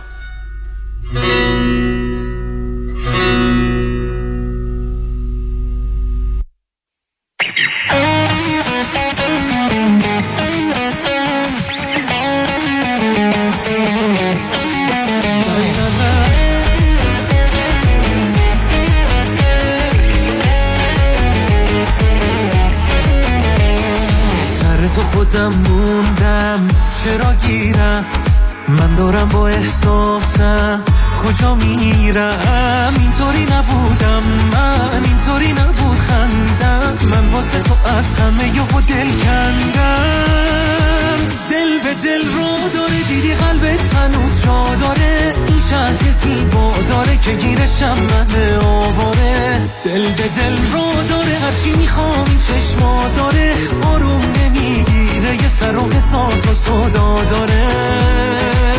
داره که گیرشم من آواره. دل به دل رو داره هرچی می‌خوام چشما داره. آروم نمی‌گیره یه سر و حساب و صدا داره.